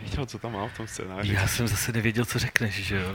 Věděl, co tam má v tom scénáři. Já jsem zase nevěděl, co řekneš, že jo?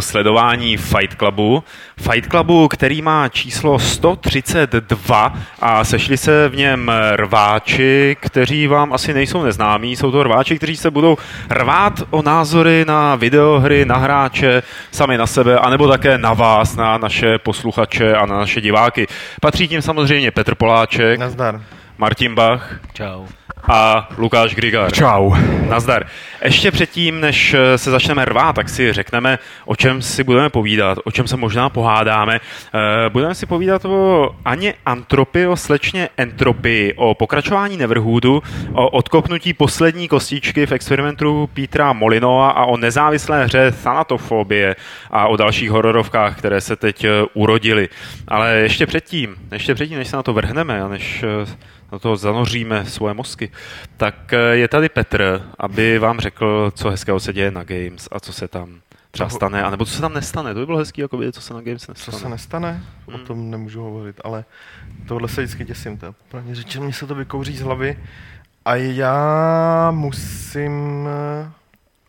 Sledování Fight Clubu. Fight Clubu, který má číslo 132 a sešli se v něm rváči, kteří vám asi nejsou neznámí. Jsou to rváči, kteří se budou rvát o názory na videohry, na hráče, sami na sebe, anebo také na vás, na naše posluchače a na naše diváky. Patří tím samozřejmě Petr Poláček. Nazdar. Martin Bach. Čau a Lukáš Grigar. Čau. Nazdar. Ještě předtím, než se začneme rvát, tak si řekneme, o čem si budeme povídat, o čem se možná pohádáme. Eh, budeme si povídat o Aně Antropy, o slečně Entropy, o pokračování Neverhoodu, o odkopnutí poslední kostičky v experimentu Petra Molinoa a o nezávislé hře Thanatofobie a o dalších hororovkách, které se teď eh, urodily. Ale ještě předtím, ještě předtím, než se na to vrhneme a než eh, do toho zanoříme svoje mozky, tak eh, je tady Petr, aby vám řekl, co hezkého se děje na Games a co se tam třeba stane, anebo co se tam nestane. To by bylo hezký, jako vidět, co se na Games nestane. Co se nestane? Hmm. O tom nemůžu hovorit, ale tohle se vždycky děsím. To je řečeno, mě se to vykouří z hlavy a já musím, eh,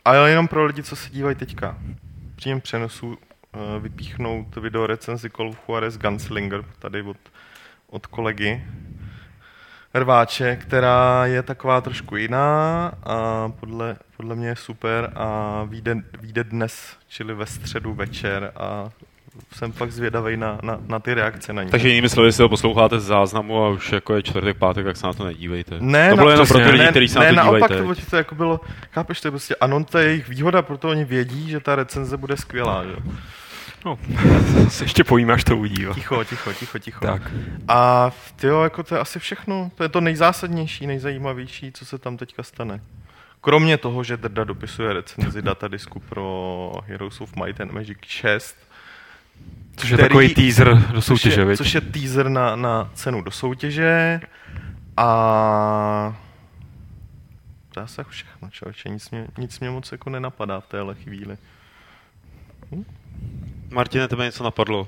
ale jenom pro lidi, co se dívají teďka, při něm přenosu eh, vypíchnout video recenzi Call of Juarez Gunslinger tady od, od kolegy, rváče, která je taková trošku jiná a podle, podle mě je super a vyjde, vyjde dnes, čili ve středu večer a jsem fakt zvědavý na, na, na ty reakce na ně. Takže jinými slovy, si ho posloucháte z záznamu a už jako je čtvrtek, pátek, tak se na to nedívejte. Ne, to bylo jenom pro ty lidi, kteří se ne, na to naopak, dívají to, to jako bylo, chápeš, to je prostě, ano, to je jejich výhoda, proto oni vědí, že ta recenze bude skvělá, že? No, se ještě pojíme, až to uvidí. Ticho, ticho, ticho, ticho. Tak. A tyjo, jako to je asi všechno. To je to nejzásadnější, nejzajímavější, co se tam teďka stane. Kromě toho, že Drda dopisuje recenzi datadisku pro Heroes of Might and Magic 6, Což je který, takový teaser do soutěže, což je, což je teaser na, na cenu do soutěže a to je asi všechno, člověče, nic mě, nic mě moc jako nenapadá v téhle chvíli. Hm? Martine, tebe něco napadlo?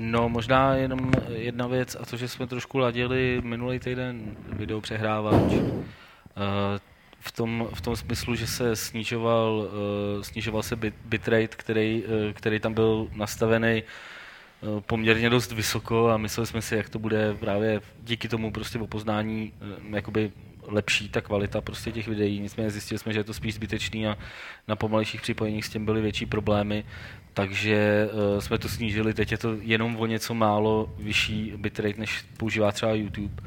No, možná jenom jedna věc, a to, že jsme trošku ladili minulý týden video přehrávač. Eh, v tom, v tom smyslu, že se snižoval, uh, snižoval se bit, bitrate, který, uh, který tam byl nastavený poměrně dost vysoko a mysleli jsme si, jak to bude právě díky tomu prostě opoznání jakoby lepší ta kvalita prostě těch videí. Nicméně zjistili jsme, že je to spíš zbytečný a na pomalejších připojeních s tím byly větší problémy, takže uh, jsme to snížili. Teď je to jenom o něco málo vyšší bitrate, než používá třeba YouTube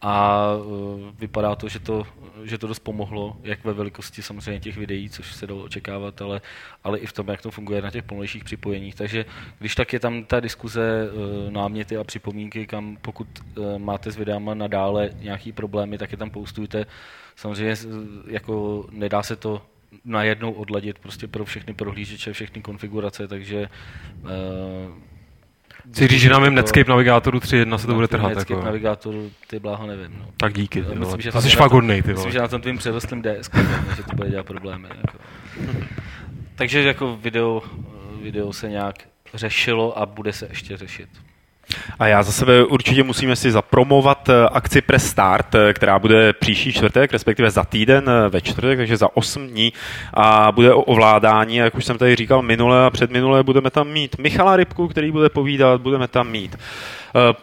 a uh, vypadá to že, to, že to dost pomohlo, jak ve velikosti samozřejmě těch videí, což se dalo očekávat, ale, ale i v tom, jak to funguje na těch pomalejších připojeních. Takže když tak je tam ta diskuze, uh, náměty a připomínky, kam pokud uh, máte s videama nadále nějaký problémy, tak je tam postujte. Samozřejmě jako nedá se to najednou odladit prostě pro všechny prohlížeče, všechny konfigurace, takže Chci říct, že na mém Netscape navigátoru 3.1 se to bude trhat. Netscape jako. navigátoru, ty bláho nevím. No. Tak díky. Ty myslím, že to jsi fakt hodnej, ty Myslím, že na tom tvým přerostlým DS, že to bude dělat problémy. Jako. Takže jako video, video se nějak řešilo a bude se ještě řešit. A já za sebe určitě musíme si zapromovat eh, akci Press Start, eh, která bude příští čtvrtek, respektive za týden eh, ve čtvrtek, takže za 8 dní. A bude o ovládání, jak už jsem tady říkal minule a předminule, budeme tam mít Michala Rybku, který bude povídat, budeme tam mít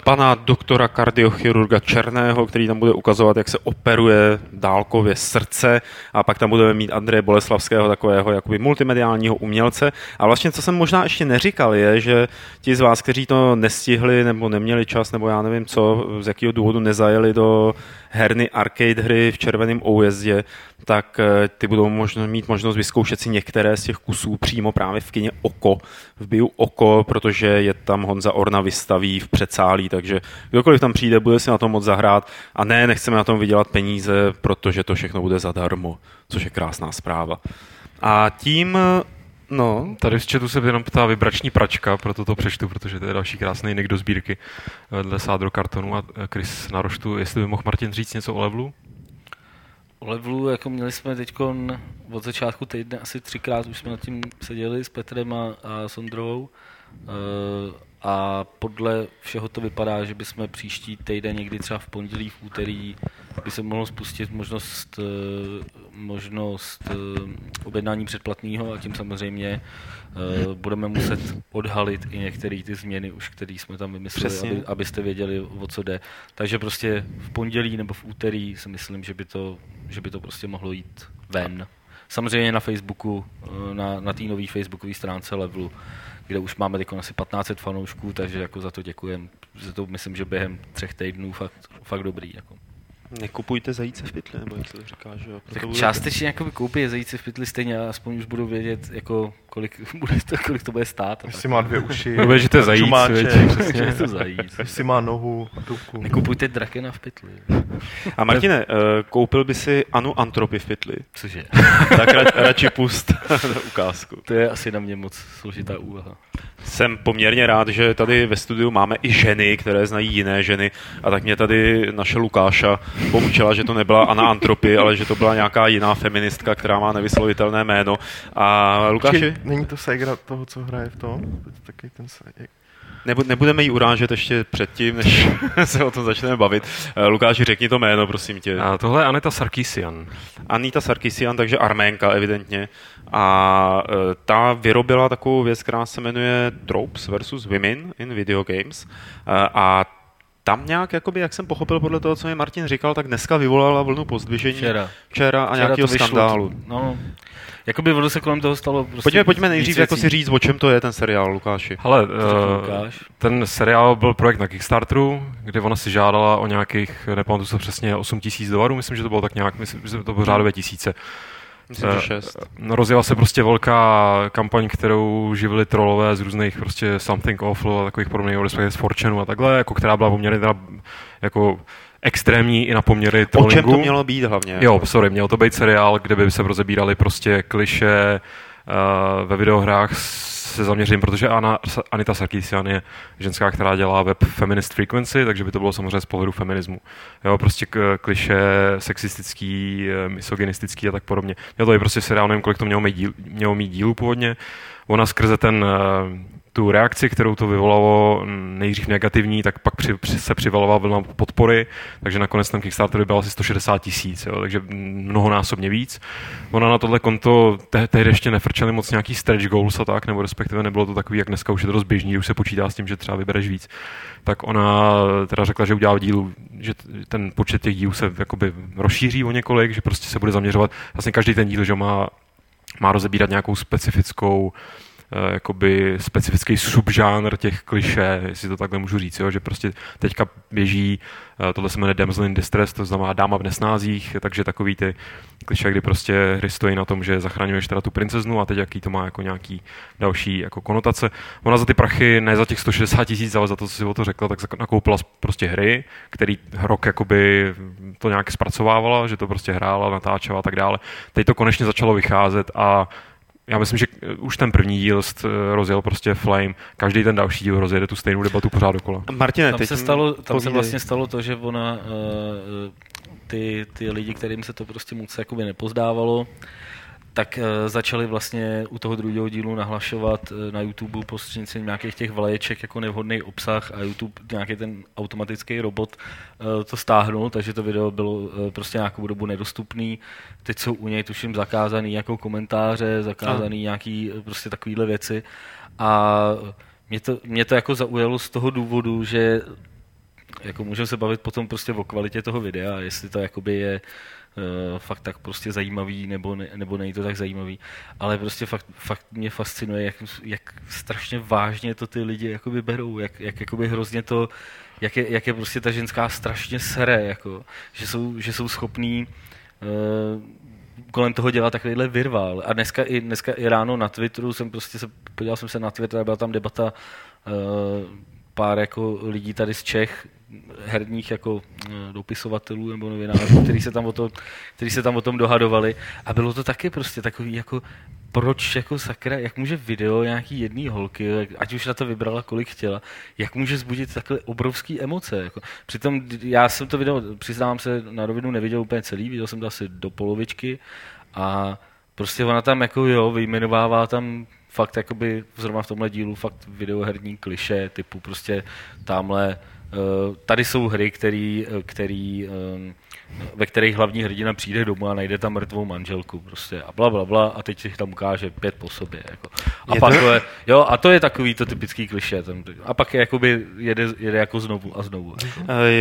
pana doktora kardiochirurga Černého, který tam bude ukazovat, jak se operuje dálkově srdce a pak tam budeme mít Andreje Boleslavského, takového jakoby multimediálního umělce. A vlastně, co jsem možná ještě neříkal, je, že ti z vás, kteří to nestihli nebo neměli čas, nebo já nevím co, z jakého důvodu nezajeli do herny arcade hry v červeném oujezdě, tak eh, ty budou možno, mít možnost vyzkoušet si některé z těch kusů přímo právě v kině Oko, v Biu Oko, protože je tam Honza Orna vystaví v předsálí, takže kdokoliv tam přijde, bude si na tom moc zahrát a ne, nechceme na tom vydělat peníze, protože to všechno bude zadarmo, což je krásná zpráva. A tím No. Tady z chatu se jenom ptá vibrační pračka, proto to přečtu, protože to je další krásný nick do sbírky vedle sádro kartonu a Chris na roštu. Jestli by mohl Martin říct něco o levelu? O levelu, jako měli jsme teď od začátku týdne asi třikrát už jsme nad tím seděli s Petrem a, a Sondrovou. Uh, a podle všeho to vypadá, že bychom příští týden někdy třeba v pondělí, v úterý by se mohlo spustit možnost, eh, možnost eh, objednání předplatného a tím samozřejmě eh, budeme muset odhalit i některé ty změny, už které jsme tam vymysleli, aby, abyste věděli, o co jde. Takže prostě v pondělí nebo v úterý si myslím, že by to, že by to prostě mohlo jít ven. Samozřejmě na Facebooku, na, na té nové facebookové stránce Levelu kde už máme teď asi 1500 fanoušků, takže jako za to děkujem. Za to myslím, že během třech týdnů fakt, fakt dobrý. Jako. Nekupujte zajíce v pytli, nebo jak se to říká, že jo? Tak částečně jako koupí zajíce v pytli stejně, a aspoň už budu vědět, jako, kolik, bude to, kolik to bude stát. Jestli má dvě uši, Bude, že to je zajíc, přesně. je to zajíc. Jestli má nohu, ruku. Nekupujte drakena v pytli. A Martine, uh, koupil by si Anu Antropy v pytli? Cože? tak ra, radši pust ukázku. To je asi na mě moc složitá úvaha. Jsem poměrně rád, že tady ve studiu máme i ženy, které znají jiné ženy. A tak mě tady naše Lukáša poučila, že to nebyla Ana Antropy, ale že to byla nějaká jiná feministka, která má nevyslovitelné jméno. A Lukáši? Není to Segra toho, co hraje v tom? Taky ten Nebudeme ji urážet ještě předtím, než se o tom začneme bavit. Eh, Lukáši, řekni to jméno, prosím tě. A tohle je Anita Sarkisian. Anita Sarkisian, takže arménka evidentně. A eh, ta vyrobila takovou věc, která se jmenuje Tropes versus Women in Video Games. Eh, a tam nějak, jakoby, jak jsem pochopil podle toho, co mi Martin říkal, tak dneska vyvolala vlnu pozdvižení včera, včera a včera nějakého skandálu. No, Jakoby ono se kolem toho stalo prostě Pojďme, pojďme nejdřív jako si říct, o čem to je ten seriál, Lukáši. Hele, uh, ten seriál byl projekt na Kickstarteru, kde ona si žádala o nějakých, nepamatuji se přesně, 8 tisíc dolarů, myslím, že to bylo tak nějak, myslím, že to bylo řádové tisíce. Myslím, že šest. No, rozjela se prostě velká kampaň, kterou živili trolové z různých prostě Something Awful a takových podobných, respektive z Fortuneu a takhle, jako která byla poměrně teda jako extrémní i na poměry trollingu. O čem to mělo být hlavně? Jo, sorry, měl to být seriál, kde by se rozebírali prostě kliše uh, ve videohrách se zaměřím, protože Anna, Anita Sarkisian je ženská, která dělá web Feminist Frequency, takže by to bylo samozřejmě z pohledu feminismu. Jo, prostě k, kliše sexistický, eh, misogynistický a tak podobně. Měl to být prostě seriál, nevím, kolik to mělo mít, díl, mělo mít dílů původně. Ona skrze ten uh, tu reakci, kterou to vyvolalo nejdřív negativní, tak pak při, při, se přivalovala vlna podpory, takže nakonec ten Kickstarter byl asi 160 tisíc, takže mnohonásobně víc. Ona na tohle konto te, tehdy ještě nefrčeli moc nějaký stretch goals a tak, nebo respektive nebylo to takový, jak dneska už je to dost běžný, už se počítá s tím, že třeba vybereš víc. Tak ona teda řekla, že udělá dílu, že ten počet těch dílů se jakoby rozšíří o několik, že prostě se bude zaměřovat, vlastně každý ten díl, že má, má rozebírat nějakou specifickou Eh, jakoby specifický subžánr těch kliše, jestli to takhle můžu říct, jo, že prostě teďka běží, eh, tohle se jmenuje Damsel in Distress, to znamená dáma v nesnázích, takže takový ty kliše, kdy prostě hry stojí na tom, že zachraňuješ teda tu princeznu a teď jaký to má jako nějaký další jako konotace. Ona za ty prachy, ne za těch 160 tisíc, ale za to, co si o to řekla, tak nakoupila prostě hry, který rok jakoby to nějak zpracovávala, že to prostě hrála, natáčela a tak dále. Teď to konečně začalo vycházet a já myslím, že eh, už ten první díl eh, rozjel prostě Flame, každý ten další díl rozjede tu stejnou debatu pořád dokola. Martine, tam, se, stalo, tam se vlastně stalo to, že ona uh, ty, ty lidi, kterým se to prostě moc jakoby nepozdávalo, tak uh, začali vlastně u toho druhého dílu nahlašovat uh, na YouTube prostřednictvím nějakých těch vlaječek jako nevhodný obsah a YouTube nějaký ten automatický robot uh, to stáhnul, takže to video bylo prostě nějakou dobu nedostupný. Teď jsou u něj tuším zakázaný jako komentáře, zakázaný nějaký prostě takovýhle věci a mě to, mě to jako zaujalo z toho důvodu, že jako můžeme se bavit potom prostě o kvalitě toho videa, jestli to jakoby je uh, fakt tak prostě zajímavý, nebo, ne, nebo není to tak zajímavý. Ale prostě fakt, fakt mě fascinuje, jak, jak strašně vážně to ty lidi jakoby berou, jak, jak jakoby hrozně to, jak je, jak je prostě ta ženská strašně sere, jako, že, jsou, že jsou schopní uh, kolem toho dělat takovýhle virvál. A dneska i, dneska i ráno na Twitteru jsem prostě se, podíval jsem se na Twitter a byla tam debata uh, pár jako lidí tady z Čech, herních jako eh, dopisovatelů nebo novinářů, kteří se, tam o to, který se tam o tom dohadovali. A bylo to taky prostě takový jako proč jako sakra, jak může video nějaký jedný holky, ať už na to vybrala kolik chtěla, jak může zbudit takhle obrovský emoce. Jako. Přitom já jsem to video, přiznám se, na rovinu neviděl úplně celý, viděl jsem to asi do polovičky a prostě ona tam jako jo, vyjmenovává tam fakt jakoby zrovna v tomhle dílu fakt videoherní kliše typu prostě tamhle tady jsou hry, eh, který, eh, ve kterých hlavní hrdina přijde domů a najde tam mrtvou manželku prostě a bla, bla, bla a teď si tam ukáže pět po sobě. Jako. A je pak to... je, jo, a to je takový to typický kliše. Tam, a pak je, jakoby jede, jede jako znovu a znovu.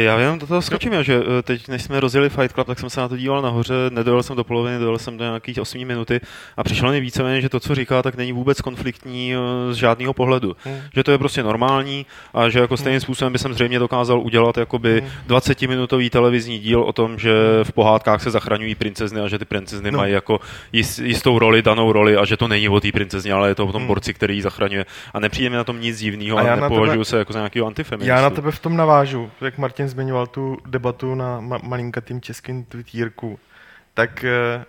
Já jenom do toho skočím, že teď, než jsme rozjeli Fight Club, tak jsem se na to díval nahoře, nedojel jsem do poloviny, dojel jsem do nějakých 8 minuty a přišlo mi víceméně, že to, co říká, tak není vůbec konfliktní z žádného pohledu. Hmm. Že to je prostě normální a že jako stejným hmm. způsobem by jsem zřejmě mě dokázal udělat jakoby 20-minutový hmm. televizní díl o tom, že v pohádkách se zachraňují princezny a že ty princezny no. mají jako jistou roli, danou roli a že to není o té princezně, ale je to o tom hmm. borci, který ji zachraňuje. A nepřijde mi na tom nic divného a, a nepovažuji tebe, se jako za nějakého antifeministu. Já na tebe v tom navážu, jak Martin zmiňoval tu debatu na ma- malinkatým českým tweetírku, tak uh,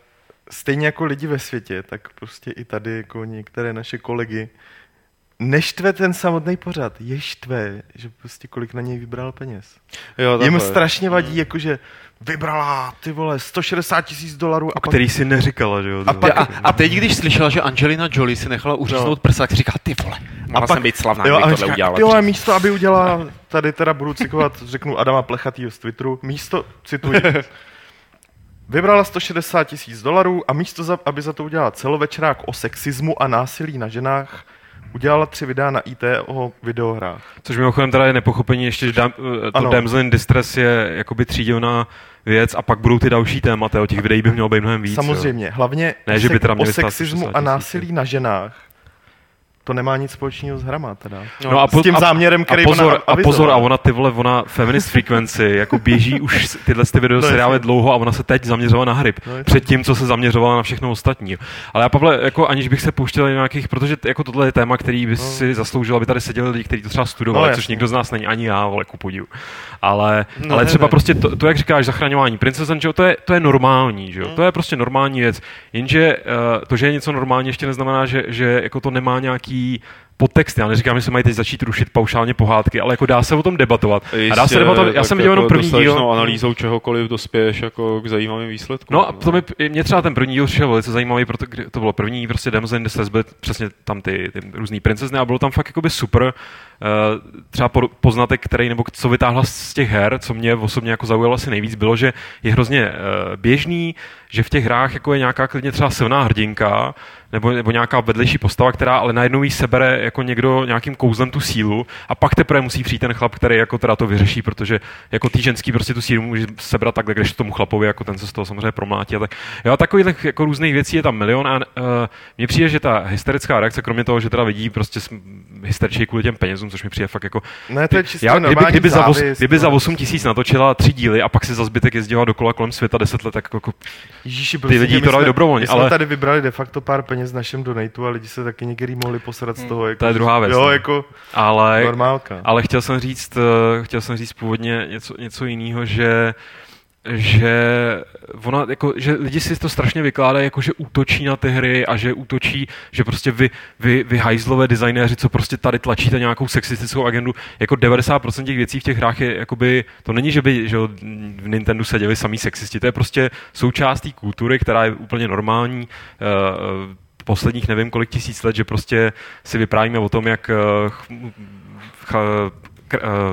stejně jako lidi ve světě, tak prostě i tady jako některé naše kolegy neštve ten samotný pořad, je štve, že prostě kolik na něj vybral peněz. Jo, Jim strašně vadí, mm. jakože vybrala ty vole 160 tisíc dolarů. A který pak... si neříkala, že jo? A, pak, a, a, teď, když slyšela, že Angelina Jolie si nechala uříznout no. prsa, tak si říká, ty vole, mohla a pak, jsem být slavná, jo, a tohle udělala. Ty vole, místo, aby udělala, tady teda budu citovat, řeknu Adama Plechatýho z Twitteru, místo, cituji, Vybrala 160 tisíc dolarů a místo, za, aby za to udělala celovečerák o sexismu a násilí na ženách, udělala tři videa na IT o videohrách. Což mimochodem teda je nepochopení ještě, že dam, to ano. Damsel in Distress je jakoby třídilná věc a pak budou ty další témata, o těch videí by mělo být mnohem víc. Samozřejmě, jo. hlavně ne, že by teda o sexismu a násilí na ženách to nemá nic společného s hrama teda. No, no a po, s tím a, záměrem, který a pozor, ona a pozor, a ona ty vole, ona Feminist Frequency, jako běží už tyhle ty video no, seriály dlouho a ona se teď zaměřovala na hry. No, před tím, co se zaměřovala na všechno ostatní. Ale já Pavle, jako aniž bych se pouštěl nějakých, protože jako tohle je téma, který by no. si zasloužil, aby tady seděli lidi, kteří to třeba studovali, no, což nikdo z nás není, ani já, vole, ku podivu. Ale, no, ale třeba ne. prostě to, to, jak říkáš, zachraňování princezen, že to je, to je normální, že jo? Mm. To je prostě normální věc. Jenže uh, to, že je něco normální, ještě neznamená, že, že jako to nemá nějaký podtext. Já neříkám, že se mají teď začít rušit paušálně pohádky, ale jako dá se o tom debatovat. Jistě, a dá se debatovat. Já jsem viděl jako jenom první díl. analýzou čehokoliv dospěješ jako k zajímavým výsledkům. No a to mi, mě třeba ten první díl přišel velice zajímavý, protože to bylo první prostě Damsel in Distress, byly přesně tam ty, ty různý princezny a bylo tam fakt jakoby super uh, třeba poznatek, který nebo co vytáhla z těch her, co mě osobně jako zaujalo asi nejvíc, bylo, že je hrozně uh, běžný, že v těch hrách jako je nějaká klidně třeba silná hrdinka, nebo, nebo nějaká vedlejší postava, která ale najednou jí sebere jako někdo nějakým kouzlem tu sílu a pak teprve musí přijít ten chlap, který jako teda to vyřeší, protože jako ty ženský prostě tu sílu může sebrat takhle, když tomu chlapovi jako ten se z toho samozřejmě promlátí. A tak. Jo, a takových jako různých věcí je tam milion a uh, mně přijde, že ta hysterická reakce, kromě toho, že teda vidí prostě hysteričí kvůli těm penězům, což mi přijde fakt jako... Ne, to je já, kdyby, kdyby, za, os, kdyby za 8 tisíc natočila tři díly a pak si za zbytek jezdila dokola kolem světa 10 let, tak jako Ježíši, ty lidi to dali dobrovolně. Ale... tady vybrali de facto pár peněz v našem donatu a lidi se taky někdy mohli posrat z hmm. toho. Jako, to je druhá věc. Jo, no. jako ale, normálka. Ale chtěl jsem říct, eh, chtěl jsem říct původně něco, něco jiného, že že ona, jako, že lidi si to strašně vykládají, jako že útočí na ty hry a že útočí, že prostě vy, vy, vy hajzlové designéři, co prostě tady tlačíte nějakou sexistickou agendu, jako 90% těch věcí v těch hrách je, jakoby, to není, že by že v Nintendo seděli samý sexisti, to je prostě součást té kultury, která je úplně normální, uh, posledních nevím kolik tisíc let, že prostě si vyprávíme o tom, jak uh,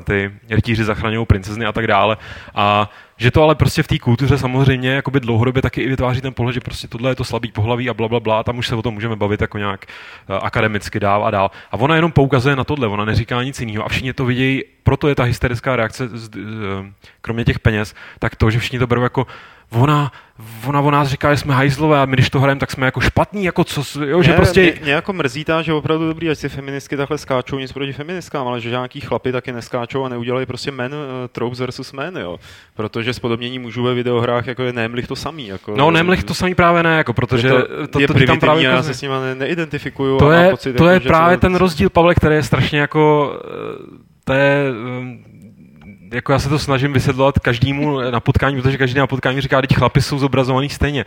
ty rytíři zachraňují princezny a tak dále. A že to ale prostě v té kultuře samozřejmě jakoby dlouhodobě taky i vytváří ten pohled, že prostě tohle je to slabý pohlaví a bla, bla, bla, tam už se o tom můžeme bavit jako nějak uh, akademicky dál a dál. A ona jenom poukazuje na tohle, ona neříká nic jiného a všichni to vidějí, proto je ta hysterická reakce, kromě těch peněz, tak to, že všichni to berou jako ona, ona o nás říká, že jsme hajzlové a my když to hrajeme, tak jsme jako špatní, jako co, jo, že mě, prostě... Mě, mě, jako mrzí ta, že opravdu dobrý, ať si feministky takhle skáčou, nic proti feministkám, ale že nějaký chlapy taky neskáčou a neudělají prostě men, uh, tropes versus men, jo. Protože spodobnění mužů ve videohrách jako je Nemlich to samý. Jako, no, Nemlich to samý právě ne, jako, protože to, to, je to, to tam právě já se s nimi ne, neidentifikuju. To je, pocit, to jako, je právě ten rozdíl, Pavle, který je strašně jako, eh, to je, jako já se to snažím vysvětlovat každému na potkání, protože každý na potkání říká, teď chlapi jsou zobrazovaný stejně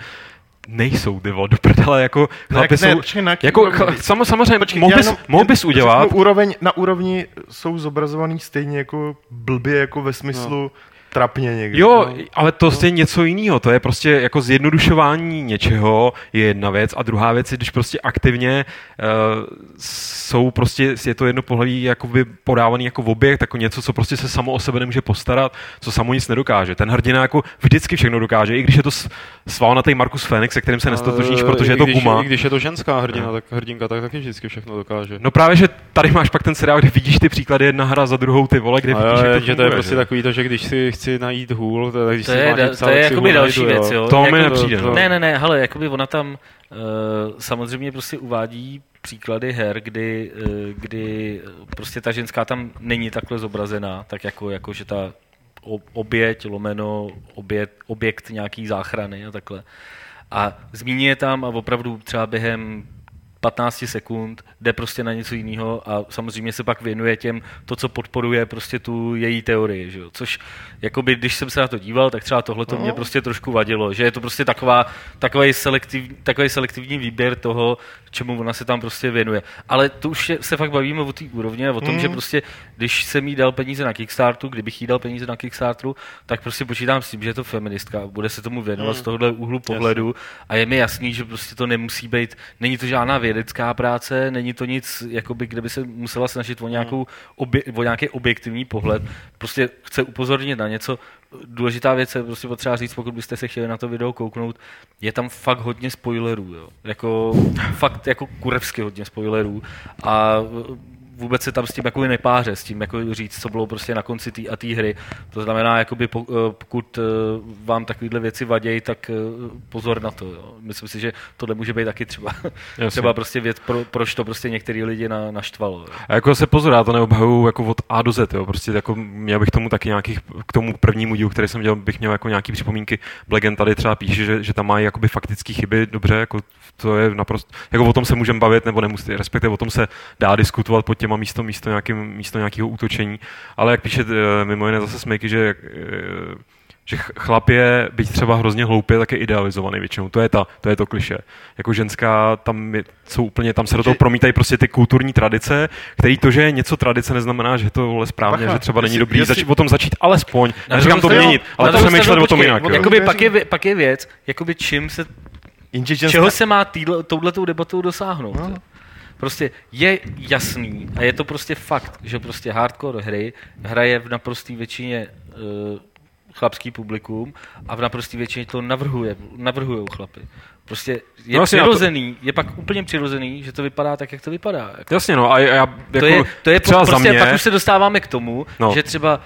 nejsou, ty vole, do prdele, jako chlapi ne, jsou, počkej, na jako, úrovni? chl- samo, samozřejmě, Počkej, mohl bys, jenom- mohl bys řeknu udělat, úroveň, na úrovni jsou zobrazovaný stejně jako blbě, jako ve smyslu no. Trapně někdy. Jo, no. ale to je něco jiného. To je prostě jako zjednodušování něčeho je jedna věc a druhá věc je, když prostě aktivně uh, jsou prostě, je to jedno pohlaví jakoby podávaný jako objekt, jako něco, co prostě se samo o sebe nemůže postarat, co samo nic nedokáže. Ten hrdina jako vždycky všechno dokáže, i když je to s- svalnatý Markus Fenix, se kterým se nestotožníš, protože je to guma. I když je to ženská hrdina, tak hrdinka, tak taky vždycky všechno dokáže. No právě, že tady máš pak ten seriál, kde vidíš ty příklady jedna hra za druhou, ty vole, kde vidíš, jo, jak to že to je prostě že? takový to, že když si chci najít hůl, tak když To si je, da, něco, to je si jakoby další najdu, věc, jo. To mi Jako- nepřijde, no. Ne, ne, ne, hele, jakoby ona tam uh, samozřejmě prostě uvádí příklady her, kdy, uh, kdy prostě ta ženská tam není takhle zobrazená, tak jako, jako že ta oběť, lomeno, obět, objekt nějaký záchrany a takhle. A zmíní je tam a opravdu třeba během 15 sekund jde prostě na něco jiného a samozřejmě se pak věnuje těm to, co podporuje prostě tu její teorii, že jo? což jakoby, když jsem se na to díval, tak třeba tohle to mě prostě trošku vadilo, že je to prostě taková, takový, selektiv, takový selektivní výběr toho, čemu ona se tam prostě věnuje. Ale to už je, se fakt bavíme o té úrovni a o tom, Mhm. že prostě, když jsem jí dal peníze na Kickstarteru, kdybych jí dal peníze na Kickstarteru, tak prostě počítám s tím, že je to feministka, bude se tomu věnovat Mhm. z tohohle úhlu pohledu a je mi jasný, že prostě to nemusí být, není to žádná vědecká práce, není to nic, jakoby, kde by se musela snažit o, nějakou, obje, o nějaký objektivní pohled. Prostě chce upozornit na něco. Důležitá věc je prostě potřeba říct, pokud byste se chtěli na to video kouknout, je tam fakt hodně spoilerů, jo. Jako, fakt jako kurevsky hodně spoilerů a vůbec se tam s tím jako nepáře, s tím jako říct, co bylo prostě na konci té a té hry. To znamená, jakoby eh, pokud eh, vám takovéhle věci vadějí, tak eh, pozor na to. Jo. Myslím si, že tohle může být taky třeba, třeba prostě věc, pro, proč to prostě některý lidi na, naštvalo. Jo. A jako se pozor, já to neobhajuju jako od A do Z, jo. Prostě jako měl bych tomu taky nějakých, k tomu prvnímu dílu, který jsem dělal, bych měl jako nějaký připomínky. Blegen tady třeba píše, že, že tam mají jakoby faktické chyby, dobře, jako to je naprosto, jako o tom se můžeme bavit, nebo nemusí, respektive o tom se dá diskutovat pod těma místo, místo, nějakým, místo nějakého útočení. Ale jak píše eh, mimo jiné zase Smejky, že eh, že ch- chlap je, byť třeba hrozně hloupě, tak je idealizovaný většinou. To je, ta, to je to kliše. Jako ženská, tam je, jsou úplně, tam se do toho promítají prostě ty kulturní tradice, který to, že je něco tradice, neznamená, že je to vole správně, Bacha, že třeba není jestli- dobrý jestli- zač, o tom začít alespoň. Na Neříkám to měnit, ale to přemýšlet stranu, o tom jinak. jo. Jakoby pak, je, pak je věc, jakoby čím se, Jenže ženská... čeho se má týhle, touhletou debatou dosáhnout. No. Prostě je jasný a je to prostě fakt, že prostě hardcore hry hraje v naprosté většině uh, chlapský publikum a v naprosté většině to navrhuje, navrhujou chlapy. Prostě je No přirozený, je pak úplně přirozený, že to vypadá tak, jak to vypadá. Jako. Jasně, no, a já, jako, To je, to je třeba po, za prostě, mě, pak už se dostáváme k tomu, no. že třeba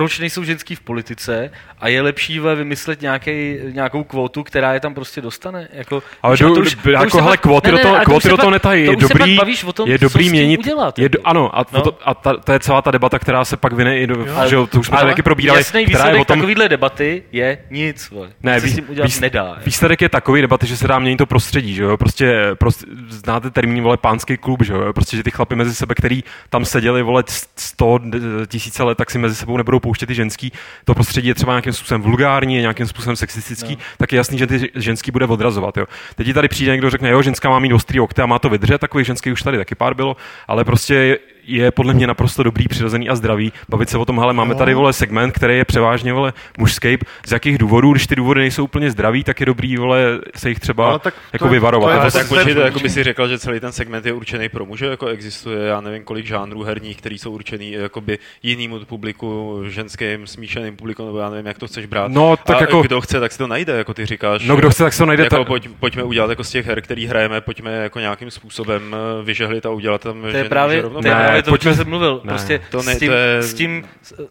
proč nejsou ženský v politice a je lepší vymyslet nějaký, nějakou kvotu, která je tam prostě dostane. Jako, Ale už- do, a do, už- to jako už hele, kvóty ne, do ne, toho, ale to kvóty do toho pak- netají. to Je dobrý, pak bavíš o tom, je dobrý měnit, udělat, je, do, jako. ano, a, No. to, a ta, to je celá ta debata, která se pak vyne i do, Ale- že jo, to už jsme taky probírali, Jasný která je výsledek o tom, takovýhle debaty je nic. Vole. Ne, vý- s tím udělat výs- nedá. jako. Výsledek je takový debaty, že se dá měnit to prostředí, že jo? Prostě, prostě znáte termín, vole, pánský klub, že jo? Prostě, že ty chlapy mezi sebe, který tam seděli, vole, 100 d- tisíce let, tak si mezi sebou nebudou pouštět ty ženský. To prostředí je třeba nějakým způsobem vulgární, nějakým způsobem sexistický, no. tak je jasný, že ty ženský bude odrazovat, jo? Teď ti tady přijde někdo, řekne, jo, ženská má mít ostrý okty a má to vydržet, takových ženských už tady taky pár bylo, ale prostě je, je podle mě naprosto dobrý, přirozený a zdravý. Bavit se o tom, hele, máme tady vole segment, který je převážně vole mužský. Z jakých důvodů, když ty důvody nejsou úplně zdraví, tak je dobrý vole se jich třeba Ale tak to jako je- vyvarovat. to je Ale to tak počkejte, to- jako by si řekl, že celý ten segment je určený pro muže, jako existuje, já nevím, kolik žánrů herních, který jsou určený jakoby jinému publiku, ženským, smíšeným publiku, nebo já nevím, jak to chceš brát. No, tak a jako- kdo chce, tak si to najde, jako ty říkáš. No, kdo chce, tak se to najde. Jako ta- pojď, pojďme udělat jako z těch her, který hrajeme, pojďme jako nějakým způsobem eh, vyžehlit a udělat tam To je právě, to rovnoměrně. je Ne, právě to, o jsem mluvil. ne. Prostě To ne- s tím, to je- s tím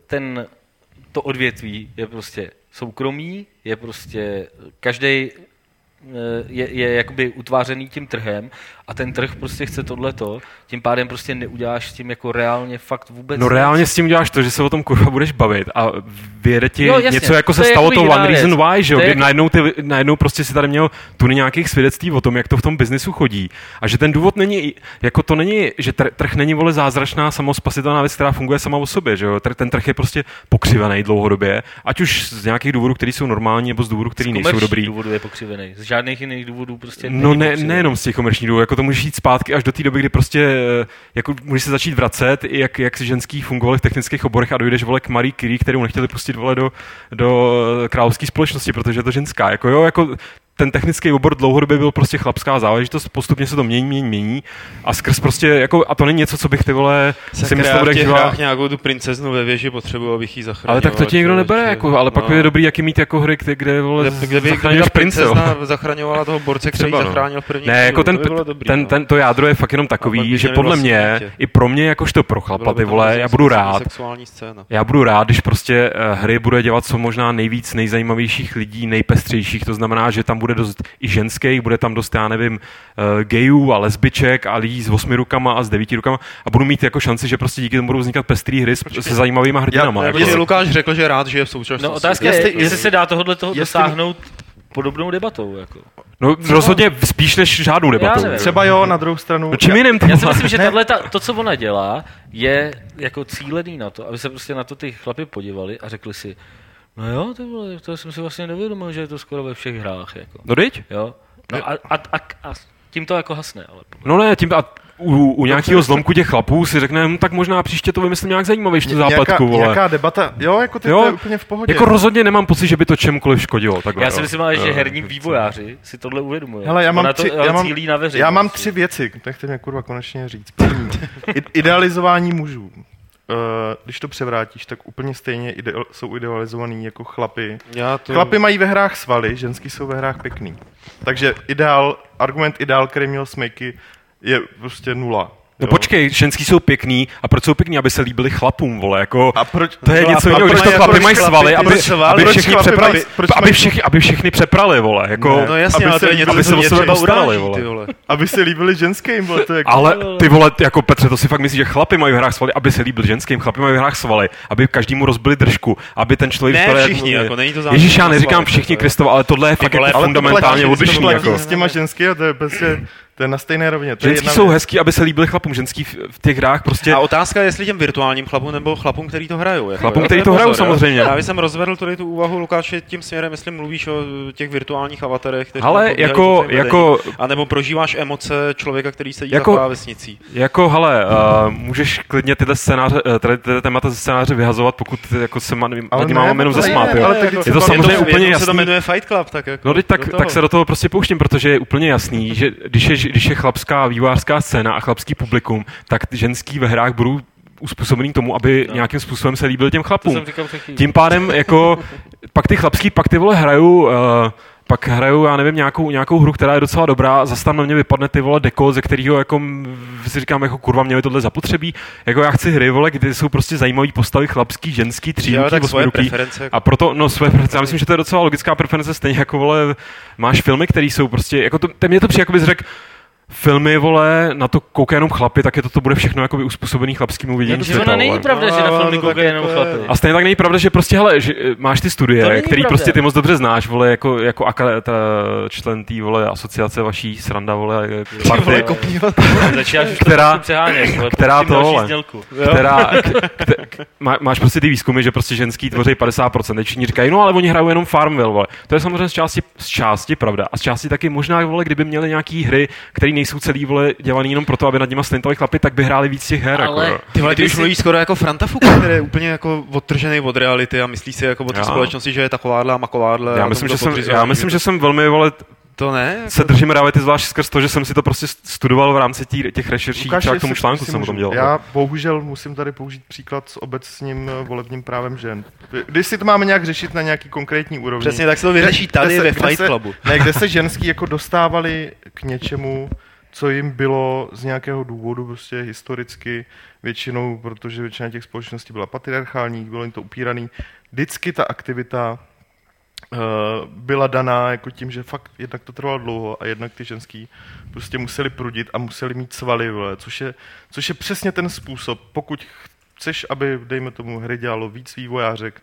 ten, to odvětví je prostě soukromí, je prostě každý je, je jakoby utvářený tím trhem a ten trh prostě chce tohleto, tím pádem prostě neuděláš s tím jako reálně fakt vůbec No nic. reálně s tím děláš to, že se o tom kurva budeš bavit a vyjede ti Jo, jasně, něco, jako to se stalo jako to One věc. Reason Why, že jo, kdy jako- najednou, ty, najednou prostě si tady měl tuny nějakých svědectví o tom, jak to v tom biznisu chodí a že ten důvod není, jako to není, že tr- trh není vole zázračná samospasitelná věc, která funguje sama o sobě, že jo, ten trh je prostě pokřivený dlouhodobě, ať už z nějakých důvodů, které jsou normální, nebo z důvodů, které nejsou dobrý. důvodů je pokřivený. Z žádných jiných důvodů prostě No ne, nejenom z těch komerčních důvodů, jako to můžeš jít zpátky až do té doby, kdy prostě eh, jako můžeš se začít vracet, jak, jak ženský fungovali v technických oborech a dojdeš vole k Marie Curie, kterou nechtěli pustit vole do, do královské společnosti, protože je to ženská. Jako jo, jako ten technický obor dlouhodobě byl prostě chlapská záležitost, postupně se to mění, mění, mění a skrz prostě, jako, a to není něco, co bych ty vole si Sakra, myslel, bude hrách nějakou tu princeznu ve věži potřebuji, abych ji zachránil. Ale tak to ti nikdo nebere, jako, ale pak no. je dobrý, jaký mít jako hry, kde, kde vole, Kde, kde by, prince, jo. princezna zachraňovala toho borce, který Třeba, no. zachránil v první Ne, jako ten, to by dobrý, ten, no. ten, to jádro je fakt jenom pak takový, by že podle vlastně mě, i pro mě jakožto pro chlapa, by ty vole, já budu rád, já budu rád, když prostě eh, hry bude dělat co možná nejvíc nejzajímavějších lidí, nejpestřejších, to znamená, že tam bude dost i ženských, bude tam dost, já nevím, eh, gayů a lesbiček a lidí s osmi rukama a s devíti rukama a budu mít jako šanci, že prostě díky tomu budou vznikat pestrý hry s- se zajímavými hrdinama. Já- jako. Jestli Lukáš řekl, že rád žije v současnosti. No otázka je, Jestli- jestli, jestli- se dá tohle toho jestli- dosáhnout podobnou debatou. Jako. No rozhodně spíš než žádnou debatou. Třeba jo, na druhou stranu... No čím jiným Já si myslím, že tahle, ta, to, co ona dělá, je jako cílený na to, aby se prostě na to ty chlapi podívali a řekli si, no jo, to, vole, to jsem si vlastně nevědomil, že je to skoro ve všech hrách. Jako. No deď? Jo? No a, a, a, a, tím to jako hasne. Ale No ne, tím a u, u nějakého zlomku těch chlapů si řekne, hm, tak možná příště to vymyslím nějak zajímavější tu Nějaká, zápletku, vole. nějaká debata, jo, jako ty, Jo, to je úplně v pohodě. Jako rozhodně nemám pocit, že by to čemkoliv škodilo. Takhle, já si myslím, ale, že herní vývojáři si tohle uvědomují. Hele, já mám, Ona to tři, ale já, mám, cílí na veřejnost. já mám tři věci, nechte mě kurva konečně říct. Idealizování mužů. Uh, když to převrátíš, tak úplně stejně ide- jsou idealizovaný jako chlapy. Já to... Chlapy mají ve hrách svaly, ženský jsou ve hrách pěkný. Takže ideál, argument ideál, který měl Smejky, je prostě nula. No jo. počkej, ženský jsou pěkný a proč jsou pěkný, aby se líbili chlapům, vole, jako... A proč, to je no něco jiného, když to proč mají svaly, aby, aby všichni přeprali, aby, všichni, aby všichni přeprali, vole, jako... No jasně, aby se je něco, líbili- co aby se o sebe uráží, vole. vole. aby se líbili ženským, vole, to je jako... Ale ty vole, jako Petře, to si fakt myslíš, že chlapi mají v hrách svaly, aby se líbil ženským, chlapi mají v hrách svaly, aby každému rozbili držku, aby ten člověk... Ne všichni, jako není to Ježíš, já neříkám všichni, jako. Kristova, ale tohle je fakt jako ale to fundamentálně odlišný, platí jako. s těma ženský a to je prostě, to je na stejné rovně. To je Ženský jedna jsou věc. hezký, aby se líbili chlapům, ženský v, v těch hrách prostě... A otázka je, jestli těm virtuálním chlapům nebo chlapům, který to hrajou. Jako, Chlapům, který je to hrajou, samozřejmě. Já jsem rozvedl tady tu úvahu, Lukáši, tím směrem, jestli mluvíš o těch virtuálních avatarech, kteří Ale jako- jako- A nebo prožíváš emoce člověka, který sedí Jako- za klávesnicí. Jako, hele, uh, můžeš klidně tyhle scénáře, uh, tady tyhle témata ze scénáře vyhazovat, pokud jako se má, nad ne, máme jenom zasmát, Je se to samozřejmě úplně se to jasný. jmenuje Fight Club, tak jako No tak se do toho prostě pouštím, protože je úplně jasný, že když je, když je chlapská vývojářská scéna a chlapský publikum, tak ženský ve hrách budou uspůsobený tomu, aby No. nějakým způsobem se líbil těm To chlapům. Tím pádem jako pak ty chlapský, pak ty vole hrajou uh, pak hraju, já nevím, nějakou, nějakou hru, která je docela dobrá, zase tam na mě vypadne ty vole deko, ze kterého jako si říkám, jako kurva, mě tohle zapotřebí. Jako já chci hry, vole, kde jsou prostě zajímavé postavy, chlapský, ženský, Jo, tříruky, tak svoje osmiruký. preference. A proto, no své preference, já myslím, že to je docela logická preference, stejně jako, vole, máš filmy, které jsou prostě, jako to, to mě to přijde, jako bys řekl, filmy, vole, na to koukají jenom chlapy, tak je to, to bude všechno jako uspůsobený chlapskému vidění Jenže světa, ona není vole. pravda, No, že na ale filmy koukají jenom jako chlapy. A stejně tak není pravda, že prostě, hele, že eh, máš ty studie, který pravda. prostě ty moc dobře znáš, vole, jako, jako aka, ta člen té, vole, asociace vaší sranda, vole, party, Začínáš už Která- to přehánět, vole, která tím to, další vole. která, má, máš prostě ty výzkumy, že prostě ženský tvoří 50%, teď všichni říkají, no ale oni hrajou jenom Farmville, vole. To je samozřejmě z části, z části pravda. A z části taky možná, vole, kdyby měli nějaký hry, které nejsou celý, vole, dělaný jenom proto, aby nad nima slintali chlapy, tak by hráli víc těch her, Ale- jako, jo. Ty vole, ty už si- mluvíš skoro jako Franta Fuka, který je úplně jako odtržený od reality a myslí si jako o té Já. společnosti, že je takováhle a makováhle. Já a myslím, že jsem, já myslím, že jsem velmi, vole, To ne? se držím reality zvlášť skrz to, že jsem si to prostě studoval v rámci tí, těch rešerší, Lukáš, k tomu článku jsem o tom dělal. Já bohužel musím tady použít příklad s obecním eh, volebním právem žen. Když si to máme nějak řešit na nějaký konkrétní úrovni. Přesně tak se to vyřeší Kde- tady kde se- ve kde Fight se- Clubu. Ne, kde se ženský jako dostávali k něčemu, co jim bylo z nějakého důvodu prostě historicky většinou, protože většina těch společností byla patriarchální, bylo jim to upíraný. Vždycky ta aktivita uh, byla daná jako tím, že fakt jednak to trvalo dlouho a jednak ty ženský prostě museli prudit a museli mít svaly, vole, což je, což je přesně ten způsob, pokud chceš, aby, dejme tomu, hry dělalo víc vývojářek,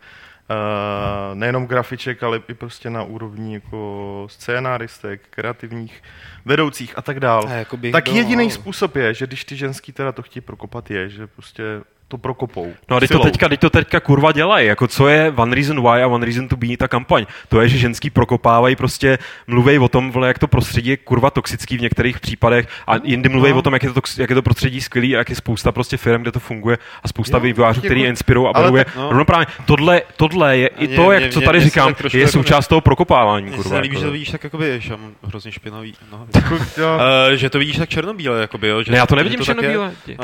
nejenom grafiček, ale i prostě na úrovni jako scénáristek, kreativních vedoucích a tak dál. A jako Tak jediný způsob je, že když ty ženský teda to chtějí prokopat, je, že prostě to prokopou. No a teď to teďka, teď to teďka kurva dělají. Jako co je One Reason Why a One Reason to Be ta kampaň? To je, že ženský prokopávají prostě, mluví o tom, vole, jak to prostředí je kurva toxický v některých případech a jindy mluví No. o tom, jak je, to, tox- jak je to prostředí skvělý a jak je spousta prostě firm, kde to funguje a spousta vývojářů, jako- který je inspirují a ale vedou je tak no. rovnoprávně. Tohle, tohle je i mě- to, jak, mě- co mě- tady mě říkám, je jako- součást toho prokopávání, Mně se kurva. nelíbí, že jako. to vidíš tak jakoby, že já mám hrozně špinavý. Jako, jo, Uh, že to vidíš tak černobíle, jakoby, jo? Že, Ne, já to nevidím černobíle. Uh,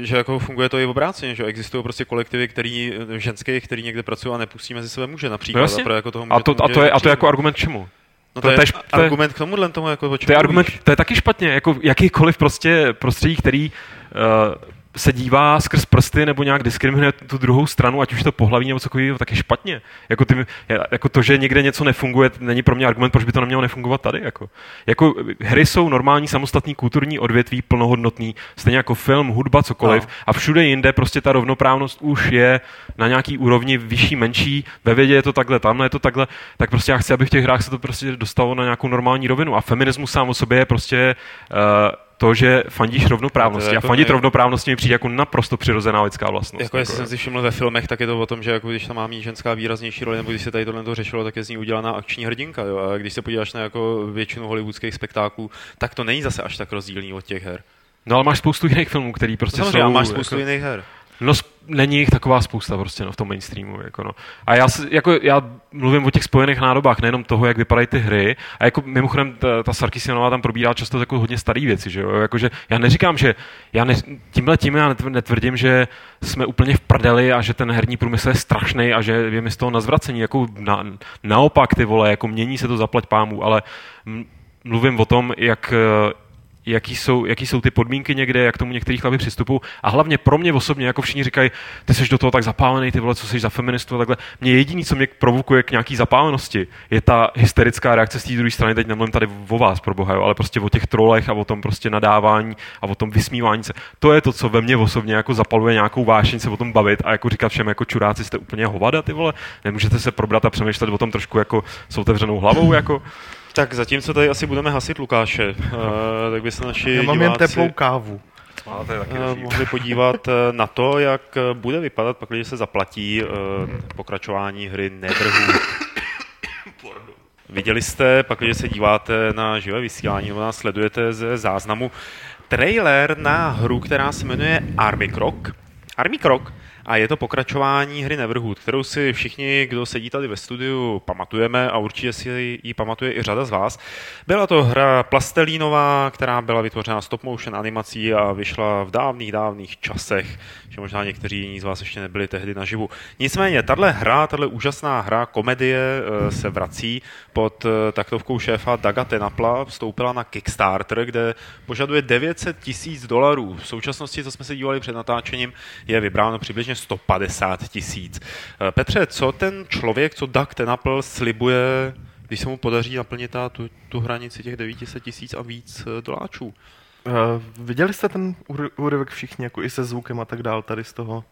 že jako funguje to i obráceně, že existují prostě kolektivy, který, ženské, který někde pracují a nepustí mezi sebe muže například. No jasně. a, pro jako toho A muže to, a může to je, a to je jako argument čemu? no, to to, je, š- to je- argument k tomuhle tomu, jako To je argument, to je taky špatně, jako jakýkoliv prostě prostředí, který uh, se dívá skrz prsty nebo nějak diskriminuje tu druhou stranu, ať už to pohlaví nebo cokoliv, tak je špatně. Jako, ty, jako to, že někde něco nefunguje, není pro mě argument, proč by to nemělo nefungovat tady. Jako. jako hry jsou normální samostatný kulturní odvětví, plnohodnotný, stejně jako film, hudba, cokoliv. No. A všude jinde prostě ta rovnoprávnost už je na nějaký úrovni vyšší, menší, ve vědě je to takhle, tamhle je to takhle, tak prostě já chci, aby v těch hrách se to prostě dostalo na nějakou normální rovinu. A feminismus sám o sobě je prostě uh, to, že fandíš rovnoprávnosti. A jako- fandit rovnoprávnosti mi přijde jako naprosto přirozená lidská vlastnost. Jako jestli jsem si všiml ve filmech, tak je to o tom, že jako když tam má mít ženská výraznější roli, nebo když se tady tohle to řešilo, tak je z ní udělaná akční hrdinka. Jo? A když se podíváš na jako většinu hollywoodských spektáklů, tak to není zase až tak rozdílný od těch her. No ale máš spoustu jiných filmů, který prostě Samozřejmě, jsou... máš spoustu jako, jiných her. No, není jich taková spousta prostě no, v tom mainstreamu. Jako no. A já, jako, já mluvím o těch spojených nádobách, nejenom toho, jak vypadají ty hry. A jako mimochodem ta, ta Sarkisianová tam probírá často jako hodně staré věci. Že jo? Jakože já neříkám, že já ne, tímhle tím já netv- netvrdím, že jsme úplně v prdeli a že ten herní průmysl je strašný a že je mi z toho na zvracení. Jako na, naopak ty vole, jako mění se to zaplať pámu, ale mluvím o tom, jak jaký jsou, jaký jsou ty podmínky někde, jak tomu některý chlapi přistupují. A hlavně pro mě osobně, jako všichni říkají, ty jsi do toho tak zapálený, ty vole, co jsi za feministu a takhle. Mě jediný, co mě provokuje k nějaký zapálenosti, je ta hysterická reakce z té druhé strany. Teď nemluvím tady o vás, pro boha, jo, ale prostě o těch trolech a o tom prostě nadávání a o tom vysmívání se. To je to, co ve mně osobně jako zapaluje nějakou vášeň se o tom bavit a jako říkat všem jako čuráci jste úplně hovada, ty vole. Nemůžete se probrat a přemýšlet o tom trošku jako s otevřenou hlavou, jako. Tak zatímco tady asi budeme hasit Lukáše, uh, tak by se naši já mám jen diváci, teplou kávu. Taky eh, mohli podívat eh, na to, jak eh, bude vypadat, pak když se zaplatí eh, pokračování hry Neverhood. Viděli jste, pak když se díváte na živé vysílání nebo nás sledujete ze záznamu, trailer na hru, která se jmenuje Army Krok. Army Krok a je to pokračování hry Neverhood, kterou si všichni, kdo sedí tady ve studiu, pamatujeme a určitě si ji pamatuje i řada z vás. Byla to hra plastelínová, která byla vytvořena stop motion animací a vyšla v dávných, dávných časech, že možná někteří jiní z vás ještě nebyli tehdy naživu. Nicméně, tahle hra, tahle úžasná hra, komedie eh, se vrací pod eh, taktovkou šéfa Daga Tenapla, vstoupila na Kickstarter, kde požaduje 900 tisíc dolarů. V současnosti, co jsme se dívali před natáčením, je vybráno přibližně 150 tisíc. Eh, Petře, co ten člověk, co Doug Tenapl slibuje, když se mu podaří naplnit tu, tu hranici těch 900 tisíc a víc doláčů? Uh, viděli jste ten úry- úryvek všichni, jako i se zvukem a tak dál, tady z toho?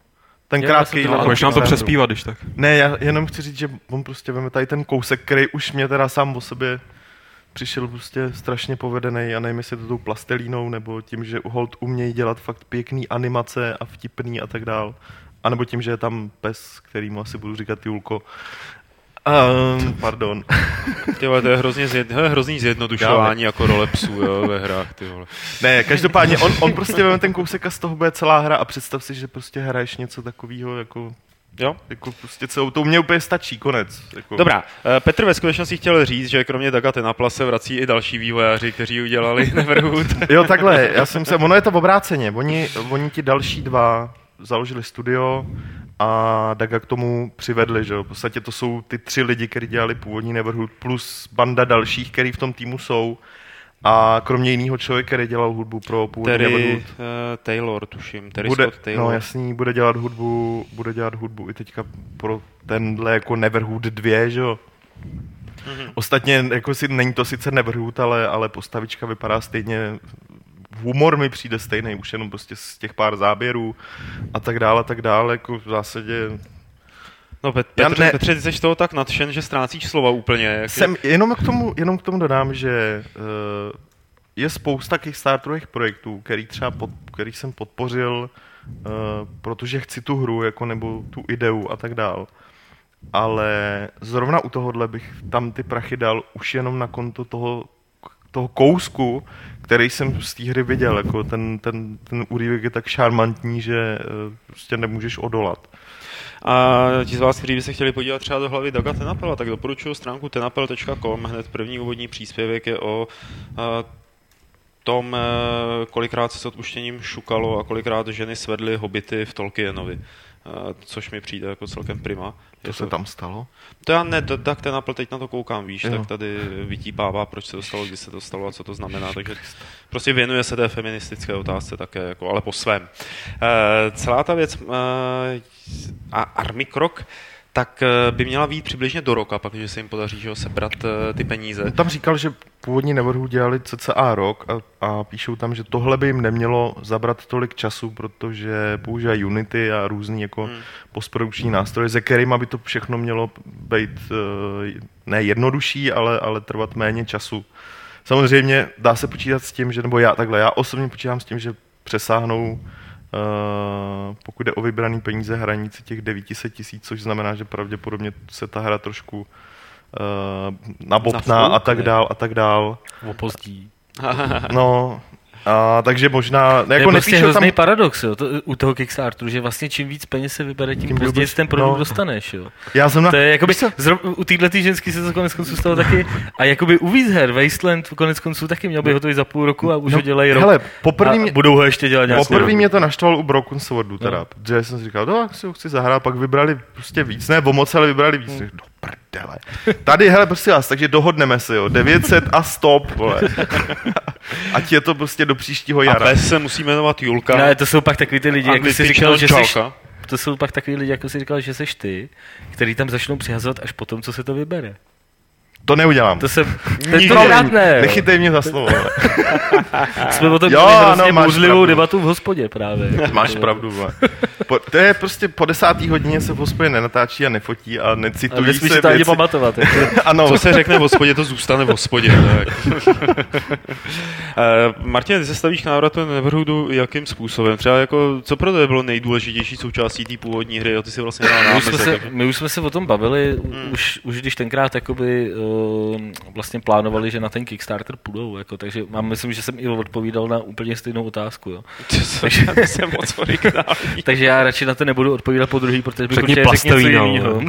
Ten já krátký... tom Můžeš nám to přespívat, když tak. Ne, já jenom chci říct, že on prostě veme tady ten kousek, který už mě teda sám o sobě přišel prostě strašně povedený a nevím, jestli to tou plastelínou, nebo tím, že hold umějí dělat fakt pěkný animace a vtipný a tak dál. A nebo tím, že je tam pes, který mu asi budu říkat Julko. Um, pardon. Ty vole, to je hrozně zjed, to je hrozný zjednodušování jako role psů jo, ve hrách. Ty vole. Ne, každopádně on, on prostě veme ten kousek a z toho bude celá hra a představ si, že prostě hraješ něco takového jako Jo? jako prostě celou, to mě úplně stačí, konec. Jako. Dobrá, eh, Petr ve skutečnosti chtěl říct, že kromě Daga Tenapla se vrací i další vývojáři, kteří udělali Neverhood. Jo, takhle, já jsem se, ono je to obráceně, oni, oni ti další dva založili studio a Daga k tomu přivedli, že jo, v podstatě to jsou ty tři lidi, kteří dělali původní Neverhood, plus banda dalších, který v tom týmu jsou a kromě jiného člověka, který dělal hudbu pro původní Terry Neverhood. uh, Taylor, tuším. Terry Bude, Scott Taylor. no jasný, bude dělat hudbu, bude dělat hudbu i teďka pro tenhle jako Neverhood 2, že jo. Mm-hmm. Ostatně, jako si, není to sice Neverhood, ale, ale postavička vypadá stejně humor mi přijde stejný, už jenom prostě z těch pár záběrů a tak dále, tak dále, jako v zásadě No Pet- Petře, ne... Petře, ty jsi toho tak nadšen, že ztrácíš slova úplně. Jak Jsem, jenom, k tomu, jenom k tomu dodám, že uh, je spousta Kickstarterových projektů, který třeba pod, který jsem podpořil, uh, protože chci tu hru, jako nebo tu ideu a tak dál. Ale zrovna u tohohle bych tam ty prachy dal už jenom na konto toho, toho kousku, který jsem z té hry viděl. Jako ten, ten, ten úryvek je tak šarmantní, že uh, prostě nemůžeš odolat. A ti z vás, kteří by se chtěli podívat třeba do hlavy Daga Tenapela, tak doporučuji stránku tenapel.com. Hned první úvodní příspěvek je o tom, e, kolikrát se s odpuštěním šukalo a kolikrát ženy svedly hobity v Tolkienovi což mi přijde jako celkem prima. To se tam stalo? To já ne, tak ten Apple teď na to koukám, víš, jo. tak tady vytípává, proč se to stalo, kdy se to stalo a co to znamená, takže prostě věnuje se té feministické otázce také, jako, ale po svém. Uh, celá ta věc uh, a Army Krok, tak eh, by měla být přibližně do roka, pak, se jim podaří že ho, sebrat eh, ty peníze. Tam říkal, že původní Neverhu dělali cca rok a, a píšou tam, že tohle by jim nemělo zabrat tolik času, protože používají Unity a různý jako hmm. postprodukční nástroje, se kterými by to všechno mělo být eh, ne jednodušší, ale, ale trvat méně času. Samozřejmě dá se počítat s tím, že, nebo já takhle, já osobně počítám s tím, že přesáhnou Uh, pokud jde o vybraný peníze hranici těch 900 tisíc, což znamená, že pravděpodobně se ta hra trošku uh, nabopná a tak dál a tak dál. Opozdí. no, a, takže možná... Jako je prostě hrozný tam... paradox jo, to, u toho Kickstarteru, že vlastně čím víc peněz se vybere, tím, tím později ten produkt no. dostaneš. Jo. Já jsem na... To je jakoby, zrov, u téhle tý ženský se to konec konců stalo taky, a jakoby u víc her, Wasteland konec konců taky měl být hotový za půl roku a už no, ho dělají rok. Hele, poprvý mě, budou ho ještě dělat nějakou Poprvé mě to naštvalo u Broken Swordu teda, no. že jsem si říkal, no, si ho chci zahrát, pak vybrali prostě víc, ne o moc, ale vybrali víc. Hmm. No, prdele. Tady, hele, prostě vás, takže dohodneme se, jo, 900 a stop, vole. Ať je to prostě do příštího jara. A bez se musí jmenovat Julka. Ne, to jsou pak takový ty lidi, jako si říkal, že jsi, to jsou pak takový lidi, jako si říkal, že jsi ty, který tam začnou přihazovat až potom, co se to vybere. To neudělám. To se tentokrát ne. Nechytej mě za slovo. Jsme o tom jo, měli hrozně bouřlivou debatu v hospodě právě. Máš pravdu. Po, to je prostě po desátý hodině se v hospodě nenatáčí a nefotí a necitují a se to ani pamatovat. Jako. ano. Co se řekne v hospodě, to zůstane v hospodě. uh, Martin, ty se stavíš k návratu Neverhoodu jakým způsobem? Třeba jako, co pro tebe bylo nejdůležitější součástí té původní hry? Jo, ty si vlastně my, už jsme se, my už jsme se o tom bavili, hmm. už, už když tenkrát jakoby, uh, vlastně plánovali, že na ten Kickstarter půjdou. Jako, takže mám, myslím, že jsem i odpovídal na úplně stejnou otázku. Jo. takže, jsem moc takže já radši na to nebudu odpovídat po druhý, protože bych určitě řekl něco jiného.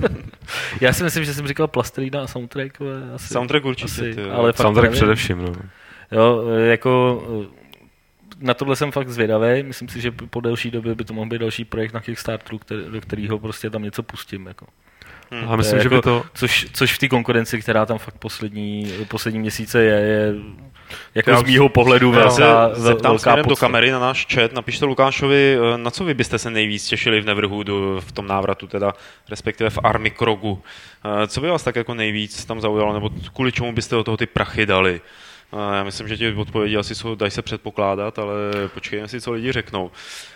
já si myslím, že jsem říkal plastelína a soundtrack. Asi, soundtrack určitě. Asi, ty, ale soundtrack nevím. především. No. Jo, jako na tohle jsem fakt zvědavý. Myslím si, že po delší době by to mohl být další projekt na Kickstarteru, který, do kterého prostě tam něco pustím. Jako. Hmm. A myslím, že by jako- to... Což, což v té konkurenci, která tam fakt poslední, poslední měsíce je, je jako já z mýho pohledu velká, se zeptám velká směrem do kamery na náš chat. Napište Lukášovi, eh, na co vy byste se nejvíc těšili v Neverhoodu, v tom návratu teda, respektive v Army Krogu. Eh, co by vás tak jako nejvíc tam zaujalo, nebo kvůli čemu byste do toho ty prachy dali? Já myslím, že ti odpovědi asi jsou, dají se předpokládat, ale počkejme si, co lidi řeknou.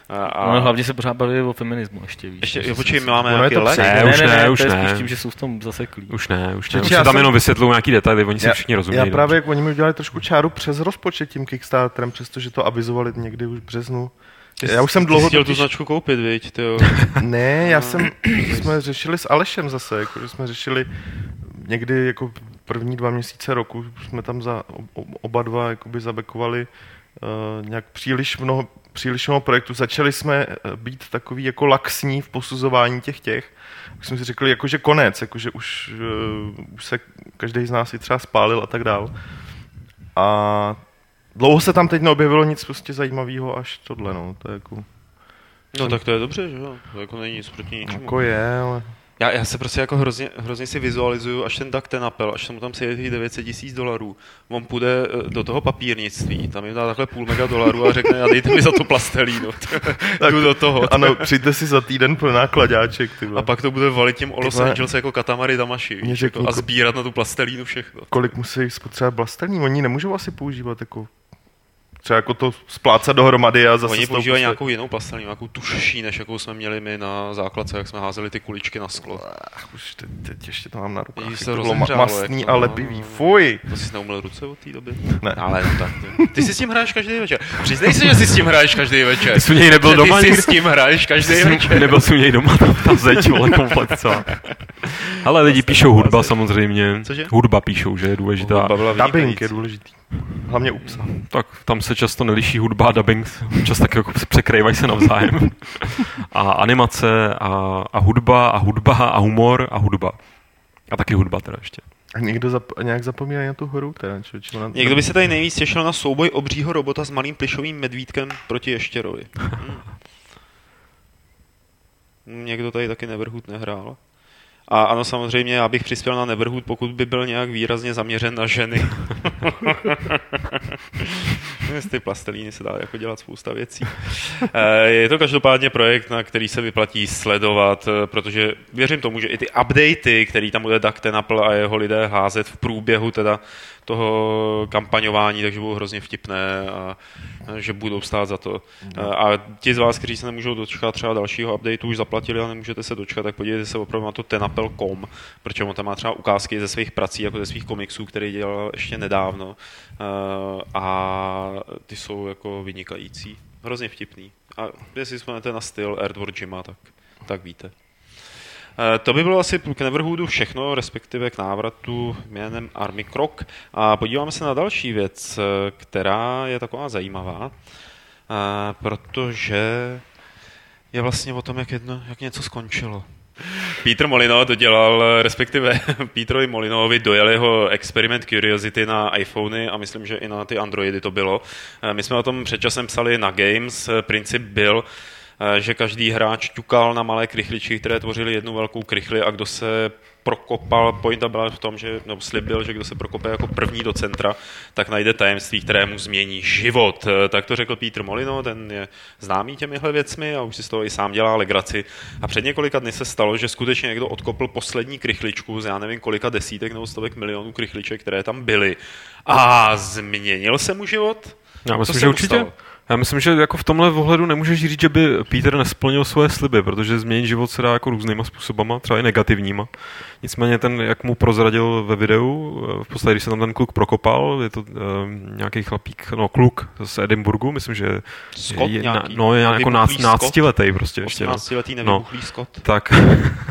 A... No, hlavně se pořád baví o feminismu ještě víc. Ještě, jo, počkej, my máme nějaký let? Ne, už ne, ne, ne, už ne. tím, že jsou v tom zaseklí. Už ne, už ne. Už tam jsem... jenom vysvětlují nějaký detaily, oni si já, všichni rozumí. Já právě, jak oni mi udělali trošku čáru přes rozpočet tím Kickstarterem, přestože to avizovali někdy už v březnu. Já už jsem dlouho... chtěl tu značku koupit, viď, tyjo. ne, já jsem, jsme řešili s Alešem zase, jako, že jsme řešili někdy jako první dva měsíce roku jsme tam za oba dva jakoby zabekovali uh, nějak příliš mnoho, příliš mnoho projektů. Začali jsme eh, být takový jako laxní v posuzování těch těch. Už jsme si řekli, jako, že konec, jako, že už, uh, už se každý z nás si třeba spálil a tak dál. A dlouho se tam teď neobjevilo nic prostě zajímavého až tohle, no. To je jako... No tak to je dobře, že jo? To jako není nic proti ničemu. Jako je, ale... Já, já se prostě jako hrozně, hrozně si vizualizuju, až ten Duck ten apel, až se mu tam sejde těch 900 tisíc dolarů, on půjde eh, do toho papírnictví, tam jim dá takhle půl mega dolarů a řekne, a dejte mi za to plastelínu. tak jdu do toho. Ano, přijďte si za týden pro nákladáček. Ty. A pak to bude valit tím o Los. Angeles jako katamary Damaši, víš, jako, a sbírat na tu plastelínu všechno. Kolik musí spotřebovat blastelní? Oni nemůžou asi používat jako třeba jako to splácat dohromady a zase Oni používají pustit. nějakou jinou plastelinu, nějakou tužší, než jakou jsme měli my na základce, jak jsme házeli ty kuličky na sklo. Ach, už teď, teď ještě to mám na rukách. Jak se to bylo ma- rozehřálo, mastný jak to- a no, lepivý. no. Fuj! To jsi neumyl ruce od té doby? Ne. Ale no tak. Ty, ty si s tím hraješ každý večer. Přiznej si, že si s tím hraješ každý večer. Ty jsi u něj nebyl doma Ty si s tím hraješ každý večer. Nebyl jsem u něj doma, ta, ta zeď, vole, komplet celá. Ale lidi píšou hudba samozřejmě. Cože? Hudba píšou, že je důležitá. Hudba byla Dubbing je důležitý. Hlavně u psa. Tak tam se často neliší hudba a dubbing, čas tak jako překrývají se navzájem. A animace a, a hudba a hudba a humor a hudba. A taky hudba teda ještě. A někdo zap, nějak zapomíná na tu horu, teda člověče. Na, Někdo by se tady nejvíc těšil na souboj obřího robota s malým plišovým medvídkem proti ještěrovi. Hmm. Někdo tady taky Neverhood nehrál. A ano, samozřejmě, já bych přispěl na Neverhood, pokud by byl nějak výrazně zaměřen na ženy. Z ty plastelíny se dá jako dělat spousta věcí. Eh, Je to každopádně projekt, na který se vyplatí sledovat, eh, protože věřím tomu, že i ty updaty, který tam bude Duck Tenapel a jeho lidé házet v průběhu teda toho kampaňování, takže budou hrozně vtipné a že budou stát za to. A ti z vás, kteří se nemůžou dočkat třeba dalšího updateu, už zaplatili a nemůžete se dočkat, tak podívejte se opravdu na to tenapel.com, protože on tam má třeba ukázky ze svých prací, jako ze svých komiksů, který dělal ještě nedávno. A ty jsou jako vynikající. Hrozně vtipný. A jestli vzpomenete na styl Earthworm Jima, tak, tak víte. Eh, To by bylo asi k Neverhoodu všechno, respektive k návratu jménem Army Krok. A podíváme se na další věc, eh, která je taková zajímavá, eh, protože je vlastně o tom, jak, jedno, jak něco skončilo. Peter Molino to dělal, respektive Petrovi Molinovi dojel jeho experiment Curiosity na iPhony a myslím, že i na ty Androidy to bylo. My jsme o tom před časem psali na Games. Princip byl, že každý hráč ťukal na malé krychličky, které tvořily jednu velkou krychli a kdo se prokopal, pointa byla v tom, že, nebo slib byl, že kdo se prokope jako první do centra, tak najde tajemství, které mu změní život. Eh, Tak to řekl Peter Molino, ten je známý těmihle věcmi a už si z toho i sám dělá legraci. A před několika dny se stalo, že skutečně někdo odkopl poslední krychličku z já nevím kolika desítek nebo stovek milionů krychliček, které tam byly. A změnil se mu život? Já myslím, že určitě. stalo? Já myslím, že jako v tomhle ohledu nemůžeš říct, že by Peter nesplnil svoje sliby, protože změnit život se dá jako různýma způsobama, třeba i negativníma. Nicméně ten, jak mu prozradil ve videu, v podstatě, když se tam ten kluk prokopal, je to uh, nějaký chlapík, no kluk z Edinburgu, myslím, že Scott je, nějaký? no, je jako Scott? náctiletej prostě ještě. No. 18-letý nevybuchlý Scott. Tak,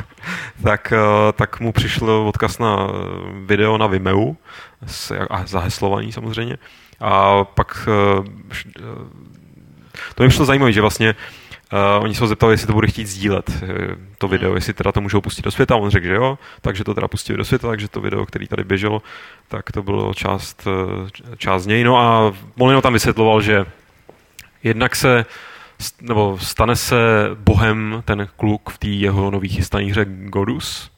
tak, eh, tak mu přišel odkaz na eh, video na Vimeo, s- a zaheslovaný samozřejmě. A pak eh, eh, to mi přišlo zajímavé, že vlastně Uh, oni se ho zeptali, jestli to bude chtít sdílet, to video, Hmm. jestli teda to můžou pustit do světa. On řekl, že jo, takže to teda pustili do světa, takže to video, který tady běželo, tak to bylo část, část z něj. No a Molino tam vysvětloval, že jednak se nebo stane se bohem ten kluk v té jeho nový chystaný hře Godus,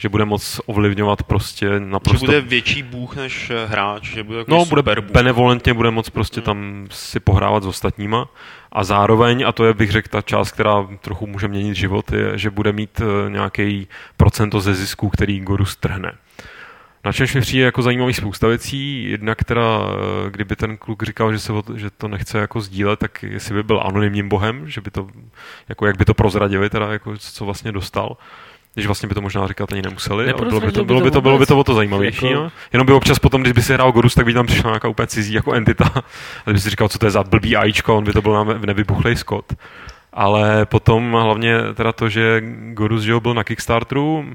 že bude moc ovlivňovat prostě Že naprosto... bude větší bůh než eh, hráč, že bude jako No, bude bůh. benevolentně, bude moc prostě tam si pohrávat s ostatníma a zároveň, a to je bych řekl ta část, která trochu může měnit život, je, že bude mít eh, nějaký procento ze zisku, který Godus trhne. Na čemž mi přijde jako zajímavý spousta věcí. Jedna, která, eh, kdyby ten kluk říkal, že, se, že to nechce jako sdílet, tak jestli by byl anonymním bohem, že by to, jako jak by to prozradili, teda jako co vlastně dostal. Když vlastně by to možná říkat ani nemuseli, ale bylo by to, bylo by to bylo by to o to zajímavější. Jako- No. Jenom by občas potom, když by si hrál Gorus, tak by tam přišla nějaká úplně cizí jako entita. A by si říkal, co to je za blbý ajíčko, on by to byl nám nevybuchlej Scott. Ale potom hlavně teda to, že Gorus že byl na Kickstarteru,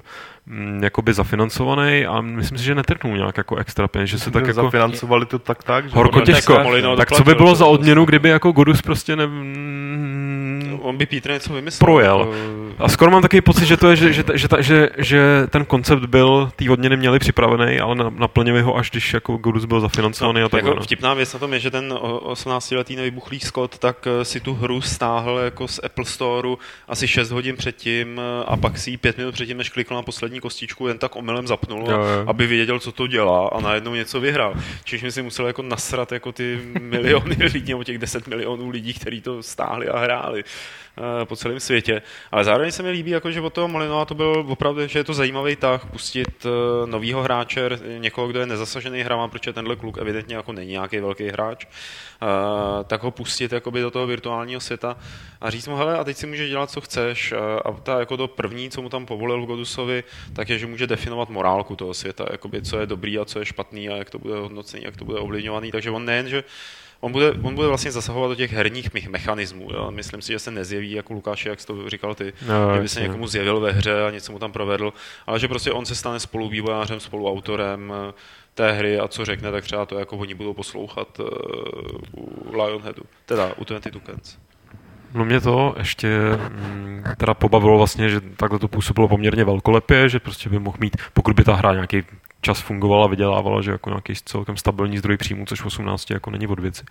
jakoby zafinancovaný a myslím si, že netrhnul nějak jako extra peněz, že se tak jako Zafinancovali to tak tak, že... horko těžko. tak Molino Tak co by bylo za prostě. odměnu, kdyby jako Godus prostě ne... mm, On by Peter něco vymyslel. Projel. Jako, A skoro mám takový pocit, že to je, že, že, že, ta- že, že ten koncept byl, ty odměny měli připravený, ale na- naplnili ho až když jako Godus byl zafinancovaný a takhle. jako no. vtipná věc na tom je, že ten o- 18-letý nevybuchlý Scott tak eh, si tu hru stáhl jako z Apple Storeu asi 6 hodin předtím eh, a pak si ji 5 minut předtím, než klikl na poslední kostičku, jen tak omylem zapnul, Jo, jo. aby věděl, co to dělá a najednou něco vyhrál. Čiž mi si musel jako nasrat jako ty miliony lidí, nebo těch 10 milionů lidí, kteří to stáhli a hráli po celém světě. Ale zároveň se mi líbí, jako, že od toho Molinova to byl opravdu, že je to zajímavý tah pustit uh, novýho hráče, někoho, kdo je nezasažený hrama, protože tenhle kluk evidentně jako není nějaký velký hráč, uh, tak ho pustit jakoby do toho virtuálního světa a říct mu, hele, a teď si můžeš dělat, co chceš. A ta, jako to první, co mu tam povolil Godusovi, tak je, že může definovat morálku toho světa, jakoby, co je dobrý a co je špatný a jak to bude hodnocení, jak to bude ovlivňovaný. Takže on nejen, že On bude, on bude vlastně zasahovat do těch herních me- mechanismů. Jo? Myslím si, že se nezjeví jako Lukáš, jak jsi to říkal ty, No, že by se někomu zjevil ve hře a něco mu tam provedl, ale že prostě on se stane spoluvývojářem, spoluautorem eh, té hry a co řekne, tak třeba to jako oni budou poslouchat uh, u Lionheadu, teda u 22 Cans. No mě to ještě mm, teda pobavilo vlastně, že takhle to působilo poměrně velkolepě, že prostě by mohl mít, pokud by ta hra nějaký čas fungovala, vydělávala, že jako nějaký celkem stabilní zdroj příjmu, což v 18 jako není od věci.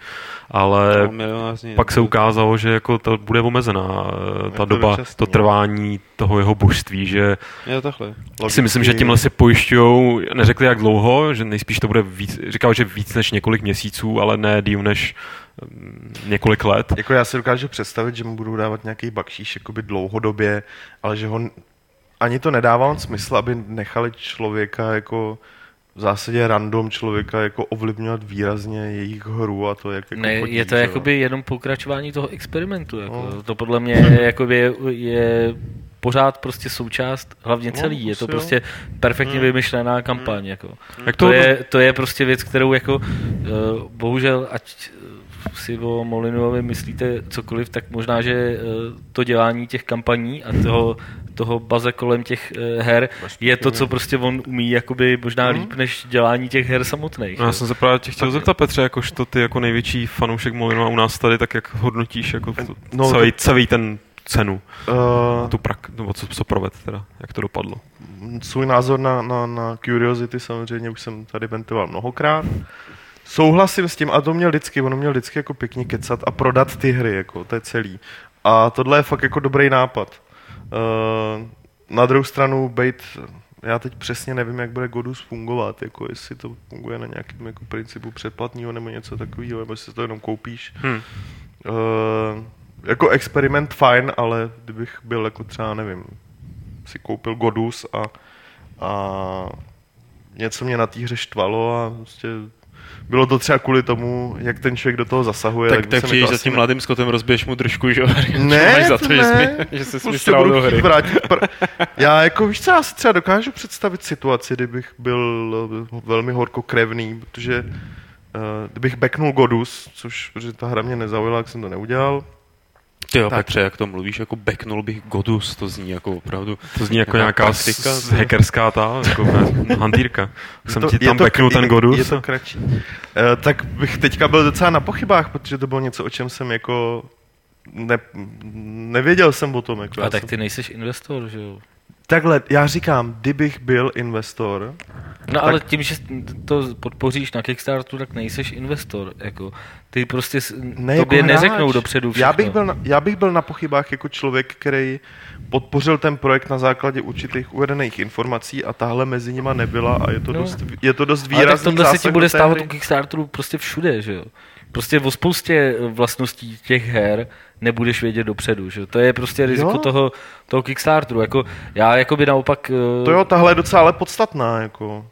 Ale No, pak se ukázalo, že jako to bude omezená eh, ta to doba, dočasný, to no. trvání toho jeho božství, že Je to takhle. si myslím, že tímhle si pojišťují, neřekli jak dlouho, že nejspíš to bude víc, říkal, že víc než několik měsíců, ale ne díl než mm, několik let. Jako já si dokážu představit, že mu budou dávat nějaký bakšíš jakoby dlouhodobě, ale že ho ani to nedává on smysl, aby nechali člověka jako v zásadě random člověka jako ovlivňovat výrazně jejich hru a to, jak jako Ne, chodí, je to že jakoby jenom pokračování toho experimentu. Jako. No. To podle mě je, jakoby je, je pořád prostě součást, hlavně No, celý. Je to asi jo. prostě perfektně Hmm. vymyšlená kampaň. Jako. Jak To, to, je, to je prostě věc, kterou jako, uh, bohužel, ať eh, si o Molinovi myslíte cokoliv, tak možná, že uh, to dělání těch kampaní a toho, toho baze kolem těch uh, her je to, co prostě on umí jakoby možná Hmm. líp, než dělání těch her samotných. No, já jsem se právě tě chtěl zeptat, Petře, jakož to ty jako největší fanoušek Molinova u nás tady, tak jak hodnotíš jako to, No, celý, celý ten cenu, Uh, tu prak, nebo co, co proved teda, jak to dopadlo. svůj názor na, na, na Curiosity samozřejmě už jsem tady ventoval mnohokrát. Souhlasím s tím, a to měl vždycky, ono měl vždycky jako pěkně kecat a prodat ty hry, jako, to je celý. A tohle je fakt jako dobrý nápad. Uh, na druhou stranu, bejt, já teď přesně nevím, jak bude Godus fungovat, jako jestli to funguje na nějakém jako principu předplatního nebo něco takového, nebo jestli to jenom koupíš. Hm. Uh, jako experiment fajn, ale kdybych byl jako třeba, nevím, si koupil Godus a, a něco mě na té hře štvalo a prostě bylo to třeba kvůli tomu, jak ten člověk do toho zasahuje. Tak, tak mi přijdeš za tím ne- mladým Skotem, rozbiješ mu držku, že jo? Ne, Máš za to, to že, ne. jsi, že jsi Prostě budu do hry. vrátit pr- Já jako, víš co, já si třeba dokážu představit situaci, kdybych byl eh, velmi horkokrevný, protože uh, kdybych backnul Godus, což, protože ta hra mě nezaujala, jak jsem to neudělal, Ty jo, Tak. Petře, jak to mluvíš, jako backnul bych Godus, to zní jako opravdu. To zní jako Nějaká praktika, s- hackerská ta, jako hantýrka. Jsem to- ti je tam to- backnul ten Godus. Je to kratší. Uh, tak bych teďka byl docela na pochybách, protože to bylo něco, o čem jsem jako ne, nevěděl jsem o tom. Jako A tak jsem, ty nejseš investor, že jo? Takhle, já říkám, kdybych byl investor, No ale tím, že to podpoříš na Kickstarteru, tak nejseš investor. Jako. Ty prostě ne tobě jako neřeknou dopředu všechno. Já bych, byl na, já bych byl na pochybách jako člověk, který podpořil ten projekt na základě určitých uvedených informací a tahle mezi nima nebyla a je to, No. dost, je to dost Ale tak výrazný tohle se ti bude stávat u Kickstarteru prostě všude, že jo? Prostě o spoustě vlastností těch her nebudeš vědět dopředu, že? To je prostě riziko Jo. toho, toho Kickstarteru. Jako, já jako by naopak eh, To jo, tahle je docela ale podstatná, jako.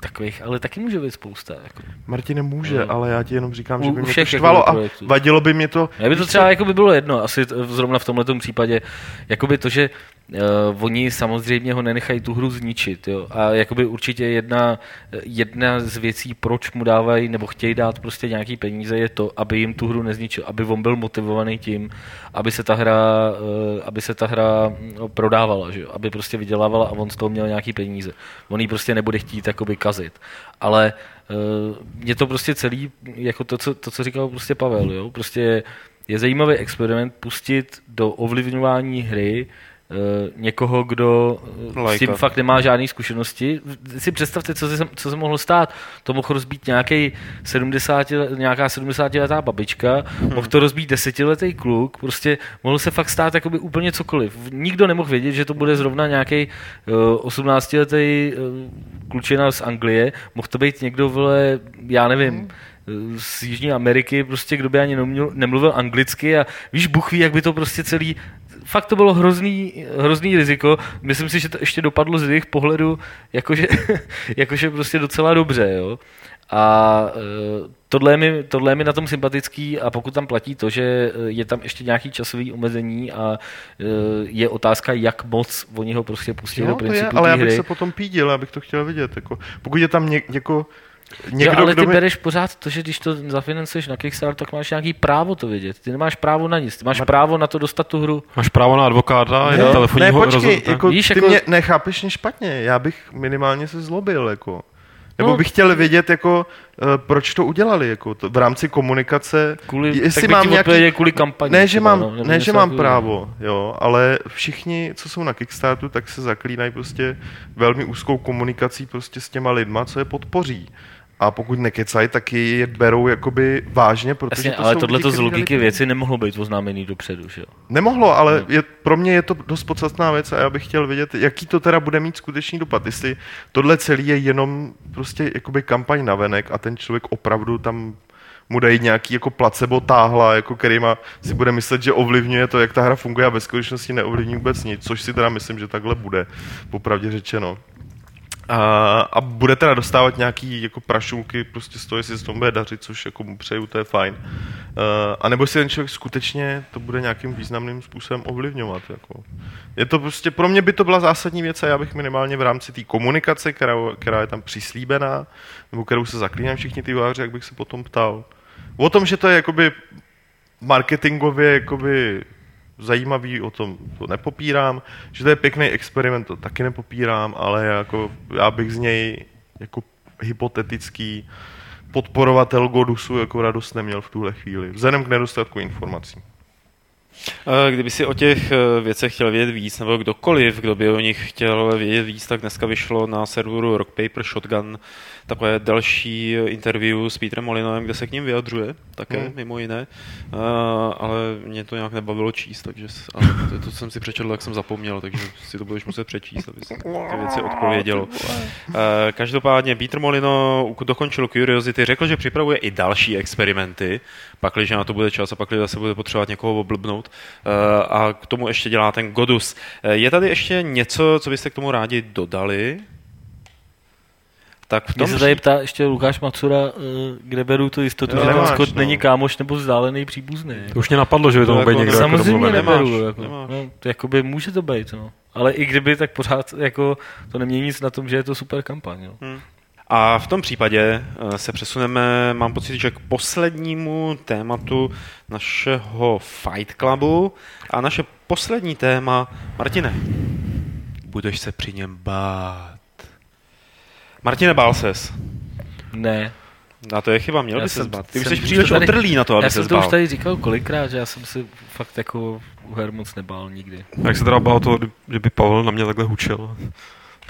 takových, ale taky může být spousta. Jako. Martine může, No. ale já ti jenom říkám, U- že by mě to štvalo a vadilo by mě to... Mně by to třeba jako by bylo jedno, asi zrovna v tomhle případě, jakoby to, že uh, oni samozřejmě ho nenechají tu hru zničit, jo, a jakoby určitě jedna, jedna z věcí, proč mu dávají nebo chtějí dát prostě nějaký peníze, je to, aby jim tu hru nezničil, aby on byl motivovaný tím, aby se ta hra, uh, aby se ta hra no, prodávala, že jo, aby prostě vydělávala a on z toho měl nějaký peníze. On ji prostě nebude chtít jakoby kazit. Ale uh, je to prostě celý, jako to, co, to, co říkal prostě Pavel, jo, prostě je zajímavý experiment pustit do ovlivňování hry Uh, někoho, kdo uh, s tím Lajka. fakt nemá žádné zkušenosti. Si představte, co se, co se mohlo stát. To mohl rozbít nějaký 70, nějaká 70 letá babička, hmm. mohl to rozbít desetiletý kluk, prostě mohlo se fakt stát jakoby úplně cokoliv. Nikdo nemohl vědět, že to bude zrovna nějaký uh, 18 letý uh, klučina z Anglie, mohl to být někdo, vole, já nevím, hmm z Jižní Ameriky, prostě kdo by ani nemluvil, nemluvil anglicky a víš, Bůh ví, jak by to prostě celý fakt to bylo hrozný, hrozný riziko. Myslím si, že to ještě dopadlo z jejich pohledu jakože, jakože prostě docela dobře, jo. A e, tohle je, mi, tohle je mi na tom sympatický a pokud tam platí to, že je tam ještě nějaký časový omezení a e, je otázka, jak moc oni ho prostě pustí jo, do principu je, ale já bych hry. se potom pídil, abych to chtěl vidět. Jako, pokud je tam něk, něko, někdo, jo, ale ty by... bereš pořád to, že když to zafinancuješ na Kickstarter, tak máš nějaký právo to vědět. Ty nemáš právo na nic. Ty máš právo na to dostat tu hru. Máš právo na advokáta, ne, ne, telefonního počkej, rozhodnutí. jako, Víš, ty jako- mě nechápeš mě špatně. Já bych minimálně se zlobil, jako. Nebo No. bych chtěl vědět, jako, uh, proč to udělali, jako, to, v rámci komunikace. Kvůli, Jestli tak mám nějaký- kvůli kampani. Ne, že mám, no, ne, že mám právo, jo, ale všichni, co jsou na Kickstarteru, tak se zaklínají prostě velmi úzkou komunikací prostě s těma lidma, co je podpoří. A pokud nekecají, tak je berou jakoby vážně, protože Jasně, to ale tohle z logiky věci nemohlo být oznámený dopředu, že jo? Nemohlo, ale No. je, pro mě je to dost podstatná věc a já bych chtěl vědět, jaký to teda bude mít skutečný dopad. Jestli tohle celé je jenom prostě jakoby kampaň na venek a ten člověk opravdu tam mu dají nějaký jako placebo táhla, jako který má, si bude myslet, že ovlivňuje to, jak ta hra funguje a ve skutečnosti neovlivní vůbec nic, což si teda myslím, že takhle bude, popravdě řečeno. A, a bude teda dostávat nějaký jako prašulky prostě z toho, jestli se tomu bude dařit, což jako mu přeju, to je fajn. Uh, a nebo si ten člověk skutečně to bude nějakým významným způsobem ovlivňovat. Jako. Je to prostě, pro mě by to byla zásadní věc a já bych minimálně v rámci té komunikace, která, která je tam přislíbená, nebo kterou se zaklínají všichni ty vývojáři, jak bych se potom ptal. O tom, že to je jakoby marketingově jakoby zajímavý, o tom to nepopírám, že to je pěkný experiment, to taky nepopírám, ale jako, já bych z něj jako hypotetický podporovatel Godusu jako radost neměl v tuhle chvíli, vzhledem k nedostatku informací. Eh, Kdyby si o těch eh, věcech chtěl vědět víc, nebo kdokoliv, kdo by o nich chtěl vědět víc, tak dneska vyšlo na serveru Rock Paper Shotgun takové další interview s Petrem Molinoem, kde se k ním vyjadřuje, také Hmm. mimo jiné, Eh, ale mě to nějak nebavilo číst, takže ale to, to jsem si přečetl, jak jsem zapomněl, takže si to budeš muset přečíst, aby si ty věci odpovědělo. Eh, Každopádně Peter Molino dokončil Curiosity, řekl, že připravuje i další experimenty, pakliže na to bude čas a pakliže zase bude potřebovat někoho oblbnout. Eh, A k tomu ještě dělá ten Godus. Eh, Je tady ještě něco, co byste k tomu rádi dodali? Tak v Mě tom se tady ptá ještě Lukáš Macura, eh, kde beru tu jistotu, Jo, že ten nemáš, Scott no. není kámoš nebo vzdálený příbuzný. To už mě napadlo, že by to mohl být jako někdo jako Samozřejmě nemáš, neberu. Jako, nemáš. no, to jakoby může to být, no. Ale i kdyby, tak pořád jako, to nemění nic na tom, že je to super kampaň. No. A v tom případě eh, se přesuneme, mám pocit, že k poslednímu tématu našeho Fight Clubu. A naše poslední téma, Martine, budeš se při něm bát. Martine, bál ses. Ne. A to je chyba, měl Já by se jsem- bát. Ty už jsi příliš to tady- otrlý na to, aby Já se jsem to už tady říkal kolikrát, že já jsem si fakt jako u her moc nebál nikdy. Jak se teda bál toho, že by Pavel na mě takhle hučel.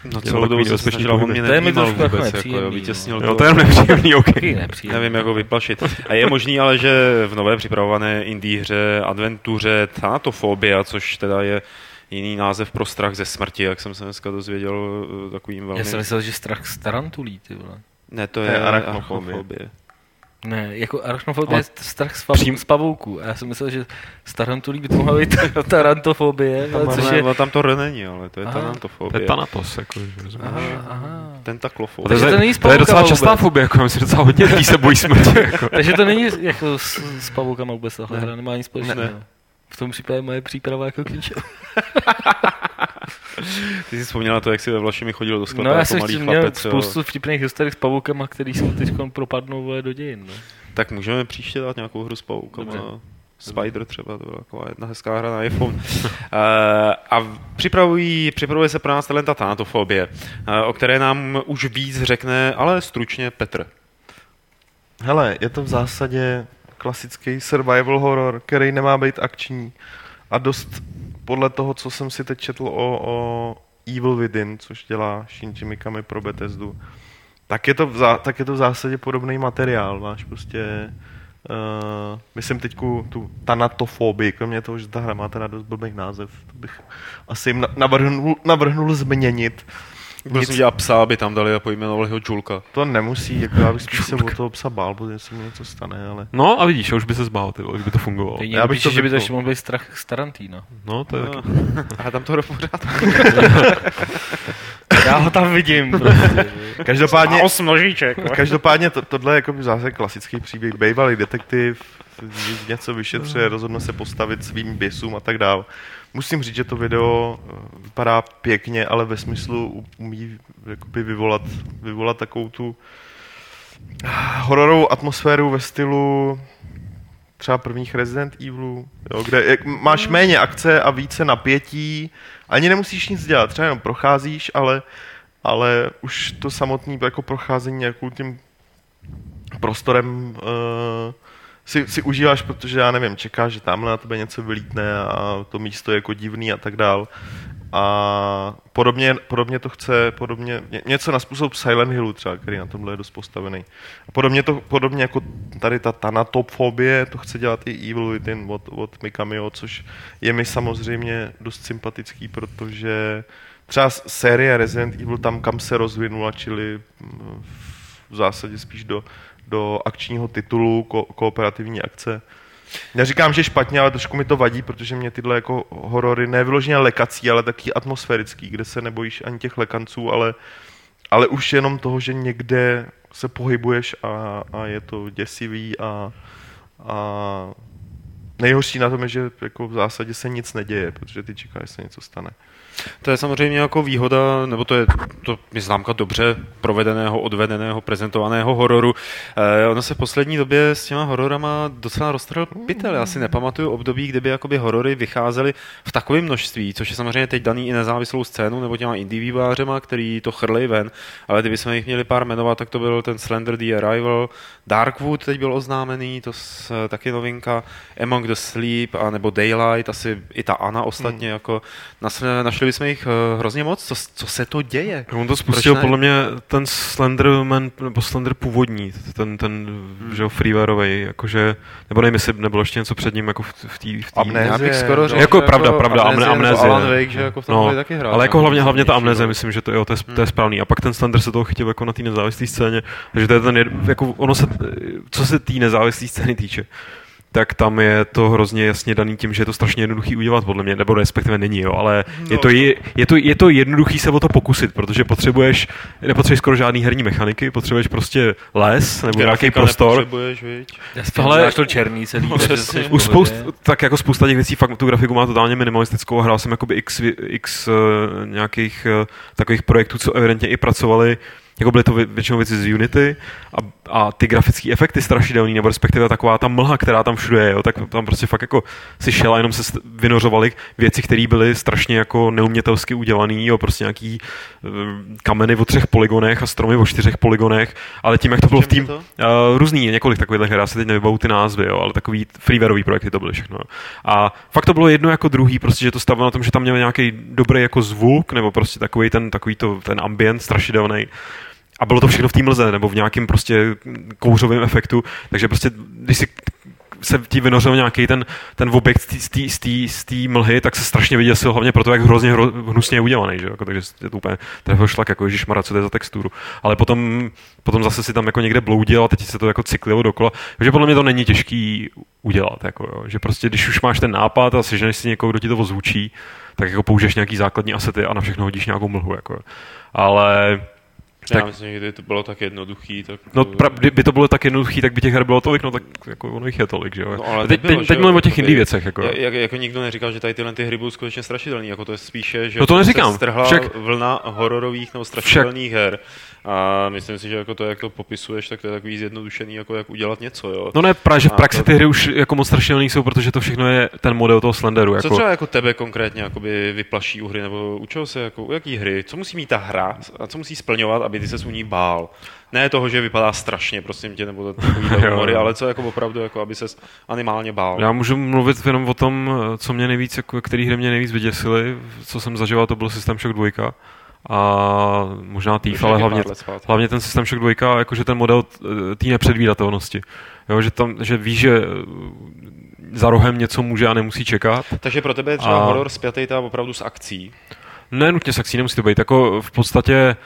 No celou dobu takový se snažil, on mě To je mi nevnímal trošku jako vůbec, jako, jo, no. vytěsnil Jo, to. to je nepříjemný, OK. Nepříjemný. Nevím, jak ho vyplašit. A je možný ale, že v nové připravované indie hře, adventuře Thanatofobia, což teda je jiný název pro strach ze smrti, jak jsem se dneska dozvěděl eh, takovým velmi... Já jsem myslel, že strach z tarantulí, ty vole. Ne, to To je je arachnofobie. arachnofobie. Ne, jako arachnofobie Ale je strach z, pav- přím- z pavouků. A já jsem myslel, že z tarantulí by to mohla být tarantofobie, ale což Ale je... tam to R není, ale to je Aha. To je. Thanatos, jako, že rozumíš. Aha, aha. To je, to není z to je docela častá vůbec. fobie, jako myslím, že docela hodně lidí se bojí smrti. Jako. Takže to není jako s, s pavoukama vůbec tahle hra, nemá nic společného. Ne. V tom případě moje příprava jako k ničemu. Ty jsi vzpomněl na to, jak jsi ve Vlašimi chodil do sklepa No já jako jsem malý měl chlapec. jo. spoustu vtipných historik s pavoukama, který jsou teď propadnou vole, do dějin. No. Tak můžeme příště dát nějakou hru s paukama. Dobře. Spider třeba, to byla taková jedna hezká hra na iPhone. uh, a připravují, připravuje se pro nás talenta Thanatofobie, uh, o které nám už víc řekne, ale stručně Petr. Hele, je to v zásadě klasický survival horror, který nemá být akční a dost podle toho, co jsem si teď četl o, o Evil Within, což dělá Shinji Mikami pro Bethesdu, tak je to v, zá, tak je to v zásadě podobný materiál. Máš prostě Uh, myslím teď tu tanatofobii, kromě toho, že ta hra má teda dost blbých název, to bych asi jim navrhnul, navrhnul změnit. Byl jsem dělal psa, aby tam dali a pojmenovali ho Julka. To nemusí, jako já bych spíš se o toho psa bál, protože se mi něco stane, ale... No a vidíš, už by se zbál, ty kdyby to fungovalo. já bych to, že by to ještě mohl být strach z Tarantína. No, to je no. taky. A tam to pořád. já ho tam vidím. Prostě. Každopádně... Osm nožíček. Každopádně to, tohle je jako zase klasický příběh. Bejvalý detektiv, něco vyšetřuje, rozhodne se postavit svým běsům a tak dále. Musím říct, že to video eh, vypadá pěkně, ale ve smyslu umí jakoby vyvolat, vyvolat takovou tu eh, hororovou atmosféru ve stylu třeba prvních Resident Evilů, jo, kde jak, máš hmm. méně akce a více napětí, ani nemusíš nic dělat, třeba jenom procházíš, ale, ale už to samotné jako procházení nějakou tím prostorem uh, si, si užíváš, protože já nevím, čekáš, že tamhle na tebe něco vylítne a to místo je jako divný a tak dál. A podobně, podobně to chce, podobně, něco na způsob Silent Hillu třeba, který na tomhle je dost postavený. A podobně, to, podobně jako tady ta tanatofobie, to chce dělat i Evil Within od, od Mikamio, což je mi samozřejmě dost sympatický, protože třeba série Resident Evil tam, kam se rozvinula, čili v zásadě spíš do do akčního titulu ko- kooperativní akce. Neříkám, že špatně, ale trošku mi to vadí, protože mě tyhle jako horory nevyloženě lekací, ale taky atmosférický, kde se nebojíš ani těch lekanců, ale, ale už jenom toho, že někde se pohybuješ a, a je to děsivý a, a nejhorší na tom je, že jako v zásadě se nic neděje, protože ty čekáš, že se něco stane. To je samozřejmě jako výhoda, nebo to je, to je známka dobře provedeného, odvedeného, prezentovaného hororu. Eh, ono se v poslední době s těma hororama docela roztrhl pytel. Já si nepamatuju období, kdyby jakoby horory vycházely v takovém množství, což je samozřejmě teď daný i nezávislou scénu nebo těma indie vývářema, který to chrlej ven, ale kdyby jsme jich měli pár jmenovat, tak to byl ten Slender The Arrival, Darkwood teď byl oznámený, to je taky novinka, Among the Sleep, a nebo Daylight, asi i ta Ana ostatně, hmm. jako našli bychom jich uh, hrozně moc. Co, co se to děje? On to spustil podle mě ten Slenderman, nebo Slender původní, ten, ten hmm. že freewareový, jakože, nebo nevím, jestli nebylo ještě něco před ním, jako v, v té... V amnézie, skoro no, řekl, jako, pravda, pravda, amnézie, amnézie. Alan Wake, že jako v tom no, taky hrál. Ale jako hlavně, hlavně ta amnézie, myslím, že to, jo, to, je, hmm. to je správný. A pak ten Slender se toho chytil jako na té nezávislé scéně, takže to je ten, jako ono se, co se té nezávislé scény týče, tak tam je to hrozně jasně daný tím, že je to strašně jednoduchý udělat, podle mě, nebo respektive není, jo, ale no. je, to, je, je, to, je to jednoduchý se o to pokusit, protože potřebuješ, nepotřebuješ skoro žádný herní mechaniky, potřebuješ prostě les nebo nějaký prostor. Tohle to černý celý. No, už spoust, tak jako spousta těch věcí, fakt tu grafiku má totálně minimalistickou a hrál jsem jakoby x, x uh, nějakých uh, takových projektů, co evidentně i pracovali jako byly to většinou věci z Unity a, a ty grafické efekty strašidelný, nebo respektive taková ta mlha, která tam všude je, jo, tak tam prostě fakt jako si šel a jenom se vynořovaly věci, které byly strašně jako neumětelsky udělané, jo, prostě nějaký uh, kameny o třech poligonech a stromy o čtyřech poligonech, ale tím, jak to bylo v tým, uh, různý, několik takových her, já si teď nevybavu ty názvy, jo, ale takový freewareový projekty to byly všechno. Jo. A fakt to bylo jedno jako druhý, prostě, že to stavilo na tom, že tam měl nějaký dobrý jako zvuk, nebo prostě takový ten, takový to, ten ambient strašidelný a bylo to všechno v té mlze nebo v nějakém prostě kouřovém efektu, takže prostě když si se ti vynořil nějaký ten, ten objekt z té mlhy, tak se strašně vyděsil, hlavně proto, jak hrozně hro, hnusně je udělaný, že? Jako, takže je to úplně trefil šlak, jako Mara, co to je za texturu. Ale potom, potom zase si tam jako někde bloudil a teď se to jako cyklilo dokola. Takže podle mě to není těžký udělat, jako, jo. že prostě když už máš ten nápad a seženeš si někoho, kdo ti to ozvučí, tak jako použiješ nějaký základní asety a na všechno hodíš nějakou mlhu. Jako. Ale tak, já myslím, že kdyby to bylo tak jednoduchý, tak... No, pra, kdyby to bylo tak jednoduchý, tak by těch her bylo tolik, no tak jako ono jich je tolik, že jo. No, ale teď, nebylo, teď, teď mluvím o těch indie věcech, jako. Jak, jako nikdo neříkal, že tady tyhle ty hry budou skutečně strašidelný, jako to je spíše, že no to neříkám. se strhla Však... vlna hororových nebo strašidelných Však... her a myslím si, že jako to, jak to popisuješ, tak to je takový zjednodušený, jako jak udělat něco. Jo. No ne, právě, že v praxi ty hry už jako moc strašidelný jsou, protože to všechno je ten model toho Slenderu. Jako... Co třeba jako tebe konkrétně jakoby vyplaší u hry, nebo u čeho se, jako, u jaký hry, co musí mít ta hra a co musí splňovat, aby ty se u ní bál. Ne toho, že vypadá strašně, prosím tě, nebo takový humory, ale co jako opravdu, jako aby se animálně bál. Já můžu mluvit jenom o tom, co mě nejvíc, jako, který hry mě nejvíc vyděsily, co jsem zažíval, to byl System Shock 2 a možná TIF, ale hlavně, hlavně ten System Shock 2, jakože ten model té nepředvídatelnosti. Jo, že, tam, že víš, že za rohem něco může a nemusí čekat. Takže pro tebe je třeba a... horor spjatý tam opravdu s akcí? Ne, nutně s akcí nemusí to být. Jako v podstatě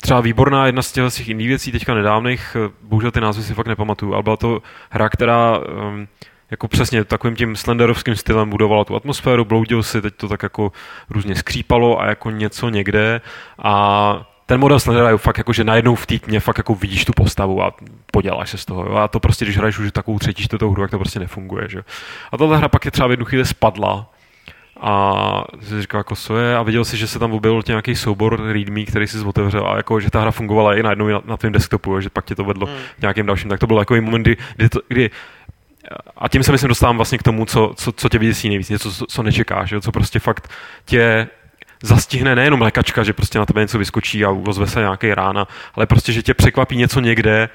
třeba výborná jedna z těch indie věcí teďka nedávných, bohužel ty názvy si fakt nepamatuju, ale byla to hra, která um, jako přesně takovým tím slenderovským stylem budovala tu atmosféru, bloudil si, teď to tak jako různě skřípalo a jako něco někde a ten model Slendera je fakt jako, že najednou v tmě fakt jako vidíš tu postavu a poděláš se z toho. Jo? A to prostě, když hraješ už takovou třetí, čtvrtou hru, tak to prostě nefunguje. Že? A tahle hra pak je třeba v jednu chvíli spadla a jsi říkal, jako co je, a viděl si, že se tam objevil nějaký soubor readme, který si otevřel a jako, že ta hra fungovala i najednou na, na tvém desktopu, že pak tě to vedlo hmm. nějakým dalším. Tak to byl takový moment, kdy, kdy, to, kdy a tím se myslím dostávám vlastně k tomu, co, co, co tě vyděsí nejvíc, něco, co, co nečekáš, jo? co prostě fakt tě zastihne nejenom lékačka, že prostě na tebe něco vyskočí a ozve se nějaký rána, ale prostě, že tě překvapí něco někde,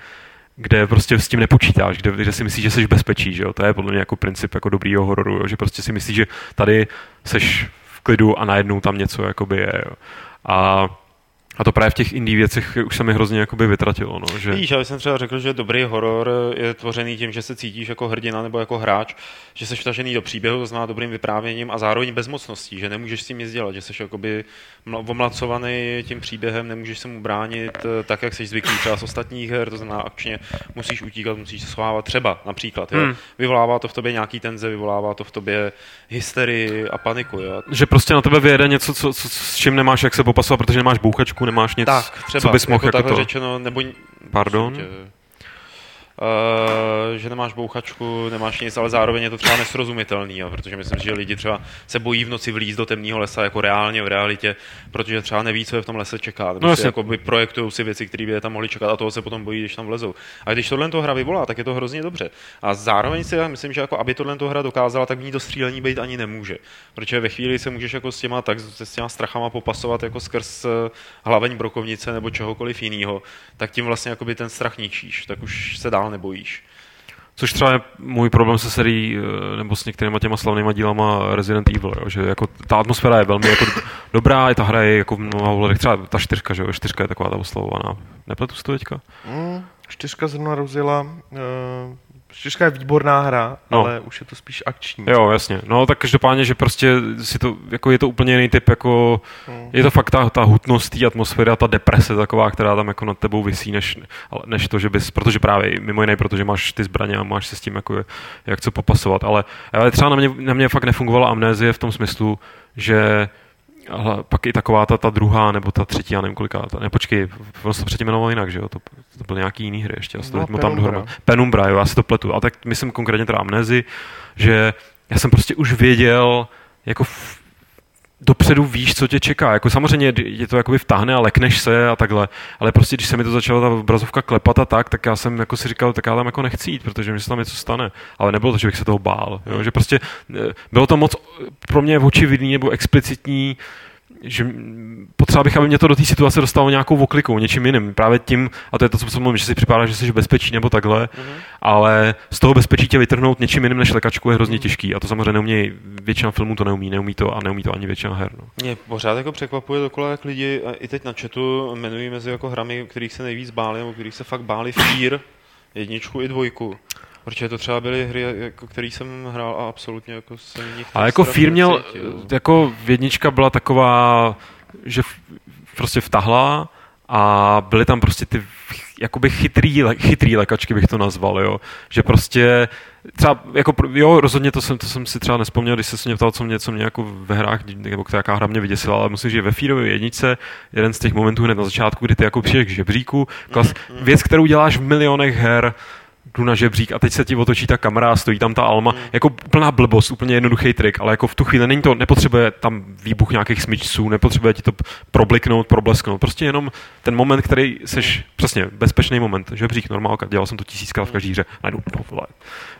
kde prostě s tím nepočítáš, kde, kde si myslíš, že jsi v bezpečí, že jo? To je podle mě jako princip jako dobrýho hororu, jo? že prostě si myslíš, že tady seš v klidu a najednou tam něco jakoby je, jo? A a to právě v těch indie věcech už se mi hrozně jakoby vytratilo. No, že... Víš, já jsem třeba řekl, že dobrý horor je tvořený tím, že se cítíš jako hrdina nebo jako hráč, že jsi vtažený do příběhu, to znamená dobrým vyprávěním a zároveň bezmocností, že nemůžeš s tím nic dělat, že jsi jakoby omlacovaný tím příběhem, nemůžeš se mu bránit eh, tak, jak jsi zvyklý třeba z ostatních her, to znamená akčně musíš utíkat, musíš se schovávat třeba například. Jo? Hmm. Vyvolává to v tobě nějaký tenze, vyvolává to v tobě hysterii a paniku. Jo? Že prostě na tebe vyjede něco, co, co, s čím nemáš jak se popasovat, protože nemáš bouchačku, nemáš nic, tak, třeba, co bys mohl jako, jako to... řečeno, nebo... Pardon? Tě, že nemáš bouchačku, nemáš nic, ale zároveň je to třeba nesrozumitelný, jo, protože myslím, že lidi třeba se bojí v noci vlízt do temného lesa jako reálně v realitě, protože třeba neví, co je v tom lese čeká. No, si jako projektují si věci, které by je tam mohli čekat a toho se potom bojí, když tam vlezou. A když tohle to hra vyvolá, tak je to hrozně dobře. A zároveň si já myslím, že jako aby tohle to hra dokázala, tak v ní to střílení být ani nemůže. Protože ve chvíli se můžeš jako s těma, tak, s těma strachama popasovat jako skrz eh, hlaveň brokovnice nebo čehokoliv jiného, tak tím vlastně ten strach ničíš, tak už se dál dál nebojíš. Což třeba je můj problém se serií, eh, nebo s některýma těma slavnýma dílama Resident Evil, jo, že jako ta atmosféra je velmi jako dobrá, i ta hra je jako v mnoha ohledech, třeba ta čtyřka, že jo, čtyřka je taková ta oslavovaná. Nepletu si to teďka? Mm, čtyřka zrovna rozjela uh, Čtyřka je výborná hra, no. ale už je to spíš akční. Jo, jasně. No tak každopádně, že prostě si to, jako je to úplně jiný typ, jako mm. je to fakt ta, ta hutnost té atmosféry a ta deprese taková, která tam jako nad tebou visí, než, než to, že bys, protože právě mimo jiné, protože máš ty zbraně a máš se s tím jako jak co popasovat, ale, ale třeba na mě, na mě fakt nefungovala amnézie v tom smyslu, že ale pak i taková ta, ta druhá, nebo ta třetí, já nevím koliká, ta, ne, počkej, on se předtím jmenoval jinak, že jo, to, to byly nějaký jiný hry ještě, já si to no, tam dohromady. Penumbra, jo, já si to pletu, a tak myslím konkrétně teda Amnezi, že já jsem prostě už věděl, jako v, dopředu víš, co tě čeká. Jako samozřejmě je to jakoby vtáhne a lekneš se a takhle, ale prostě když se mi to začala ta obrazovka klepat a tak, tak já jsem jako si říkal, tak já tam jako nechci jít, protože mi se tam něco stane. Ale nebylo to, že bych se toho bál. Jo? Že prostě eh, bylo to moc pro mě očividný nebo explicitní, že potřeba bych, aby mě to do té situace dostalo nějakou oklikou, něčím jiným. Právě tím, a to je to, co jsem mluvil, že si připadá, že jsi v bezpečí nebo takhle, mm-hmm. ale z toho bezpečí tě vytrhnout něčím jiným než lekačku je hrozně mm-hmm. těžký. A to samozřejmě neumí, většina filmů to neumí, neumí to a neumí to ani většina her. No. Mě pořád jako překvapuje dokola, jak lidi i teď na chatu jmenují mezi jako hrami, kterých se nejvíc báli, nebo kterých se fakt báli Fear, jedničku i dvojku. Protože to třeba byly hry, jako, který jsem hrál a absolutně jako jsem nich Ale jako Fear měl, jako jednička byla taková, že prostě vtahla a byly tam prostě ty jakoby chytrý, chytrý lékačky bych to nazval, jo. Že prostě třeba, jako, jo, rozhodně to jsem, to jsem si třeba nespomněl, když se mě ptal, co mě, co mě jako ve hrách, nebo jaká hra mě vyděsila, ale musím, že ve Fearové jedničce, jeden z těch momentů hned na začátku, kdy ty jako přijdeš k žebříku, klas, mhm, mhm. věc, kterou děláš v milionech her, jdu na žebřík a teď se ti otočí ta kamera a stojí tam ta Alma. Mm. Jako plná blbost, úplně jednoduchý trik, ale jako v tu chvíli není to, nepotřebuje tam výbuch nějakých smyčců, nepotřebuje ti to probliknout, problesknout. Prostě jenom ten moment, který seš, mm. přesně, bezpečný moment. Žebřík, normálka, dělal jsem to tisíckrát v každý hře. Najdu, no, vole.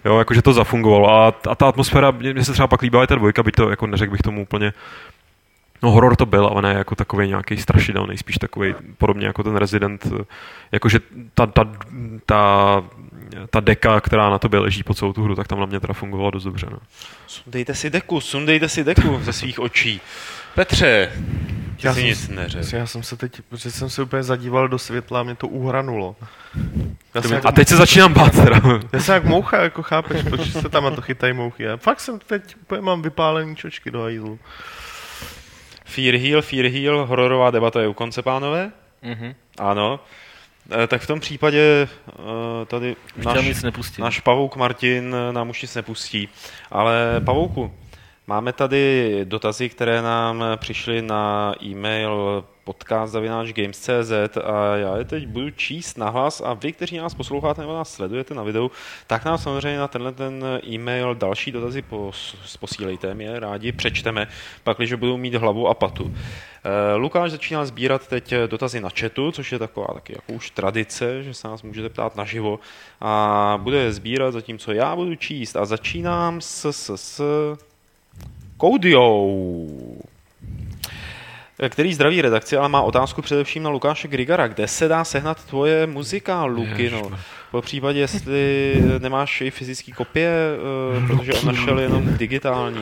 Jo, jakože to zafungovalo. A, a ta atmosféra, mně se třeba pak líbila i ta dvojka, byť to jako neřekl bych tomu úplně No horor to byl, ale ne jako takový nějaký strašidelný, spíš takový podobně jako ten Resident, jakože ta, ta, ta, ta deka, která na tobě leží po celou tu hru, tak tam na mě teda fungovala dost dobře. No. Sundejte si deku, sundejte si deku ze svých očí. Petře, ty Já jsi jsem nic neřekl. Já jsem se teď, protože jsem se úplně zadíval do světla a mě to uhranulo. Já jsem, A jak, teď se začínám bát teda. já jsem jak moucha, jako chápeš, proč se tam na to chytají mouchy. A fakt jsem teď úplně mám vypálený čočky do hajzlu. Fear Heal, Fear Heal, hororová debata je u konce, pánové? Mhm. Ano. E, tak v tom případě e, tady náš, náš pavouk Martin e, nám už nic nepustí. Ale pavouku, máme tady dotazy, které nám přišly na e-mail podcast.games.cz a já je teď budu číst nahlas a vy, kteří nás posloucháte nebo nás sledujete na videu, tak nám samozřejmě na tenhle ten e-mail další dotazy pos, posílejte, my je rádi přečteme, pak, když budou mít hlavu a patu. Eh, Lukáš začíná sbírat teď dotazy na chatu, což je taková taky jako už tradice, že se nás můžete ptát naživo a bude je sbírat, zatímco já budu číst a začínám s, s, s Koudiou který zdraví redakci, ale má otázku především na Lukáše Grigara. Kde se dá sehnat tvoje muzika, Lukino? Po případě, jestli nemáš i fyzické kopie, eh, protože on našel jenom digitální.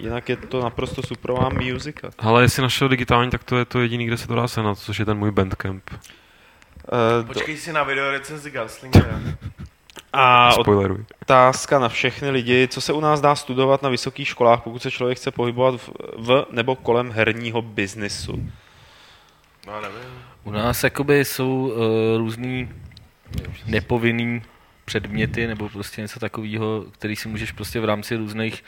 Jinak je to naprosto superová muzika. Ale jestli našel digitální, tak to je to jediný, kde se to dá sehnat, což je ten můj bandcamp. Do- Počkej si na video recenzi Gaslingera. A Spoileruj. otázka na všechny lidi, co se u nás dá studovat na vysokých školách, pokud se člověk chce pohybovat v, v nebo kolem herního biznisu. No nevím. U nás jakoby jsou uh, různý nepovinný předměty nebo prostě něco takového, který si můžeš prostě v rámci různých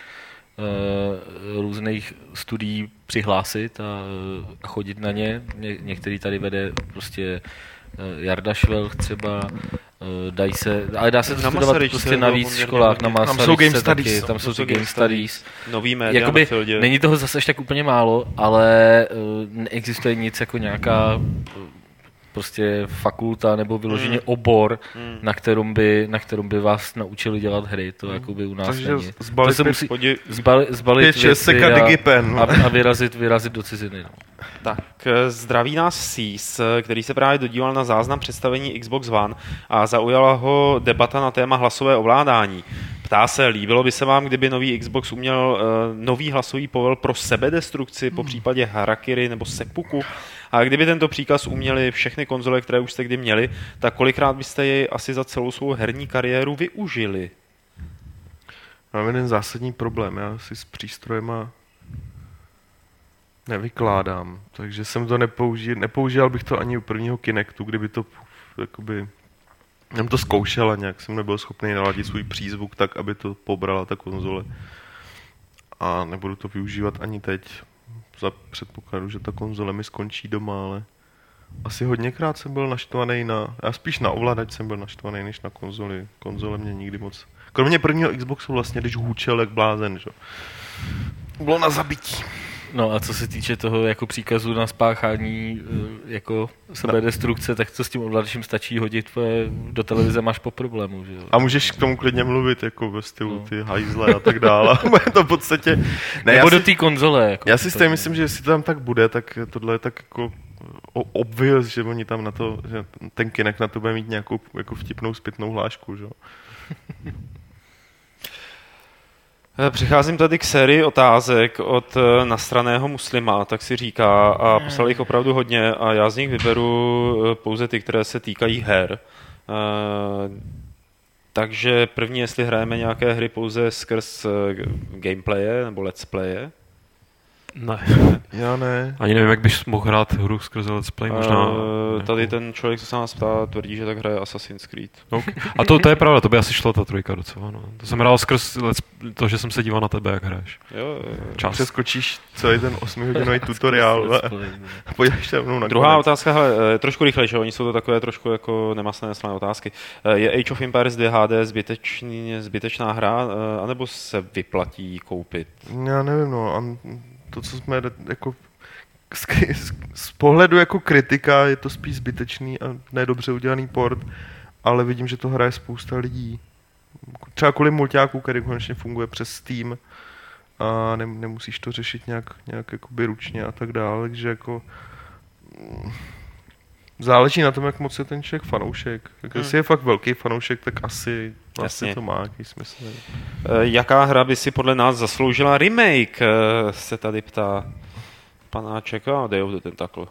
uh, různých studií přihlásit a, uh, a chodit na ně. Ně některý tady vede prostě uh, Jarda Švelch třeba, dají se, ale dá se to Na studovat Masaryčce prostě bylo na víc poměrně školách, na hodně. Tam jsou Game taky, Studies, tam jsou ty Game Studies. Nový média Jakoby není toho zase až tak úplně málo, ale uh, neexistuje nic jako nějaká uh, prostě fakulta nebo vyloženě Mm. obor, Hmm. na kterou by, na kterou by vás naučili dělat hry. To jakoby u nás Takže není. zbalit to se musí Podí, zbalit, zbalit věci seka a, digipen. a, a, vyrazit, vyrazit do ciziny. No. Tak, eh, zdraví nás Sis, eh, který se právě dodíval na záznam představení Xbox One a zaujala ho debata na téma hlasové ovládání. Ptá se, líbilo by se vám, kdyby nový Xbox uměl uh, nový hlasový povel pro sebedestrukci, po případě Harakiri nebo Seppuku? A kdyby tento příkaz uměli všechny konzole, které už jste kdy měli, tak kolikrát byste jej asi za celou svou herní kariéru využili? Mám jeden zásadní problém, já si s přístrojema nevykládám, takže jsem to nepoužil, nepoužíval bych to ani u prvního Kinectu, kdyby to jakoby, jsem to zkoušel a nějak jsem nebyl schopný naladit svůj přízvuk tak, aby to pobrala ta konzole. A nebudu to využívat ani teď, za předpokladu, že ta konzole mi skončí doma, ale asi hodněkrát jsem byl naštvaný na, já spíš na ovladač jsem byl naštvaný než na konzoli. Konzole mě nikdy moc Kromě prvního Xboxu vlastně, když hůčel jak blázen, že? Bylo na zabití. No a co se týče toho jako příkazu na spáchání eh, jako sebedestrukce, tak to s tím ovladačem stačí hodit tvoje, do televize máš po problému. Že jo? A můžeš k tomu klidně mluvit, jako ve stylu No. ty hajzle a tak dále. To v podstatě... Ne, já Nebo do si, té konzole. Jako já si to- stejně myslím, že jestli to tam tak bude, tak tohle je tak jako obvious, že oni tam na to, že ten kinek na to bude mít nějakou jako vtipnou zpětnou hlášku, že? jo. Eh, Přicházím tady k sérii otázek od eh, nastraného muslima, tak si říká, a poslal jich opravdu hodně a já z nich vyberu eh, pouze ty, které se týkají her. Takže první, jestli hrajeme nějaké hry pouze skrz gameplaye nebo let's playe. Ne. Já ne. Ani nevím, jak bys mohl hrát hru skrze Let's Play, možná... Eh, ne. Tady ten člověk, co se nás ptá, tvrdí, že tak hraje Assassin's Creed. Ok. A to, to je pravda, to by asi šlo ta trojka docela. No. To jsem hrál skrz let's, to, že jsem se díval na tebe, jak hraješ. Jo, jo. Čas. Přeskočíš celý ten 8-hodinový tutoriál a podíváš se mnou na Druhá konec. otázka, hele, eh, trošku rychlejší, oni jsou to takové trošku jako nemasné slané otázky. Eh, Je Age of Empires 2 HD zbytečný, zbytečná hra, anebo se vyplatí koupit? Já nevím, no, a to, co jsme jako z, z, z pohledu jako kritika je to spíš zbytečný a nedobře udělaný port, ale vidím, že to hraje spousta lidí. Třeba kvůli multiáku, který konečně funguje přes Steam a ne, nemusíš to řešit nějak, nějak jakoby ručně a tak dále, takže jako záleží na tom, jak moc je ten člověk fanoušek. Jak Hmm. Jestli je fakt velký fanoušek, tak asi, Jasně. asi to má nějaký smysl. Eh, Jaká hra by si podle nás zasloužila remake, eh, se tady ptá panáček a Day of the Tentacle.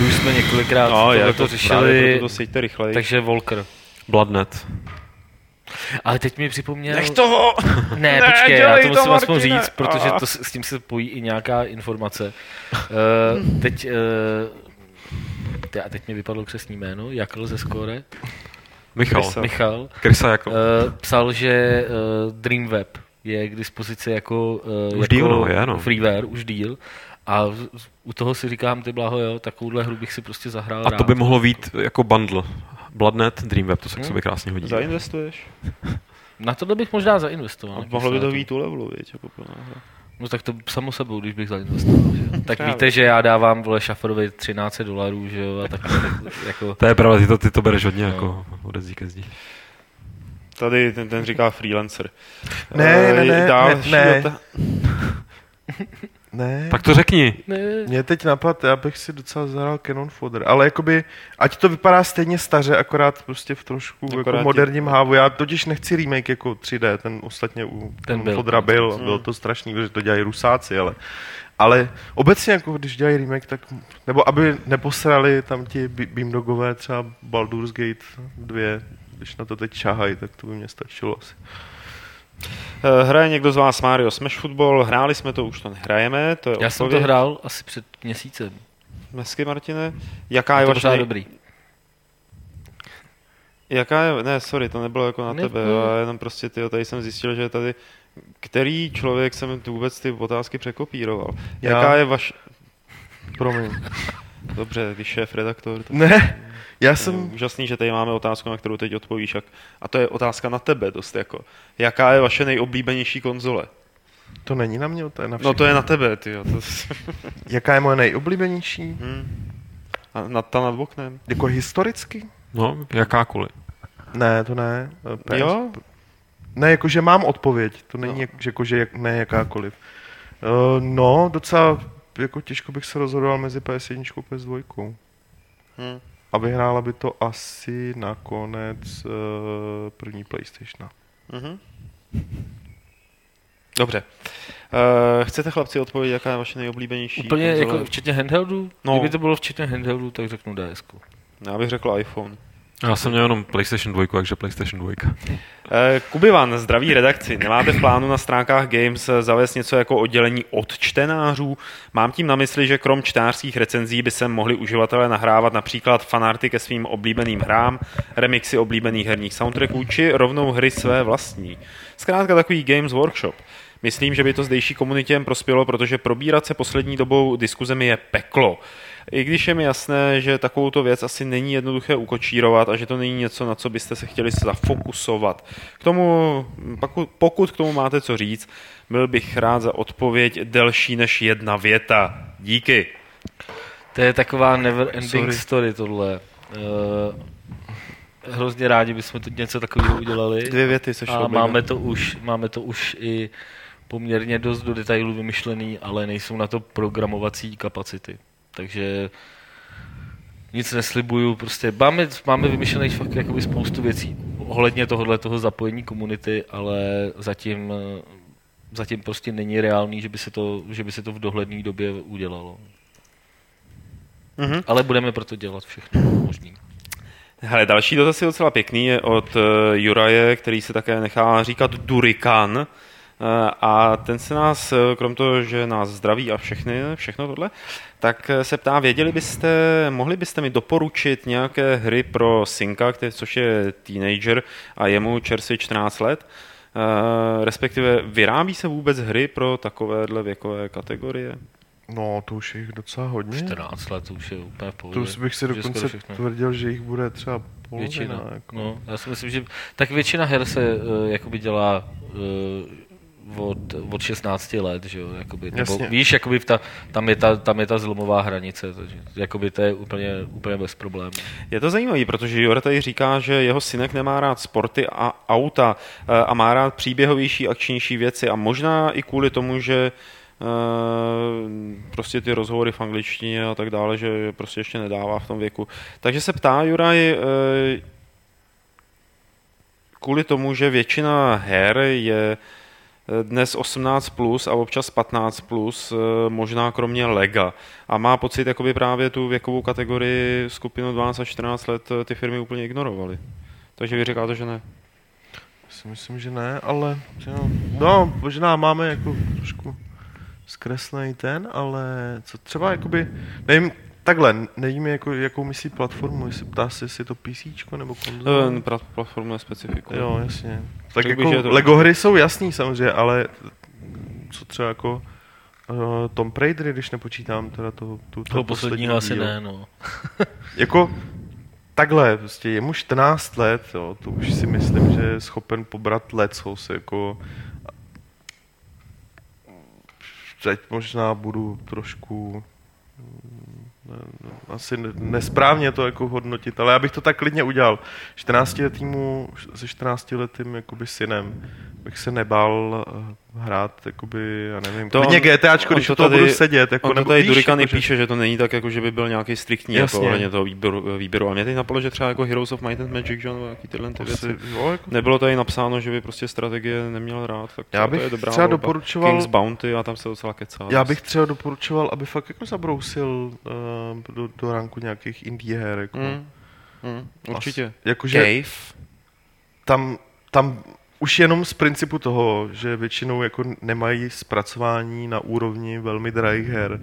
My už jsme několikrát No, jak to to právě řešili, proto to sejte rychleji. takže Volker. Bloodnet. Ale teď mi připomněl... Nech toho! Ne, Ne, počkej, já to to, musím aspoň Martine. říct, protože to, s tím se pojí i nějaká informace. Uh, teď, uh, te, a teď mi vypadlo křesní jméno, Jakl ze Skore, Michal. Krysa. Michal, Krysa jako. uh, psal, že uh, Dreamweb je k dispozici jako, uh, Už jako díl, no, je, no. freeware, už díl. A u toho si říkám, ty bláho, jo, takovouhle hru bych si prostě zahrál A rád. to by mohlo být jako bundle. Bloodnet, Dreamweb, to se k Hmm. sobě krásně hodí. Zainvestuješ? Na tohle bych možná zainvestoval. A mohlo by to být u levelu, jako plná hra. No tak to samo sebou, když bych zainvestoval. Že? Tak Právě. víte, že já dávám vole Šaferovi 13 dolarů, že jo, a tak, jako... To je pravda, ty to, ty to bereš hodně No. jako ode zdí ke zdí. Tady ten, ten říká freelancer. Ne, ne, ne, ne, ne. Ne. Tak to řekni. Ne, Mě teď napad, já bych si docela zahrál Cannon Fodder, ale jakoby, ať to vypadá stejně staře, akorát prostě v trošku Akorát jako moderním hávu. Já totiž nechci remake jako 3D, ten ostatně u ten byl. Fodra byl, Hmm. bylo to strašný, protože to dělají rusáci, ale ale obecně, jako když dělají remake, tak, nebo aby neposrali tam ti Be- Beamdogové třeba Baldur's Gate 2, když na to teď čahají, tak to by mě stačilo asi. Eh, Hraje někdo z vás Mario Smash Football? Hráli jsme to, už to nehrajeme. To je já jsem to odpověď. hrál asi před měsícem. Hezky, Martine. Jaká je Je vaše nej... dobrý. Jaká je, ne, sorry, to nebylo jako na Ne, tebe, ne. já jenom prostě, ty, tady jsem zjistil, že tady, který člověk jsem tu vůbec ty otázky překopíroval. Já. Jaká je vaš... Promiň. Dobře, když šéf redaktor, tak Ne, já jsem... jsem, úžasný, že tady máme otázku, na kterou teď odpovíš. jak- A to je otázka na tebe dost jako. Jaká je vaše nejoblíbenější konzole? to není na mě, to je na No všechny. to je na tebe, ty jo. To... Jaká je moje nejoblíbenější? hm. A na, ta nad oknem? Jako historicky? No, jakákoliv. Ne, to ne. Eh, PS. Jo? Ne, jakože mám odpověď, to není No. jak, že jakože jak, ne jakákoliv. Uh, no, docela jako těžko bych se rozhodoval mezi PS1 a PS2. Hm. A vyhrála by to asi nakonec uh, první PlayStation. Mhm. Dobře. Uh, chcete chlapci odpovědět, jaká je vaše nejoblíbenější Úplně konzole? jako včetně handheldu? No. Kdyby to bylo včetně handheldu, tak řeknu DS. Já bych řekl iPhone. Já jsem měl jenom PlayStation 2, takže PlayStation 2. Eh, Kubivan, zdraví redakci. Nemáte v plánu na stránkách Games eh, zavést něco jako oddělení od čtenářů? Mám tím na mysli, že krom čtářských recenzí by se mohli uživatelé nahrávat například fanarty ke svým oblíbeným hrám, remixy oblíbených herních soundtracků či rovnou hry své vlastní. Zkrátka takový Games Workshop. Myslím, že by to zdejší komunitě prospělo, protože probírat se poslední dobou diskuzemi je peklo. I když je mi jasné, že takovouto věc asi není jednoduché ukočírovat a že to není něco, na co byste se chtěli zafokusovat. K tomu, pokud, pokud k tomu máte co říct, byl bych rád za odpověď delší než jedna věta. Díky. To je taková never ending Sorry. story tohle. Uh, hrozně rádi bychom to něco takového udělali. Dvě věty se A máme to už, máme to už i poměrně dost do detailů vymyšlený, ale nejsou na to programovací kapacity. Takže nic neslibuju, prostě máme, máme vymyšlených fakt jakoby spoustu věcí ohledně tohohle toho zapojení komunity, ale zatím, eh, zatím prostě není reálný, že by se to, že by se to v dohledné době udělalo. Mhm. Ale budeme proto dělat všechno možný. Hele, další dotaz je docela pěkný, je od uh, Juraje, který se také nechá říkat Durikan. Uh, a ten se nás, eh, krom toho, že nás zdraví a všechny, všechno tohle, tak eh, se ptá, věděli byste, mohli byste mi doporučit nějaké hry pro synka, který, což je teenager a je mu čerstvě 14 let, respektive vyrábí se vůbec hry pro takovéhle věkové kategorie? No, to už je jich docela hodně. 14 let to už je úplně v To pohodě. už bych si dokonce tvrdil, že jich bude třeba polovina. Většina. Jako. No, já si myslím, že tak většina her se uh, jakoby dělá uh, od, od 16 let, že jo, jakoby, nebo víš, jakoby ta, tam, je ta, tam je ta zlomová hranice, takže jakoby to je úplně, úplně bez problémů. Je to zajímavé, protože Jora tady říká, že jeho synek nemá rád sporty a auta eh, a má rád příběhovější, akčnější věci a možná i kvůli tomu, že eh, prostě ty rozhovory v angličtině a tak dále, že prostě ještě nedává v tom věku. Takže se ptá Juraj, eh, kvůli tomu, že většina her je dnes 18 plus a občas 15 plus, eh, možná kromě Lega. A má pocit, jakoby právě tu věkovou kategorii skupinu 12 a 14 let eh, ty firmy úplně ignorovaly. Takže vy říkáte, že ne. Si myslím, že ne, ale jo, no, možná máme jako trošku zkreslený ten, ale co třeba jakoby, nevím, takhle, nevím, jako, jakou myslí platformu, jestli ptá se, jestli je to PC nebo konzole. Eh, pra- Platformu nespecifikuje. Jo, jasně. Tak Řekl jako že je to- Lego hry jsou jasný samozřejmě, ale co třeba jako uh, Tomb Raider, když nepočítám teda to, tu, Toho posledního asi díl. ne, no. Jako takhle, prostě je mu 14 let, jo, to už si myslím, že je schopen pobrat lecos, jako teď možná budu trošku ne- asi ne- nesprávně to jako hodnotit, ale já bych to tak klidně udělal. 14 letýmu, se 14 letým jakoby synem bych se nebál eh, hrát, jakoby, já nevím, To to klidně GTAčko, když to tady- budu sedět, jako, On to nebo tady víš, Durikan jako, že- píše, že to není tak, jako že by byl nějaký striktní jako ohledně toho výběru, výběru. A mě teď napadlo, že třeba jako Heroes of Might and Magic, že, nebo jaký tyhle ty věci. jo, jako Nebylo tady napsáno, že by prostě strategie neměl rád, tak Já to bych je dobrá třeba volba. doporučoval- King's Bounty a tam se docela kecá. Já bych třeba doporučoval, aby fakt jako zabrousil uh, do, do ranku nějakých indie her. Jako. Mm, mm, určitě. Jakože Cave. tam, tam už jenom z principu toho, že většinou jako nemají zpracování na úrovni velmi drahých her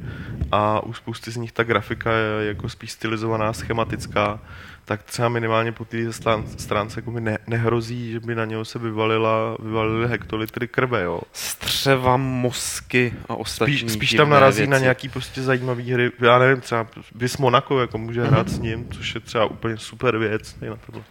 a u spousty z nich ta grafika je jako spíš stylizovaná, schematická, tak třeba minimálně po té strán- stránce jako mi ne, nehrozí, že by na něho se vyvalila, vyvalily hektolitry krve, jo. Střeva, mosky a ostatní Spíš, spíš tam narazí věci. na nějaký prostě zajímavý hry. Já nevím, třeba Vis Monaco jako může Mhm. hrát s ním, což je třeba úplně super věc. Na tohle.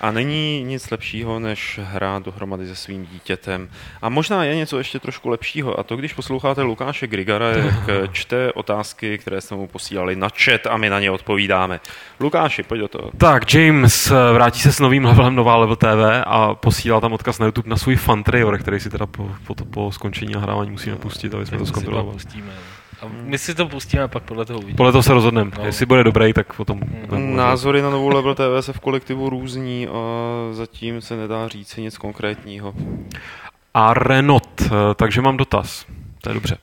A není nic lepšího, než hrát dohromady se svým dítětem. A možná je něco ještě trošku lepšího. A to, když posloucháte Lukáše Grigara, jak čte otázky, které jsme mu posílali na chat a my na ně odpovídáme. Lukáši, pojď do toho. Tak, James eh, vrátí se s novým levelem Nová Level TV a posílá tam odkaz na YouTube na svůj fan trailer, který si teda po, po, to, po skončení nahrávání musíme pustit, aby jsme to zkontrolovali. A my si to pustíme a pak podle toho uvidíme. Podle toho se rozhodneme. No. Jestli bude dobrý, tak potom... Názory na novou Level TV se v kolektivu různí a zatím se nedá říct nic konkrétního. A Renot, eh, takže mám dotaz. To je dobře.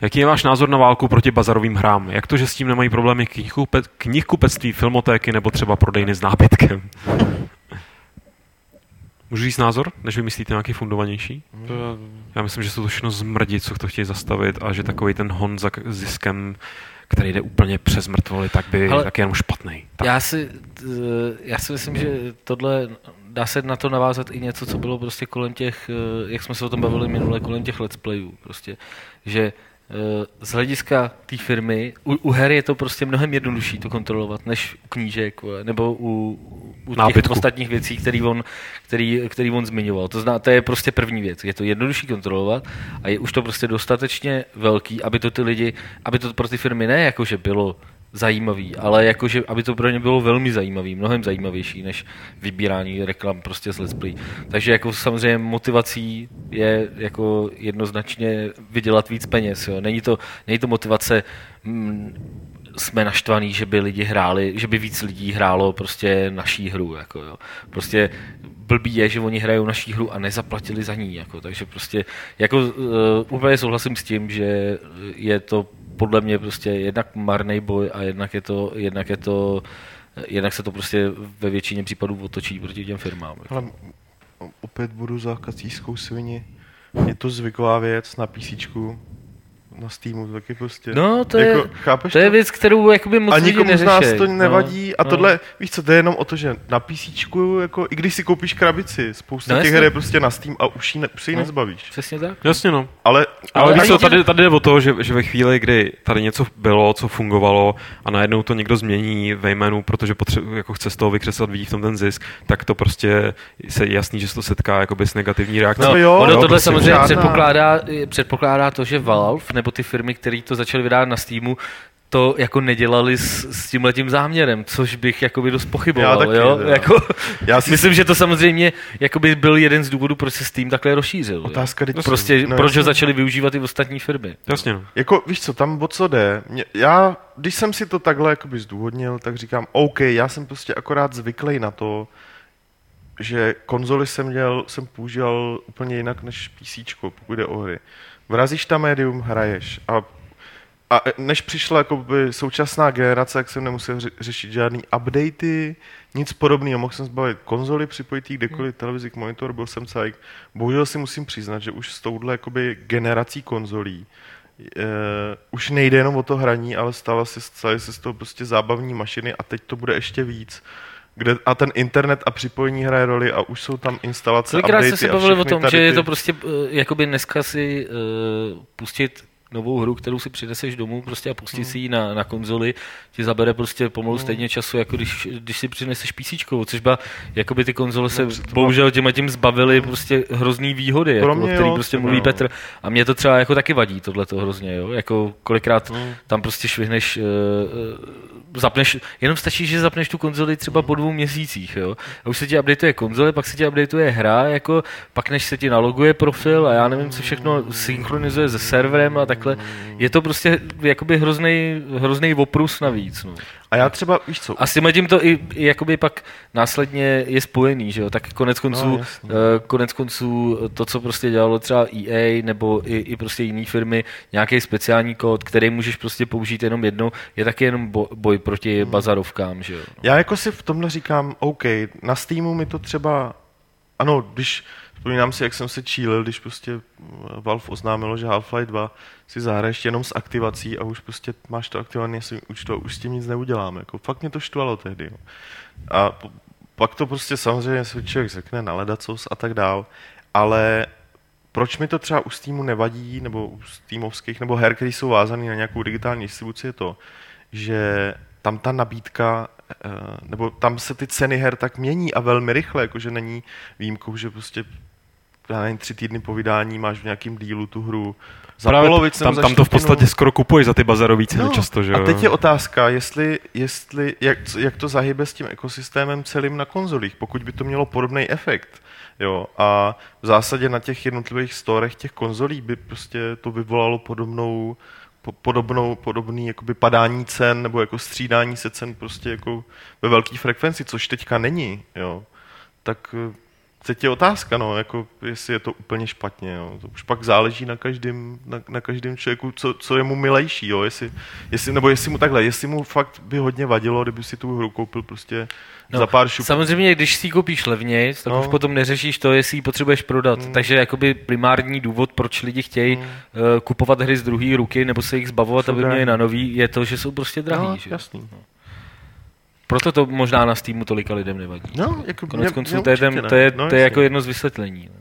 Jaký je váš názor na válku proti bazarovým hrám? Jak to, že s tím nemají problémy knihkupe- knihkupectví, filmotéky nebo třeba prodejny s nábytkem? Můžu říct názor, než vymyslíte nějaký fundovanější? Já myslím, že jsou to všechno zmrdi, co to chtějí zastavit a že takový ten hon za ziskem, který jde úplně přes mrtvoly, tak by Ale- tak je jenom špatný. Tak. Já si, t- já si myslím, že tohle dá se na to navázat i něco, co bylo prostě kolem těch, eh, jak jsme se o tom bavili minule, kolem těch let's playů. Prostě, že eh, z hlediska té firmy, u, u her je to prostě mnohem jednodušší to kontrolovat, než u knížek nebo u, u těch Nábytku. ostatních věcí, který on, který, který on zmiňoval. To, zná, to je prostě první věc. Je to jednodušší kontrolovat a je už to prostě dostatečně velký, aby to ty lidi, aby to pro ty firmy ne jakože bylo zajímavý, ale jakože, aby to pro ně bylo velmi zajímavý, mnohem zajímavější, než vybírání reklam prostě z Let's Play. Takže jako samozřejmě motivací je jako jednoznačně vydělat víc peněz. Jo. Není, to, není to motivace mm, jsme naštvaný, že by lidi hráli, že by víc lidí hrálo prostě naší hru. Jako, jo. Prostě blbý je, že oni hrajou naší hru a nezaplatili za ní. Jako, takže prostě jako, uh, úplně souhlasím s tím, že je to podle mě prostě jednak marný boj a jednak je to, jednak je to jednak se to prostě ve většině případů otočí proti těm firmám. Ale opět budu za kacířskou svini. Je to zvyková věc na PC. Na Steamu, taky prostě. No, to jako, je, chápeš to je věc, kterou jakoby moc a nikomu z nás to nevadí. No, a no. tohle, víš co, to je jenom o to, že na PC, jako, i když si koupíš krabici, spousta No, těch her je prostě na Steam a už ji ne, už ji No. nezbavíš. Přesně tak. Jasně no. Ale, Ale Ale víš co, tady, tady jde o to, že, že ve chvíli, kdy tady něco bylo, co fungovalo a najednou to někdo změní ve jménu, protože potře- jako chce z toho vykřesat, vidí v tom ten zisk, tak to prostě se jasný, že se to setká jakoby s negativní reakcí. No, No, jo, ono jo, tohle prostě samozřejmě předpokládá, předpokládá to, že Valve nebo ty firmy, které to začaly vydávat na Steamu, to jako nedělali s, s tímhletím záměrem, což bych jakoby dost Já pochyboval, taky, jo? jo. Jako, Já si- myslím, že to samozřejmě jakoby byl jeden z důvodů, proč se Steam takhle rozšířil. Otázka, teď- Prostě, no, proč ho začali využívat i ostatní firmy. Jasně no. Jako, víš co, tam o co jde? Mě, já, když jsem si to takhle jakoby zdůvodnil, tak říkám, OK, já jsem prostě akorát zvyklý na to, že konzoli jsem měl, jsem používal úplně jinak než PC, pokud jde o hry. Vrazíš tam médium, hraješ a a než přišla jakoby současná generace, jak jsem nemusel ře- řešit žádný updaty, nic podobného. Mohl jsem zbavit konzoli, připojit ji kdekoliv, televizi k monitoru, byl jsem cajk. Bohužel si musím přiznat, že už s touhle jakoby generací konzolí uh, už nejde jenom o to hraní, ale stala se, staly se z toho prostě zábavní mašiny a teď to bude ještě víc. Kde, a ten internet a připojení hraje roli a už jsou tam instalace, Kolikrát jsme se bavili o tom, že je to prostě uh, jakoby dneska si uh, pustit novou hru, kterou si přineseš domů prostě a pustit Hmm. si ji na, na konzoli, ti zabere prostě pomalu stejně času, jako když, když si přineseš PC, což byla, jakoby ty konzole se bohužel těma tím zbavily prostě hrozný výhody, No, Pro jako, o mě který jo, prostě no. mluví Petr. A mě to třeba jako taky vadí, tohle to hrozně, jo? Jako kolikrát No. tam prostě švihneš, uh, zapneš, jenom stačí, že zapneš tu konzoli třeba po dvou měsících, jo? A už se ti updateuje konzole, pak se ti updateuje hra, jako, pak než se ti naloguje profil a já nevím, co všechno synchronizuje se serverem a takhle. Je to prostě jakoby hrozný, hrozný oprus navíc, no. A já třeba, víš co, A s tím tím to i, i jakoby pak následně je spojený, že jo? Tak konec konců, No, no, jasně. konec konců to, co prostě dělalo třeba EA nebo i, i prostě jiné firmy, nějaký speciální kód, který můžeš prostě použít jenom jednou, je taky jenom bo, boj proti Hmm. bazarovkám, že jo? Já jako si v tomhle říkám, OK, na Steamu mi to třeba, ano, když, vzpomínám si, jak jsem se čílil, když prostě Valve oznámilo, že Half-Life 2 si zahraješ jenom s aktivací a už prostě máš to aktivované svým účtu a už s tím nic neudělám. Jako, fakt mě to štvalo tehdy. Jo. A p- pak to prostě samozřejmě si člověk řekne na ledacos a tak dál, ale proč mi to třeba u Steamu nevadí, nebo u Steamovských, nebo her, které jsou vázané na nějakou digitální distribuci, je to, že tam ta nabídka, eh, nebo tam se ty ceny her tak mění a velmi rychle, jakože není výjimkou, že prostě já nevím, tři týdny po vydání máš v nějakém dílu tu hru za Právě polovicem, tam, tam to v podstatě skoro kupuješ za ty bazarový ceny často, že jo? No, A teď je otázka, jestli, jestli jak, jak to zahybe s tím ekosystémem celým na konzolích, pokud by to mělo podobný efekt. Jo, a v zásadě na těch jednotlivých storech těch konzolí by prostě to vyvolalo podobnou, po, podobnou, podobný jakoby padání cen nebo jako střídání se cen prostě jako ve velké frekvenci, což teďka není, jo. Tak eh, teď je otázka, no, jako jestli je to úplně špatně, jo. To už pak záleží na každém, na, na každém člověku, co, co je mu milejší, jo. Jestli, jestli, nebo jestli mu takhle, jestli mu fakt by hodně vadilo, kdyby si tu hru koupil prostě no, za pár šup. Samozřejmě, když si ji koupíš levněji, tak No. už potom neřešíš to, jestli ji potřebuješ prodat. Mm. Takže jakoby primární důvod, proč lidi chtějí Mm. uh, kupovat hry z druhé ruky nebo se jich zbavovat, Jsou aby měli na nový, je to, že jsou prostě drahý. no, že? jasný. Proto to možná na Steamu tolika lidem nevadí. No, jako Konec mě- konců mě to je, ten, ne. to je, no, to je jako jedno z vysvětlení. no.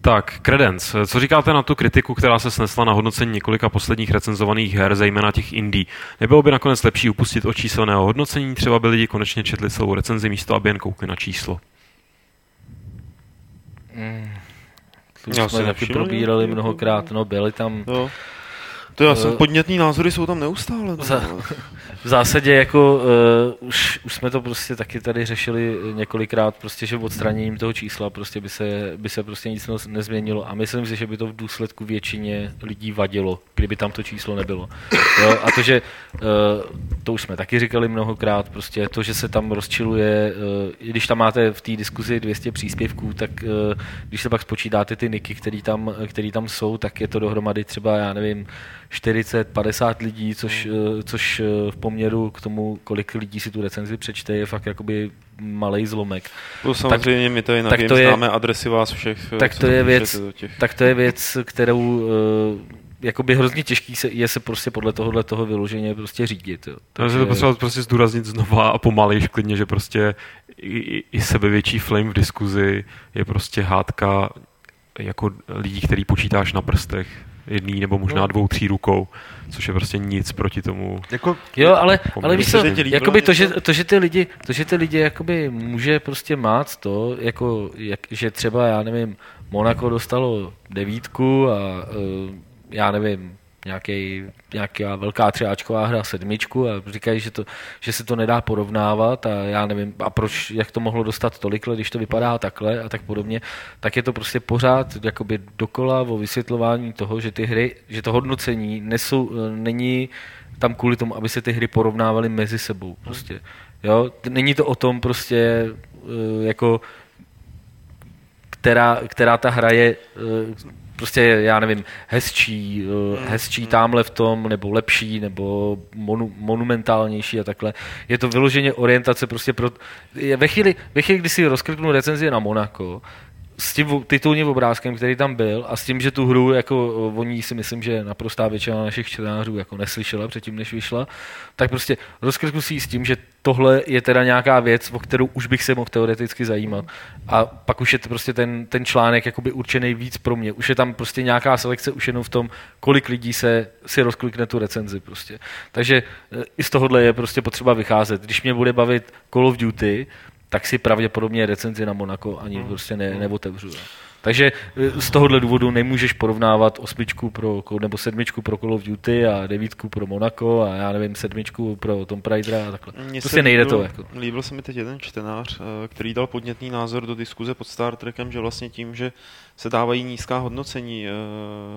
Tak, Credence. Co říkáte na tu kritiku, která se snesla na hodnocení několika posledních recenzovaných her, zejména těch indie? Nebylo by nakonec lepší upustit od číselného hodnocení? Třeba by lidi konečně četli celou recenzi místo, aby jen koukli na číslo. Mm. To jsme taky probírali mnohokrát, no byly tam Jo. To já jsem, Eh, podnětný názory jsou tam neustále. no. Za- v zásadě jako uh, už, už jsme to prostě taky tady řešili několikrát, prostě, že odstraněním toho čísla prostě by se, by se prostě nic ne- nezměnilo a myslím si, že by to v důsledku většině lidí vadilo, kdyby tam to číslo nebylo. Jo, a to, že uh, to už jsme taky říkali mnohokrát, prostě to, že se tam rozčiluje, uh, když tam máte v té diskuzi 200 příspěvků, tak uh, když se pak spočítáte ty niky, který tam, který tam jsou, tak je to dohromady třeba, já nevím, 40, 50 lidí, což, eh, což eh, v poměru k tomu, kolik lidí si tu recenzi přečte, je fakt jakoby malý zlomek. To samozřejmě my tady na tak to je- známe adresy vás všech. tak co to je věc- těch. Tak to je věc, kterou eh, jakoby hrozně těžký se, je se prostě podle tohohle toho vyloženě prostě řídit. Jo. Takže to potřeba prostě zdůraznit znova a pomalejš klidně, že prostě i, i sebevětší flame v diskuzi je prostě hádka jako lidí, který počítáš na prstech jedný nebo možná No. dvou, tří rukou, což je prostě nic proti tomu. Jako, Jo, ale, ale víš co, jakoby to, že, to, že ty lidi, to, že ty lidi jakoby může prostě mát to, jako, jak, že třeba, já nevím, Monaco dostalo devítku a uh, já nevím, nějaký, nějaká velká třiáčková hra sedmičku a říkají, že, to, že se to nedá porovnávat a já nevím, a proč, jak to mohlo dostat tolik když to vypadá takhle a tak podobně, tak je to prostě pořád jakoby dokola o vysvětlování toho, že ty hry, že to hodnocení nesou, není tam kvůli tomu, aby se ty hry porovnávaly mezi sebou. Prostě. Jo? Není to o tom prostě eh, jako která, která ta hra je eh, prostě, já nevím, hezčí, eh, hezčí tamhle v tom, nebo lepší, nebo monu, monumentálnější a takhle. Je to vyloženě orientace prostě pro... je Ve chvíli, ve chvíli kdy si rozkliknu recenzi na Monaco, s tím titulním obrázkem, který tam byl a s tím, že tu hru, jako eh, oni si myslím, že naprostá většina našich čtenářů jako neslyšela předtím, než vyšla, tak prostě ji s tím, že tohle je teda nějaká věc, o kterou už bych se mohl teoreticky zajímat. A pak už je to prostě ten, ten článek jakoby určený víc pro mě. Už je tam prostě nějaká selekce už jenom v tom, kolik lidí se si rozklikne tu recenzi prostě. Takže eh, i z tohohle je prostě potřeba vycházet. Když mě bude bavit Call of Duty, tak si pravděpodobně recenzi na Monaco ani Hmm. prostě ne, neotevřu. jo. Takže eh, z tohohle důvodu nemůžeš porovnávat osmičku pro, nebo sedmičku pro Call of Duty a devítku pro Monaco a já nevím, sedmičku pro Tomb Raidera a takhle. Mně se Prostě nejde líbil, to. Jako. Líbil se mi teď jeden čtenář, eh, který dal podnětný názor do diskuze pod Star Trekem, že vlastně tím, že se dávají nízká hodnocení eh,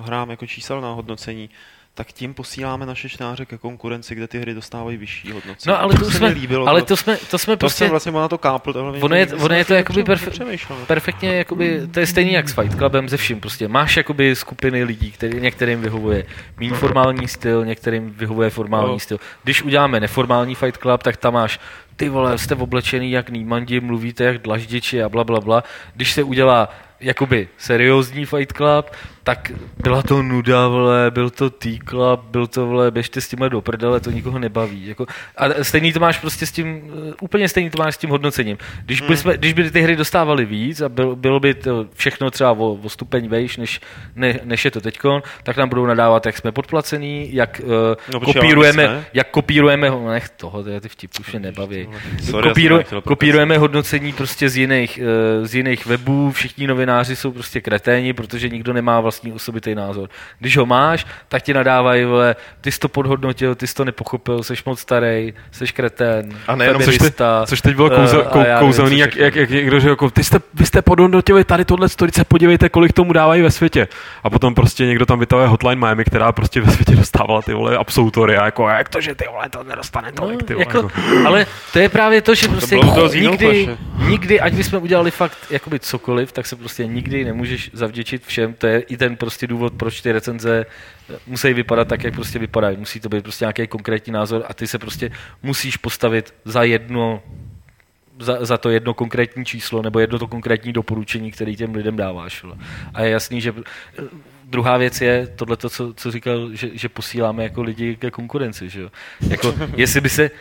hrám jako číselná hodnocení, tak tím posíláme naše čtenáře ke konkurenci, kde ty hry dostávají vyšší hodnocení. No ale to, se jsme, líbilo, ale to jsme, to jsme to prostě... jsem vlastně na to kápl. tohle Ono je, ono je to jakoby perfe- perfektně, jakoby, to je stejný jak s Fight Clubem ze vším. Prostě máš jakoby skupiny lidí, který, některým vyhovuje méně formální styl, některým vyhovuje formální No. styl. Když uděláme neformální Fight Club, tak tam máš ty vole, jste oblečený jak nýmandi, mluvíte jak dlaždiči a bla, bla, bla. Když se udělá jakoby seriózní Fight Club, tak byla to nuda, vole, byl to T-Club, byl to, vole, běžte s tímhle do prdele, to nikoho nebaví. Jako, a stejný to máš prostě s tím, eh, úplně stejný to máš s tím hodnocením. Když, by, jsme, když by ty hry dostávaly víc a byl, bylo by to všechno třeba o, o stupeň vejš, než, ne, než je to teďkon, tak nám budou nadávat, jak jsme podplacený, jak uh, No, kopírujeme, jak kopírujeme, ho- nech toho, to ty vtipy už mě nebaví. Sorry, Kopíru, kopírujeme hodnocení prostě z jiných, eh, z jiných webů, všichni novináři jsou prostě kreténi, protože nikdo nemá vlastní osobitý názor. Když ho máš, tak ti nadávají, vole, ty jsi to podhodnotil, ty jsi to nepochopil, jsi moc starý, jsi kretén, A nejenom- Což, te, což teď bylo eh, kouze, a kou, nevím, kouzelný, jak, jak, jak, někdo řekl, jako, ty jste, vy jste podhodnotili tady tohle storice, podívejte, kolik tomu dávají ve světě. A potom prostě někdo tam vytahuje Hotline Miami, která prostě ve světě dostávala ty vole absolutory a jako, jak to, že ty vole, to nedostane tolik, ty No, vole. jako, jako. ale to je právě to, že prostě Xenoplash, nikdy, že? nikdy, ať bychom udělali fakt jakoby cokoliv, tak se prostě nikdy nemůžeš zavděčit všem. To je i ten prostě důvod, proč ty recenze musí vypadat tak, jak prostě vypadají. Musí to být prostě nějaký konkrétní názor a ty se prostě musíš postavit za jedno za, za to jedno konkrétní číslo nebo jedno to konkrétní doporučení, který těm lidem dáváš. vole. A je jasný, že eh, druhá věc je tohle, co, co říkal, že, že posíláme jako lidi ke konkurenci. Že jo? Jako, jestli by se eh,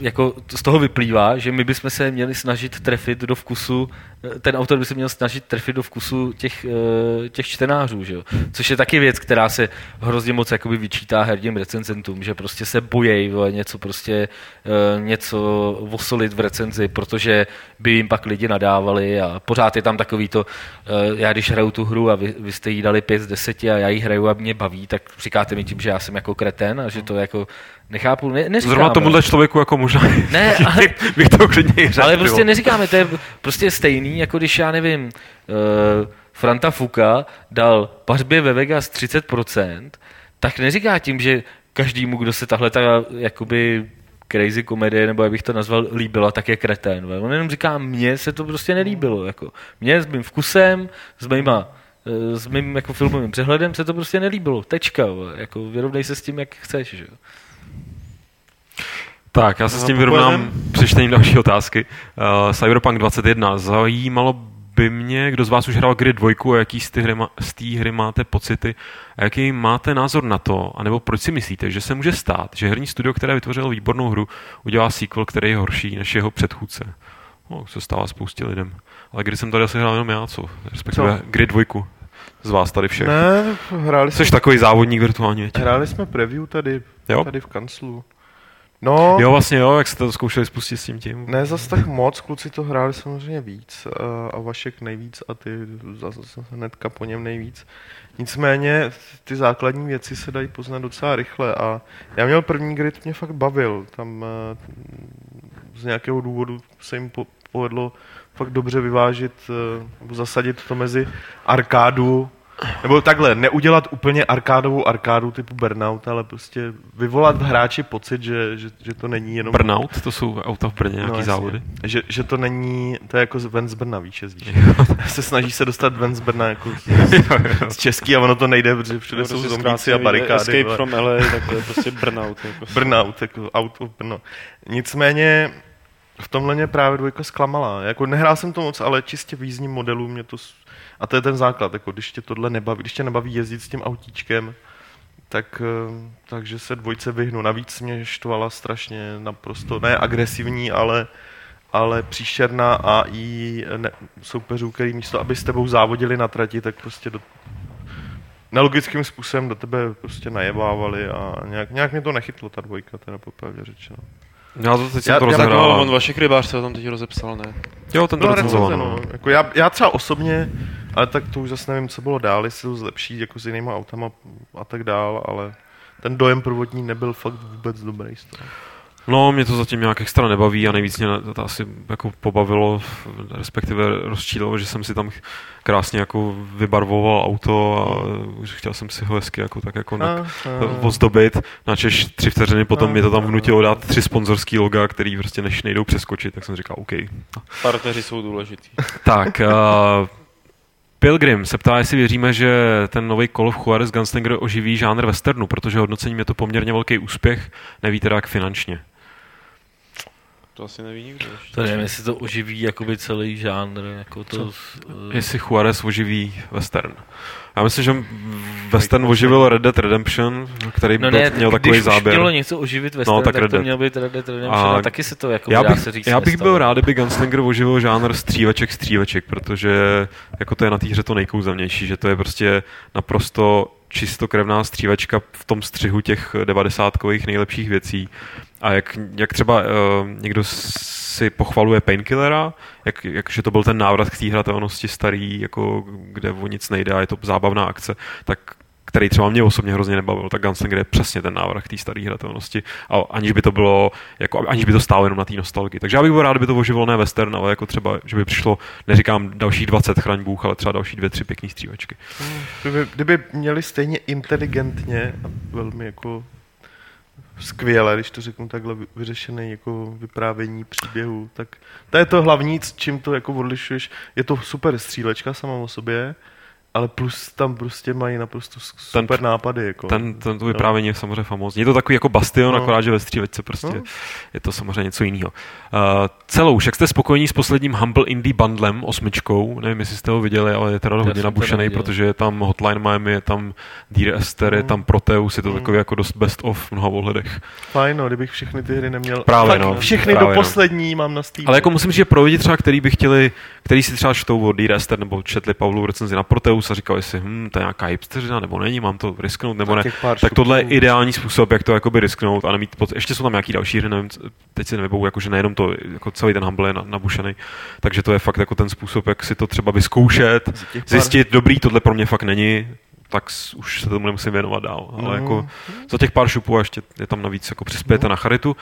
jako z toho vyplývá, že my bychom se měli snažit trefit do vkusu, eh, ten autor by se měl snažit trefit do vkusu těch, eh, těch čtenářů, že jo? což je taky věc, která se hrozně moc jakoby vyčítá herním recenzentům, že prostě se bojejí něco prostě eh, něco vosolit v recenzi, protože by jim pak lidi nadávali a pořád je tam takový to, já když hraju tu hru a vy, vy jste jí dali 5 z 10 a já ji hraju a mě baví, tak říkáte mi tím, že já jsem jako kreten a že to jako nechápu, ne, neříkám, Zrovna tomuhle člověku jako možná Ne, ale, bych to klidně řekl. ale prostě neříkáme, to je prostě stejný, jako když já nevím, uh, Franta Fuka dal pařbě ve Vegas 30%, tak neříká tím, že každému, kdo se tahle ta jakoby crazy komedie, nebo jak bych to nazval, líbila, tak je kretén. On jenom říká, mně se to prostě nelíbilo. Jako. Mně s mým vkusem, s mýma eh, s mým jako filmovým přehledem se to prostě nelíbilo. Tečka. Jako, vyrovnej se s tím, jak chceš. Že? Tak, já se s tím vyrovnám přečtením další otázky. Uh, Cyberpunk 21. Zajímalo by mě, kdo z vás už hrál Grid 2 a jaký z té hry, má, z té hry máte pocity a jaký máte názor na to, anebo proč si myslíte, že se může stát, že herní studio, které vytvořilo výbornou hru, udělá sequel, který je horší než jeho předchůdce. No, se stává spoustě lidem. Ale kdy jsem tady asi hrál jenom já, co? Respektive co? Grid 2 z vás tady všech. Ne, hráli Jsi jsme, takový závodník virtuální, větě. Hráli jsme preview tady, jo? tady v kanclu. No, jo, vlastně jo, jak jste to zkoušeli spustit s tím tím. Ne, zas tak moc, kluci to hráli samozřejmě víc a, a Vašek nejvíc a ty zase hnedka po něm nejvíc. Nicméně ty základní věci se dají poznat docela rychle a já měl první grid, mě fakt bavil. Tam eh, z nějakého důvodu se jim povedlo fakt dobře vyvážit eh, nebo zasadit to mezi arkádu nebo takhle, neudělat úplně arkádovou arkádu typu Burnout, ale prostě vyvolat v hráči pocit, že, že, že to není jenom... Burnout? To jsou auta v Brně, nějaký no, závody? Že, že to není, to je jako ven z Brna, víš, jezdíš. se snaží se dostat ven z Brna jako z, z Český a ono to nejde, protože všude jsou prostě zombíci a barikády. Escape ale... from LA, tak to je prostě Burnout. Jako. Burnout, jako auto Brno. Nicméně v tomhle mě právě dvojka zklamala. Jako nehrál jsem to moc, ale čistě v jízdním modelu mě to a to je ten základ, jako když tě tohle nebaví, když tě nebaví jezdit s tím autíčkem, tak, eh, takže se dvojce vyhnu. Navíc mě štvala strašně naprosto, ne agresivní, ale, ale příšerná AI ne, soupeřů, který místo, aby s tebou závodili na trati, tak prostě do, nelogickým způsobem do tebe prostě najebávali a nějak, nějak mě to nechytlo, ta dvojka, teda popravdě řečeno. Já to teď já, jsem to rozehrál. On Vašek Rybář se o tom teď rozepsal, ne? Jo, ten to no. No. Jako já, já třeba osobně ale tak to už zase nevím, co bylo dál, jestli to zlepší jako s jinýma autama a tak dál, ale ten dojem prvotní nebyl fakt vůbec dobrý z toho. No, mě to zatím nějak extra nebaví a nejvíc mě to asi jako pobavilo, respektive rozčílilo, že jsem si tam krásně jako vybarvoval auto a už chtěl jsem si ho hezky jako tak jako na, ozdobit. Načež tři vteřiny potom mě to tam vnutilo dát tři sponzorský loga, který prostě než nejdou přeskočit, tak jsem říkal OK. Partneři jsou důležitý. Tak, uh, Pilgrim se ptá, jestli věříme, že ten nový Call of Juarez Gunslinger oživí žánr westernu, protože hodnocením je to poměrně velký úspěch, neví teda jak finančně. To asi neví nikdo. Ještě. To nevím, jestli to oživí jakoby celý žánr. Jako to, uh... Jestli Juarez oživí western. Já myslím, že western oživil Red Dead Redemption, který no ne, měl takový když záběr. Když mělo něco oživit western, no, tak, tak to měl být Red Dead Redemption a, a taky se to jako já bych, se říct Já bych byl rád, kdyby Gunslinger oživil žánr stříveček stříveček, protože jako to je na té hře to nejkouzelnější, že to je prostě naprosto čistokrevná střívačka v tom střihu těch devadesátkových nejlepších věcí. A jak, jak třeba uh, někdo si pochvaluje Painkillera, jak, jak, že to byl ten návrat k té hratelnosti starý, jako, kde o nic nejde a je to zábavná akce, tak který třeba mě osobně hrozně nebavil, tak Gunslinger je přesně ten návrh té staré hratelnosti, a aniž by to bylo, jako, aniž by to stálo jenom na té nostalgii. Takže já bych byl rád, kdyby to oživilo ne western, ale jako třeba, že by přišlo, neříkám další 20 chraň Bůh, ale třeba další dvě, tři pěkné střívačky. Kdyby, kdyby měli stejně inteligentně a velmi jako skvěle, když to řeknu takhle, vyřešený jako vyprávění příběhu, tak to je to hlavní, čím to jako odlišuješ. Je to super střílečka sama o sobě, ale plus tam prostě mají naprosto super ten, nápady. Jako. Ten, ten to vyprávění no. je samozřejmě famózní. Je to takový jako bastion, no. akorát, že ve střílečce prostě no. je to samozřejmě něco jiného. Uh, celou, jak jste spokojení s posledním Humble Indie bundlem, osmičkou, nevím, jestli jste ho viděli, ale je teda Já hodně nabušený, protože je tam Hotline Miami, je tam Dear Esther, no. je tam Proteus, je to no. takový jako dost best of v mnoha ohledech. Fajn, no, kdybych všechny ty hry neměl. Právě, Fakt, no. Všechny právě, do no. poslední no. mám na Steam. Ale jako musím říct, že pro lidi třeba, který by chtěli, který si třeba čtou od Dear Esther nebo četli Pavlu recenzi na Proteus, Windows a říkal si, hm, to je nějaká hipsterina, nebo není, mám to risknout, nebo ne. Tak tohle je ideální způsob, jak to jakoby risknout a nemít pod... Ještě jsou tam nějaký další hry, nevím, teď si nevybavu, jakože nejenom to, jako celý ten Humble je nabušený. Takže to je fakt jako ten způsob, jak si to třeba vyzkoušet, zjistit, dobrý, tohle pro mě fakt není, tak už se tomu nemusím věnovat dál. Ale mm. jako za těch pár šupů a ještě je tam navíc jako přispějete mm. na charitu.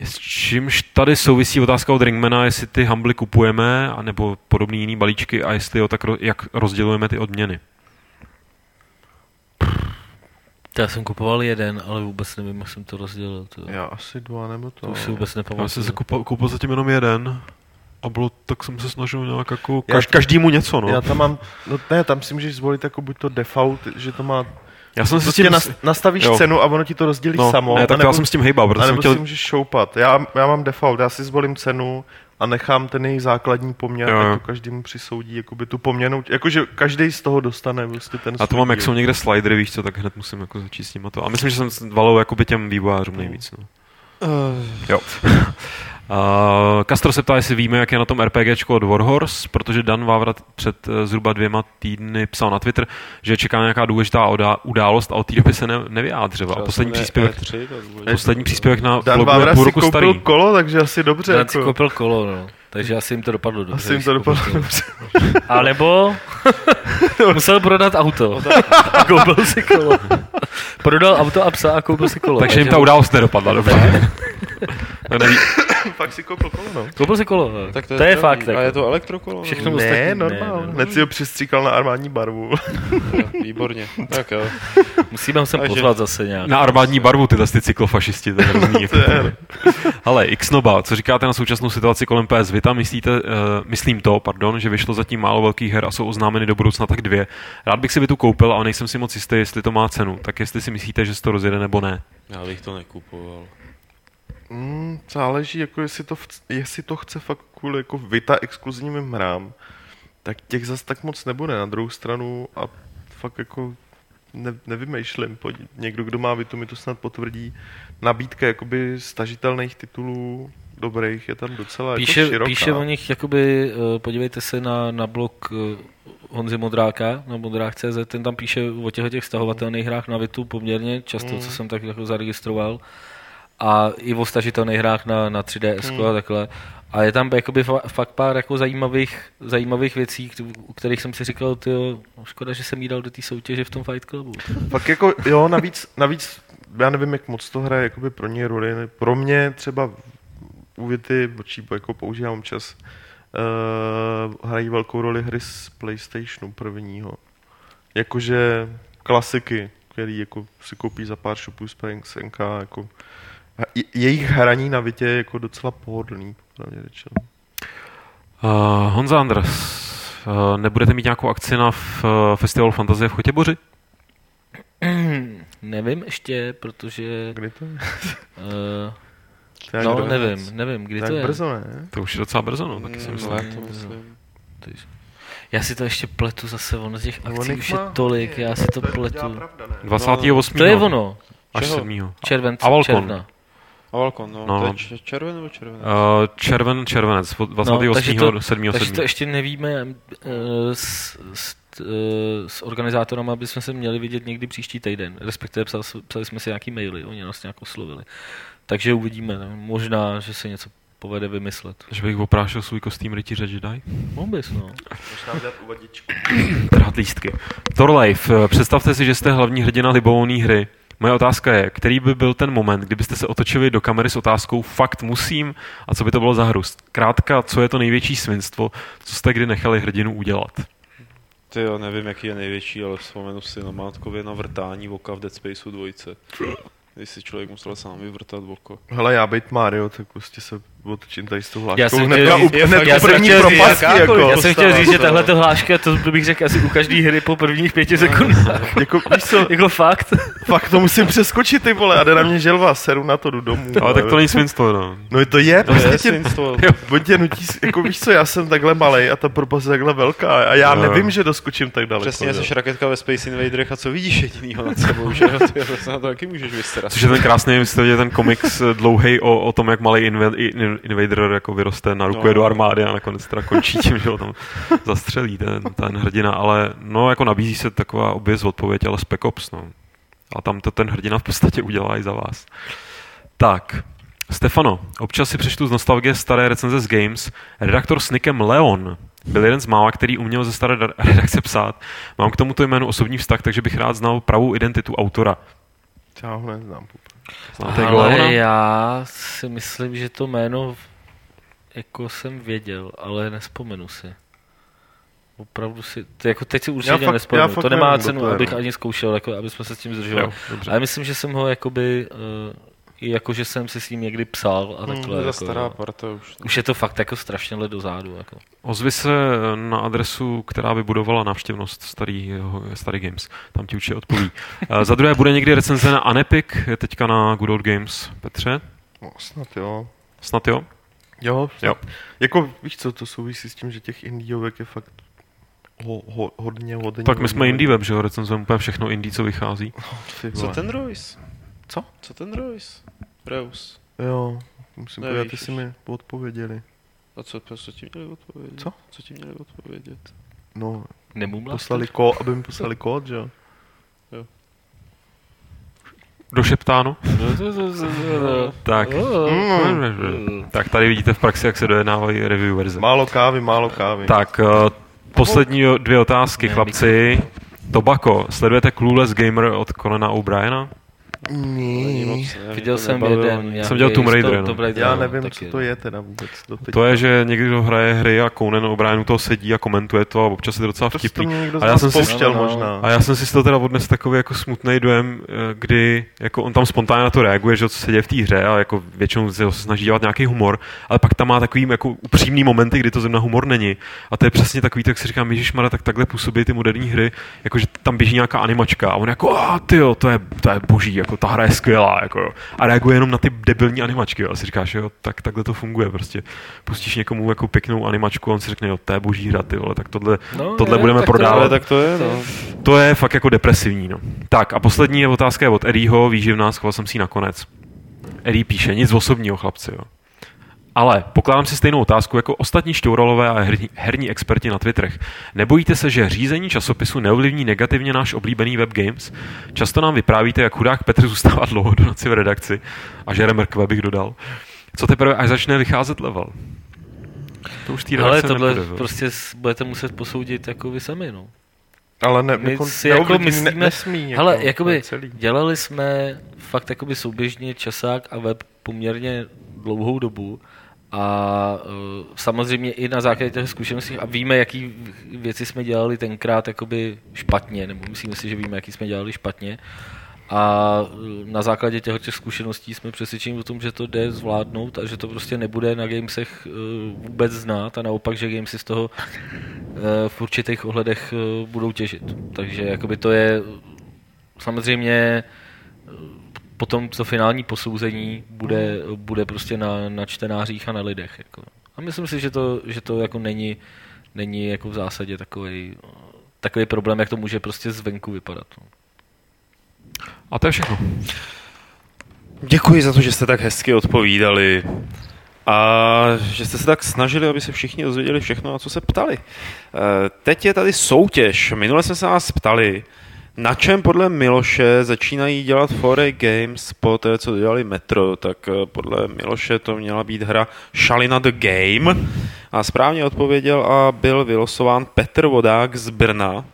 S čímž tady souvisí otázka od Ringmana, jestli ty Humbly kupujeme, anebo podobný jiný balíčky a jestli jo, tak jak rozdělujeme ty odměny. Já jsem kupoval jeden, ale vůbec nevím, jak jsem to rozdělil. To... Já asi dva nebo to. To si vůbec nepamatuju. Já jsem si koupil, koupil zatím jenom jeden. A bylo, tak jsem se snažil nějak jako, kaž, každému něco, no. Já tam mám, no ne, tam si můžeš zvolit jako buď to default, že to má já jsem si s prostě tím... nastavíš jo. cenu a ono ti to rozdělí no, samo. Ne, tak nebo, já jsem s tím hejbal, protože jsem chtěl... si můžeš šoupat. Já, já mám default, já si zvolím cenu a nechám ten jejich základní poměr, Jo, a to každému přisoudí jakoby tu poměrnou, jakože každý z toho dostane prostě ten A to mám, jak jsou někde slidery, víš co, tak hned musím jako začít s nimi to. A myslím, že jsem valil jakoby těm vývojářům nejvíc. No. Jo. Uh, Castro se ptá, jestli víme, jak je na tom RPGčko od Warhorse, protože Dan Vávrat před uh, zhruba dvěma týdny psal na Twitter, že čeká nějaká důležitá odá- událost a od té doby se ne- nevyjádřil. A poslední příspěvek, poslední příspěvek na Dan blogu je Vávra půl si roku koupil starý. kolo, takže asi dobře. Dan si Jako, koupil kolo, no. Takže asi jim to dopadlo dobře. asi jim když to si koupil dopadlo kolo. dobře. A nebo musel prodat auto a koupil si kolo. Prodal auto a psa a koupil si kolo. Takže jim ta událost nedopadla dobře. To neví. Fakt si koupil kolo, no. Koupil si kolo. no. Tak to je, fakt. A Jako. je to elektrokolo? Všechno Ne, ostatní- normálně. ne, ne. Hned si ho přistříkal na armádní barvu. Jo, Výborně. Tak jo. Musíme ho sem Takže- pozvat zase nějak. Na armádní barvu tyhle ty cyklofašisti, to je hrozný. jako. To je- Ale Xnoba, co říkáte na současnou situaci kolem PS Vita? Myslíte, uh, myslím to, pardon, že vyšlo zatím málo velkých her a jsou oznámeny do budoucna tak dvě. Rád bych si Vitu koupil, ale nejsem si moc jistý, jestli to má cenu. Tak jestli si myslíte, že se to rozjede nebo ne. Já bych to nekupoval. Mm, záleží, jako jestli to, jestli to chce fakt kvůli jako Vita exkluzivním hrám, tak těch zas tak moc nebude. Na druhou stranu a fakt jako ne, nevymýšlím. Pojď, někdo, kdo má Vitu, mi to snad potvrdí. Nabídka jakoby stažitelných titulů dobrých je tam docela Píše, jako široká. píše o nich, jakoby, eh, podívejte se na, na blog eh, Honzy Modráka, na modrák.cz, ten tam píše o těchto těch stahovatelných hrách na Vitu poměrně často, Mm. co jsem tak jako zaregistroval. A i o stažitelných hrách na, na 3DS Mm. a takhle. A je tam jakoby fa- fakt pár jako zajímavých, zajímavých věcí, u kterých jsem si říkal, tyjo, no škoda, že jsem jí dal do té soutěže v tom Fight Clubu. Fakt jako, jo, navíc, navíc, já nevím, jak moc to hraje jakoby pro ně roli. Pro mě třeba u Vity, očí jako používám čas, uh, hrají velkou roli hry z PlayStationu prvního. Jakože klasiky, který jako si koupí za pár shopů z PNK, jako je- jejich hraní na Vitě je jako docela pohodlný, pravdě řečeno. Uh, Honza Andres, uh, nebudete mít nějakou akci na f, uh, Festival Fantazie v Chotěboři? Nevím ještě, protože... Kdy to je? Uh, To no, nevím, nevím, kdy To to je brzo, ne? To už je docela brzo, no, taky si Mm, myslím. léto, myslím. Já si to ještě pletu zase, ono z těch akcí už je tolik, já si to pletu. pravda, ne? 28. To je ono, Až Čeho? 7. červenc, A Volkon. června. A Valkon, no. No. To je č- červen nebo červen? Uh, červen, červenec, od 28. No, takže to- 7. Takže to ještě nevíme uh, s, s, uh, s organizátorem, aby jsme se měli vidět někdy příští týden. Respektive psali, psali jsme si nějaký maily, oni nás nějak oslovili. Takže uvidíme, ne? možná, že se něco povede vymyslet. Že bych oprášil svůj kostým rytíře Jedi? Mohl bys, no. Možná udělat uvadičku. Trhat lístky. Thorlife, eh, představte si, že jste hlavní hrdina libovolné hry. Moje otázka je, který by byl ten moment, kdybyste se otočili do kamery s otázkou fakt musím a co by to bylo za hru? Krátka, co je to největší svinstvo, co jste kdy nechali hrdinu udělat? Ty jo, nevím, jaký je největší, ale vzpomenu si na mátkově na vrtání oka v Dead Spaceu 2. Když si člověk musel sám vyvrtat oko. Hele, já být Mario, tak prostě se otočím tady s tou hláškou. Já jsem hnedka chtěl u- říct- hned já první chtěl říct, propasti, jako. Já jsem chtěl postava, říct, že to- tahle hláška, to bych řekl asi u každé hry po prvních pěti sekundách. jako, víš co, jako fakt. fakt to musím přeskočit, ty vole, a jde na mě želva, seru na to, jdu domů. Ale tak to není svinstvo, no. No to je, To je prostě tě, svinstvo. on tě nutí, jako víš co, já jsem takhle malej a ta propast je takhle velká a já No. nevím, že doskočím tak daleko. Přesně, že? jsi raketka ve Space Invaderech a co vidíš jedinýho nad sebou, že to taky můžeš vystarat. Což je ten krásný, viděli ten komiks dlouhý o, o tom, jak malý invader jako vyroste, narukuje No. do armády a nakonec teda končí tím, že ho tam zastřelí ten, ten hrdina, ale no jako nabízí se taková oběz odpověď, ale Spec Ops, no. A tam to ten hrdina v podstatě udělá i za vás. Tak, Stefano, občas si přečtu z nostalgie staré recenze z Games. Redaktor s nikem Leon byl jeden z mála, který uměl ze staré da- redakce psát. Mám k tomuto jménu osobní vztah, takže bych rád znal pravou identitu autora. Já ho neznám. Ale já si myslím, že to jméno jako jsem věděl, ale nespomenu si. Opravdu si, to jako teď si určitě fakt- nespomenu. já To nemá nevím, cenu, abych no. ani zkoušel, jako, aby jsme se s tím zdržovali. Jo, dobře. Ale myslím, že jsem ho jakoby, uh, i jako, že jsem si s ním někdy psal a Hmm, takhle. To je jako, stará parta už. už je to fakt jako strašně let dozadu. Jako. Ozvi se na adresu, která by budovala návštěvnost starý, starý Games. Tam ti určitě odpoví. Eh, Za druhé bude někdy recenze na Anepic, je teďka na Good Old Games. Petře, No, snad jo. snad jo? Jo, Jo. jako víš co, to souvisí s tím, že těch indiovek je fakt ho, ho, hodně, hodně. Tak my jsme hodně. indie web, že jo, recenzujeme úplně všechno indie, co vychází. Ty Co ten Royce? Co? Co ten Royce? Reus. Jo, musím Nevíš podívat, jestli mi odpověděli. A co, co ti měli odpovědět? Co? Co ti měli odpovědět? No, Nemumla? poslali kód, aby mi poslali kód, že jo. Došeptáno? Tak. Mm. Tak tady vidíte v praxi, jak se dojednávají review verze. Málo kávy, málo kávy. Tak, eh, poslední dvě otázky, Ne, chlapci. Tobako, sledujete Clueless Gamer od Conana O'Briena? Ní. moc, ne, mě Viděl to jsem jeden. nějaký Jsem dělal Tomb Raider, toho- no. Já no, nevím, co to je teda vůbec. doteď. To je, že někdo hraje hry a Conan O'Brien u toho sedí a komentuje to a občas je to docela To, to vtipný. z A já jsem si- No, možná. A já jsem si z toho teda odnes takový jako smutný dojem, eh, kdy jako on tam spontánně na to reaguje, že co se děje v té hře a jako většinou se snaží dělat nějaký humor, ale pak tam má takový jako upřímný momenty, kdy to zrovna humor není. A to je přesně takový, tak si říkám, Ježíš tak takhle působí ty moderní hry, jako že tam běží nějaká animačka a on jako, a ty jo, to je, to je boží, jako ta hra je skvělá, jako jo. A reaguje jenom na ty debilní animačky, jo. A si říkáš, jo, tak takhle to funguje, prostě. Pustíš někomu jako pěknou animačku a on si řekne, jo, to je boží hra, ty vole, tak tohle, No, tohle je, budeme tak to je- prodávat. Tak to je, no. To je fakt jako depresivní, no. Tak a poslední je otázka je od Eddieho, výživná, schoval jsem si ji nakonec. Eddie píše, nic osobního, chlapci, jo. Ale pokládám si stejnou otázku jako ostatní šťouralové a herní, herní experti na Twitterech. Nebojíte se, že řízení časopisu neovlivní negativně náš oblíbený web games? Často nám vyprávíte, jak chudák Petr zůstává dlouho do noci v redakci a že remrkve bych dodal. Co teprve, až začne vycházet level? To už té Ale tohle jo. prostě budete muset posoudit jako vy sami, no. Ale ne, My jako, si jako myslíme, ne, nesmí. Hele, jako, jakoby celý. dělali jsme fakt jakoby souběžně časák a web poměrně dlouhou dobu a uh, samozřejmě i na základě těch zkušeností a víme, jaký věci jsme dělali tenkrát jakoby špatně, nebo myslíme si, že víme, jaký jsme dělali špatně a uh, na základě těch, zkušeností jsme přesvědčeni o tom, že to jde zvládnout a že to prostě nebude na gamesech uh, vůbec znát a naopak, že gamesy z toho v určitých ohledech budou těžit. Takže jakoby to je samozřejmě potom to finální posouzení bude, bude prostě na, na čtenářích a na lidech. Jako. A myslím si, že to, že to jako není, není jako v zásadě takový, takový problém, jak to může prostě zvenku vypadat. No. A to je všechno. Děkuji za to, že jste tak hezky odpovídali a že jste se tak snažili, aby se všichni dozvěděli všechno, na co se ptali. Eh, Teď je tady soutěž. Minule jsme se vás ptali, na čem podle Miloše začínají dělat 4A Games po té, co dělali Metro, tak eh, podle Miloše to měla být hra Shalina the Game a správně odpověděl a byl vylosován Petr Vodák z Brna.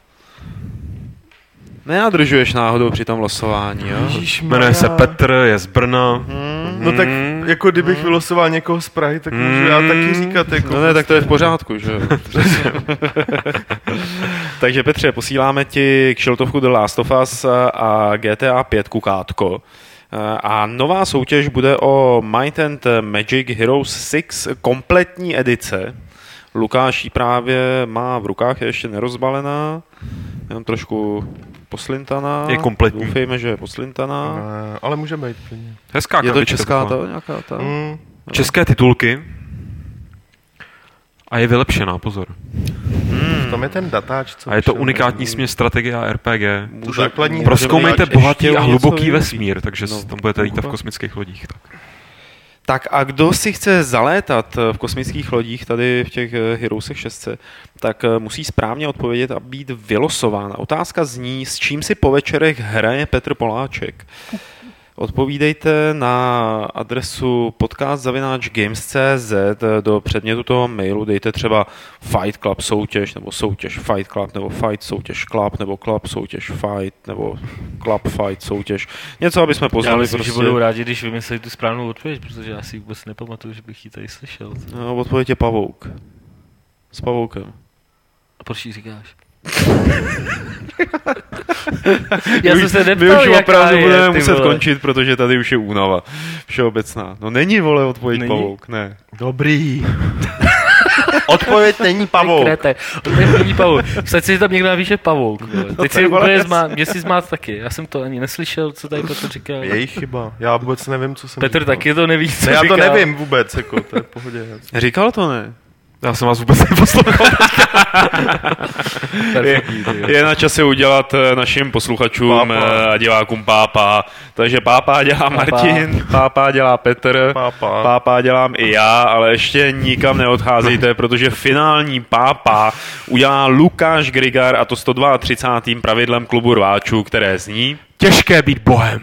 Nenadržuješ náhodou při tom losování, jo? Jmenuje se Petr, je z Brna. No tak Mm. Jako kdybych vylosoval někoho z Prahy, tak můžu já taky říkat jako... No ne, tak to je v pořádku, že jo. Takže Petře, posíláme ti k Šiltovku The Last of Us a GTA 5 kukátko. A nová soutěž bude o Might and Magic Heroes 6 kompletní edice. Lukáš ji právě má v rukách, je ještě nerozbalená, jenom trošku poslintaná. Je kompletní. Doufejme, že je poslintaná. Ne, ale může být. Hezká Je to česká ta, nějaká ta? Mm, České titulky. A je vylepšená, pozor. v tom je ten datáč, co A je to unikátní směs strategie a RPG. Hra, Proskoumejte bohatý a hluboký vesmír, takže No, tam budete lítat v kosmických lodích. Tak. Tak a kdo si chce zalétat v kosmických lodích tady v těch eh, Heroesech 6, tak eh, musí správně odpovědět a být vylosován. Otázka zní, s čím si po večerech hraje Petr Poláček. Odpovídejte na adresu podcast.games.cz do předmětu toho mailu dejte třeba Fight Club soutěž, nebo soutěž Fight Club, nebo Fight soutěž Club, nebo Club soutěž Fight, nebo Club Fight soutěž. Něco, aby jsme Já poznali myslím, prostě... že budou rádi, když vymyslí tu správnou odpověď, protože já si vůbec nepamatuju, že bych ji tady slyšel. No, odpověď je pavouk. S pavoukem. A proč ji říkáš? Já My jsem už- se My neptal, už jaká opravdu je, budeme muset vole. končit, protože tady už je únava všeobecná. No není, vole, odpověď Není? pavouk, ne. Dobrý. Odpověď není pavouk. Krete. Odpověď není pavouk. Představ si, že tam někdo napíše pavouk. vole. Teď si ty vole, úplně zmá, mě si zmát taky. Já jsem to ani neslyšel, co tady Petr říkal. Jejich chyba. Já vůbec nevím, co jsem Petr říkal. taky to neví, co Ne, já to říkal. nevím vůbec, jako, to je v pohodě. Říkal to ne? Já jsem vás vůbec neposlouchal. Jo. Je na čase udělat eh, našim posluchačům Pápa. eh, a divákům pápa. Takže pápa dělá Martin, pápa dělá Petr, Pápa. pápa dělám i já, ale ještě nikam neodcházejte, protože finální pápa udělá Lukáš Grigar a to 132. pravidlem klubu rváčů, které zní Těžké být bohem.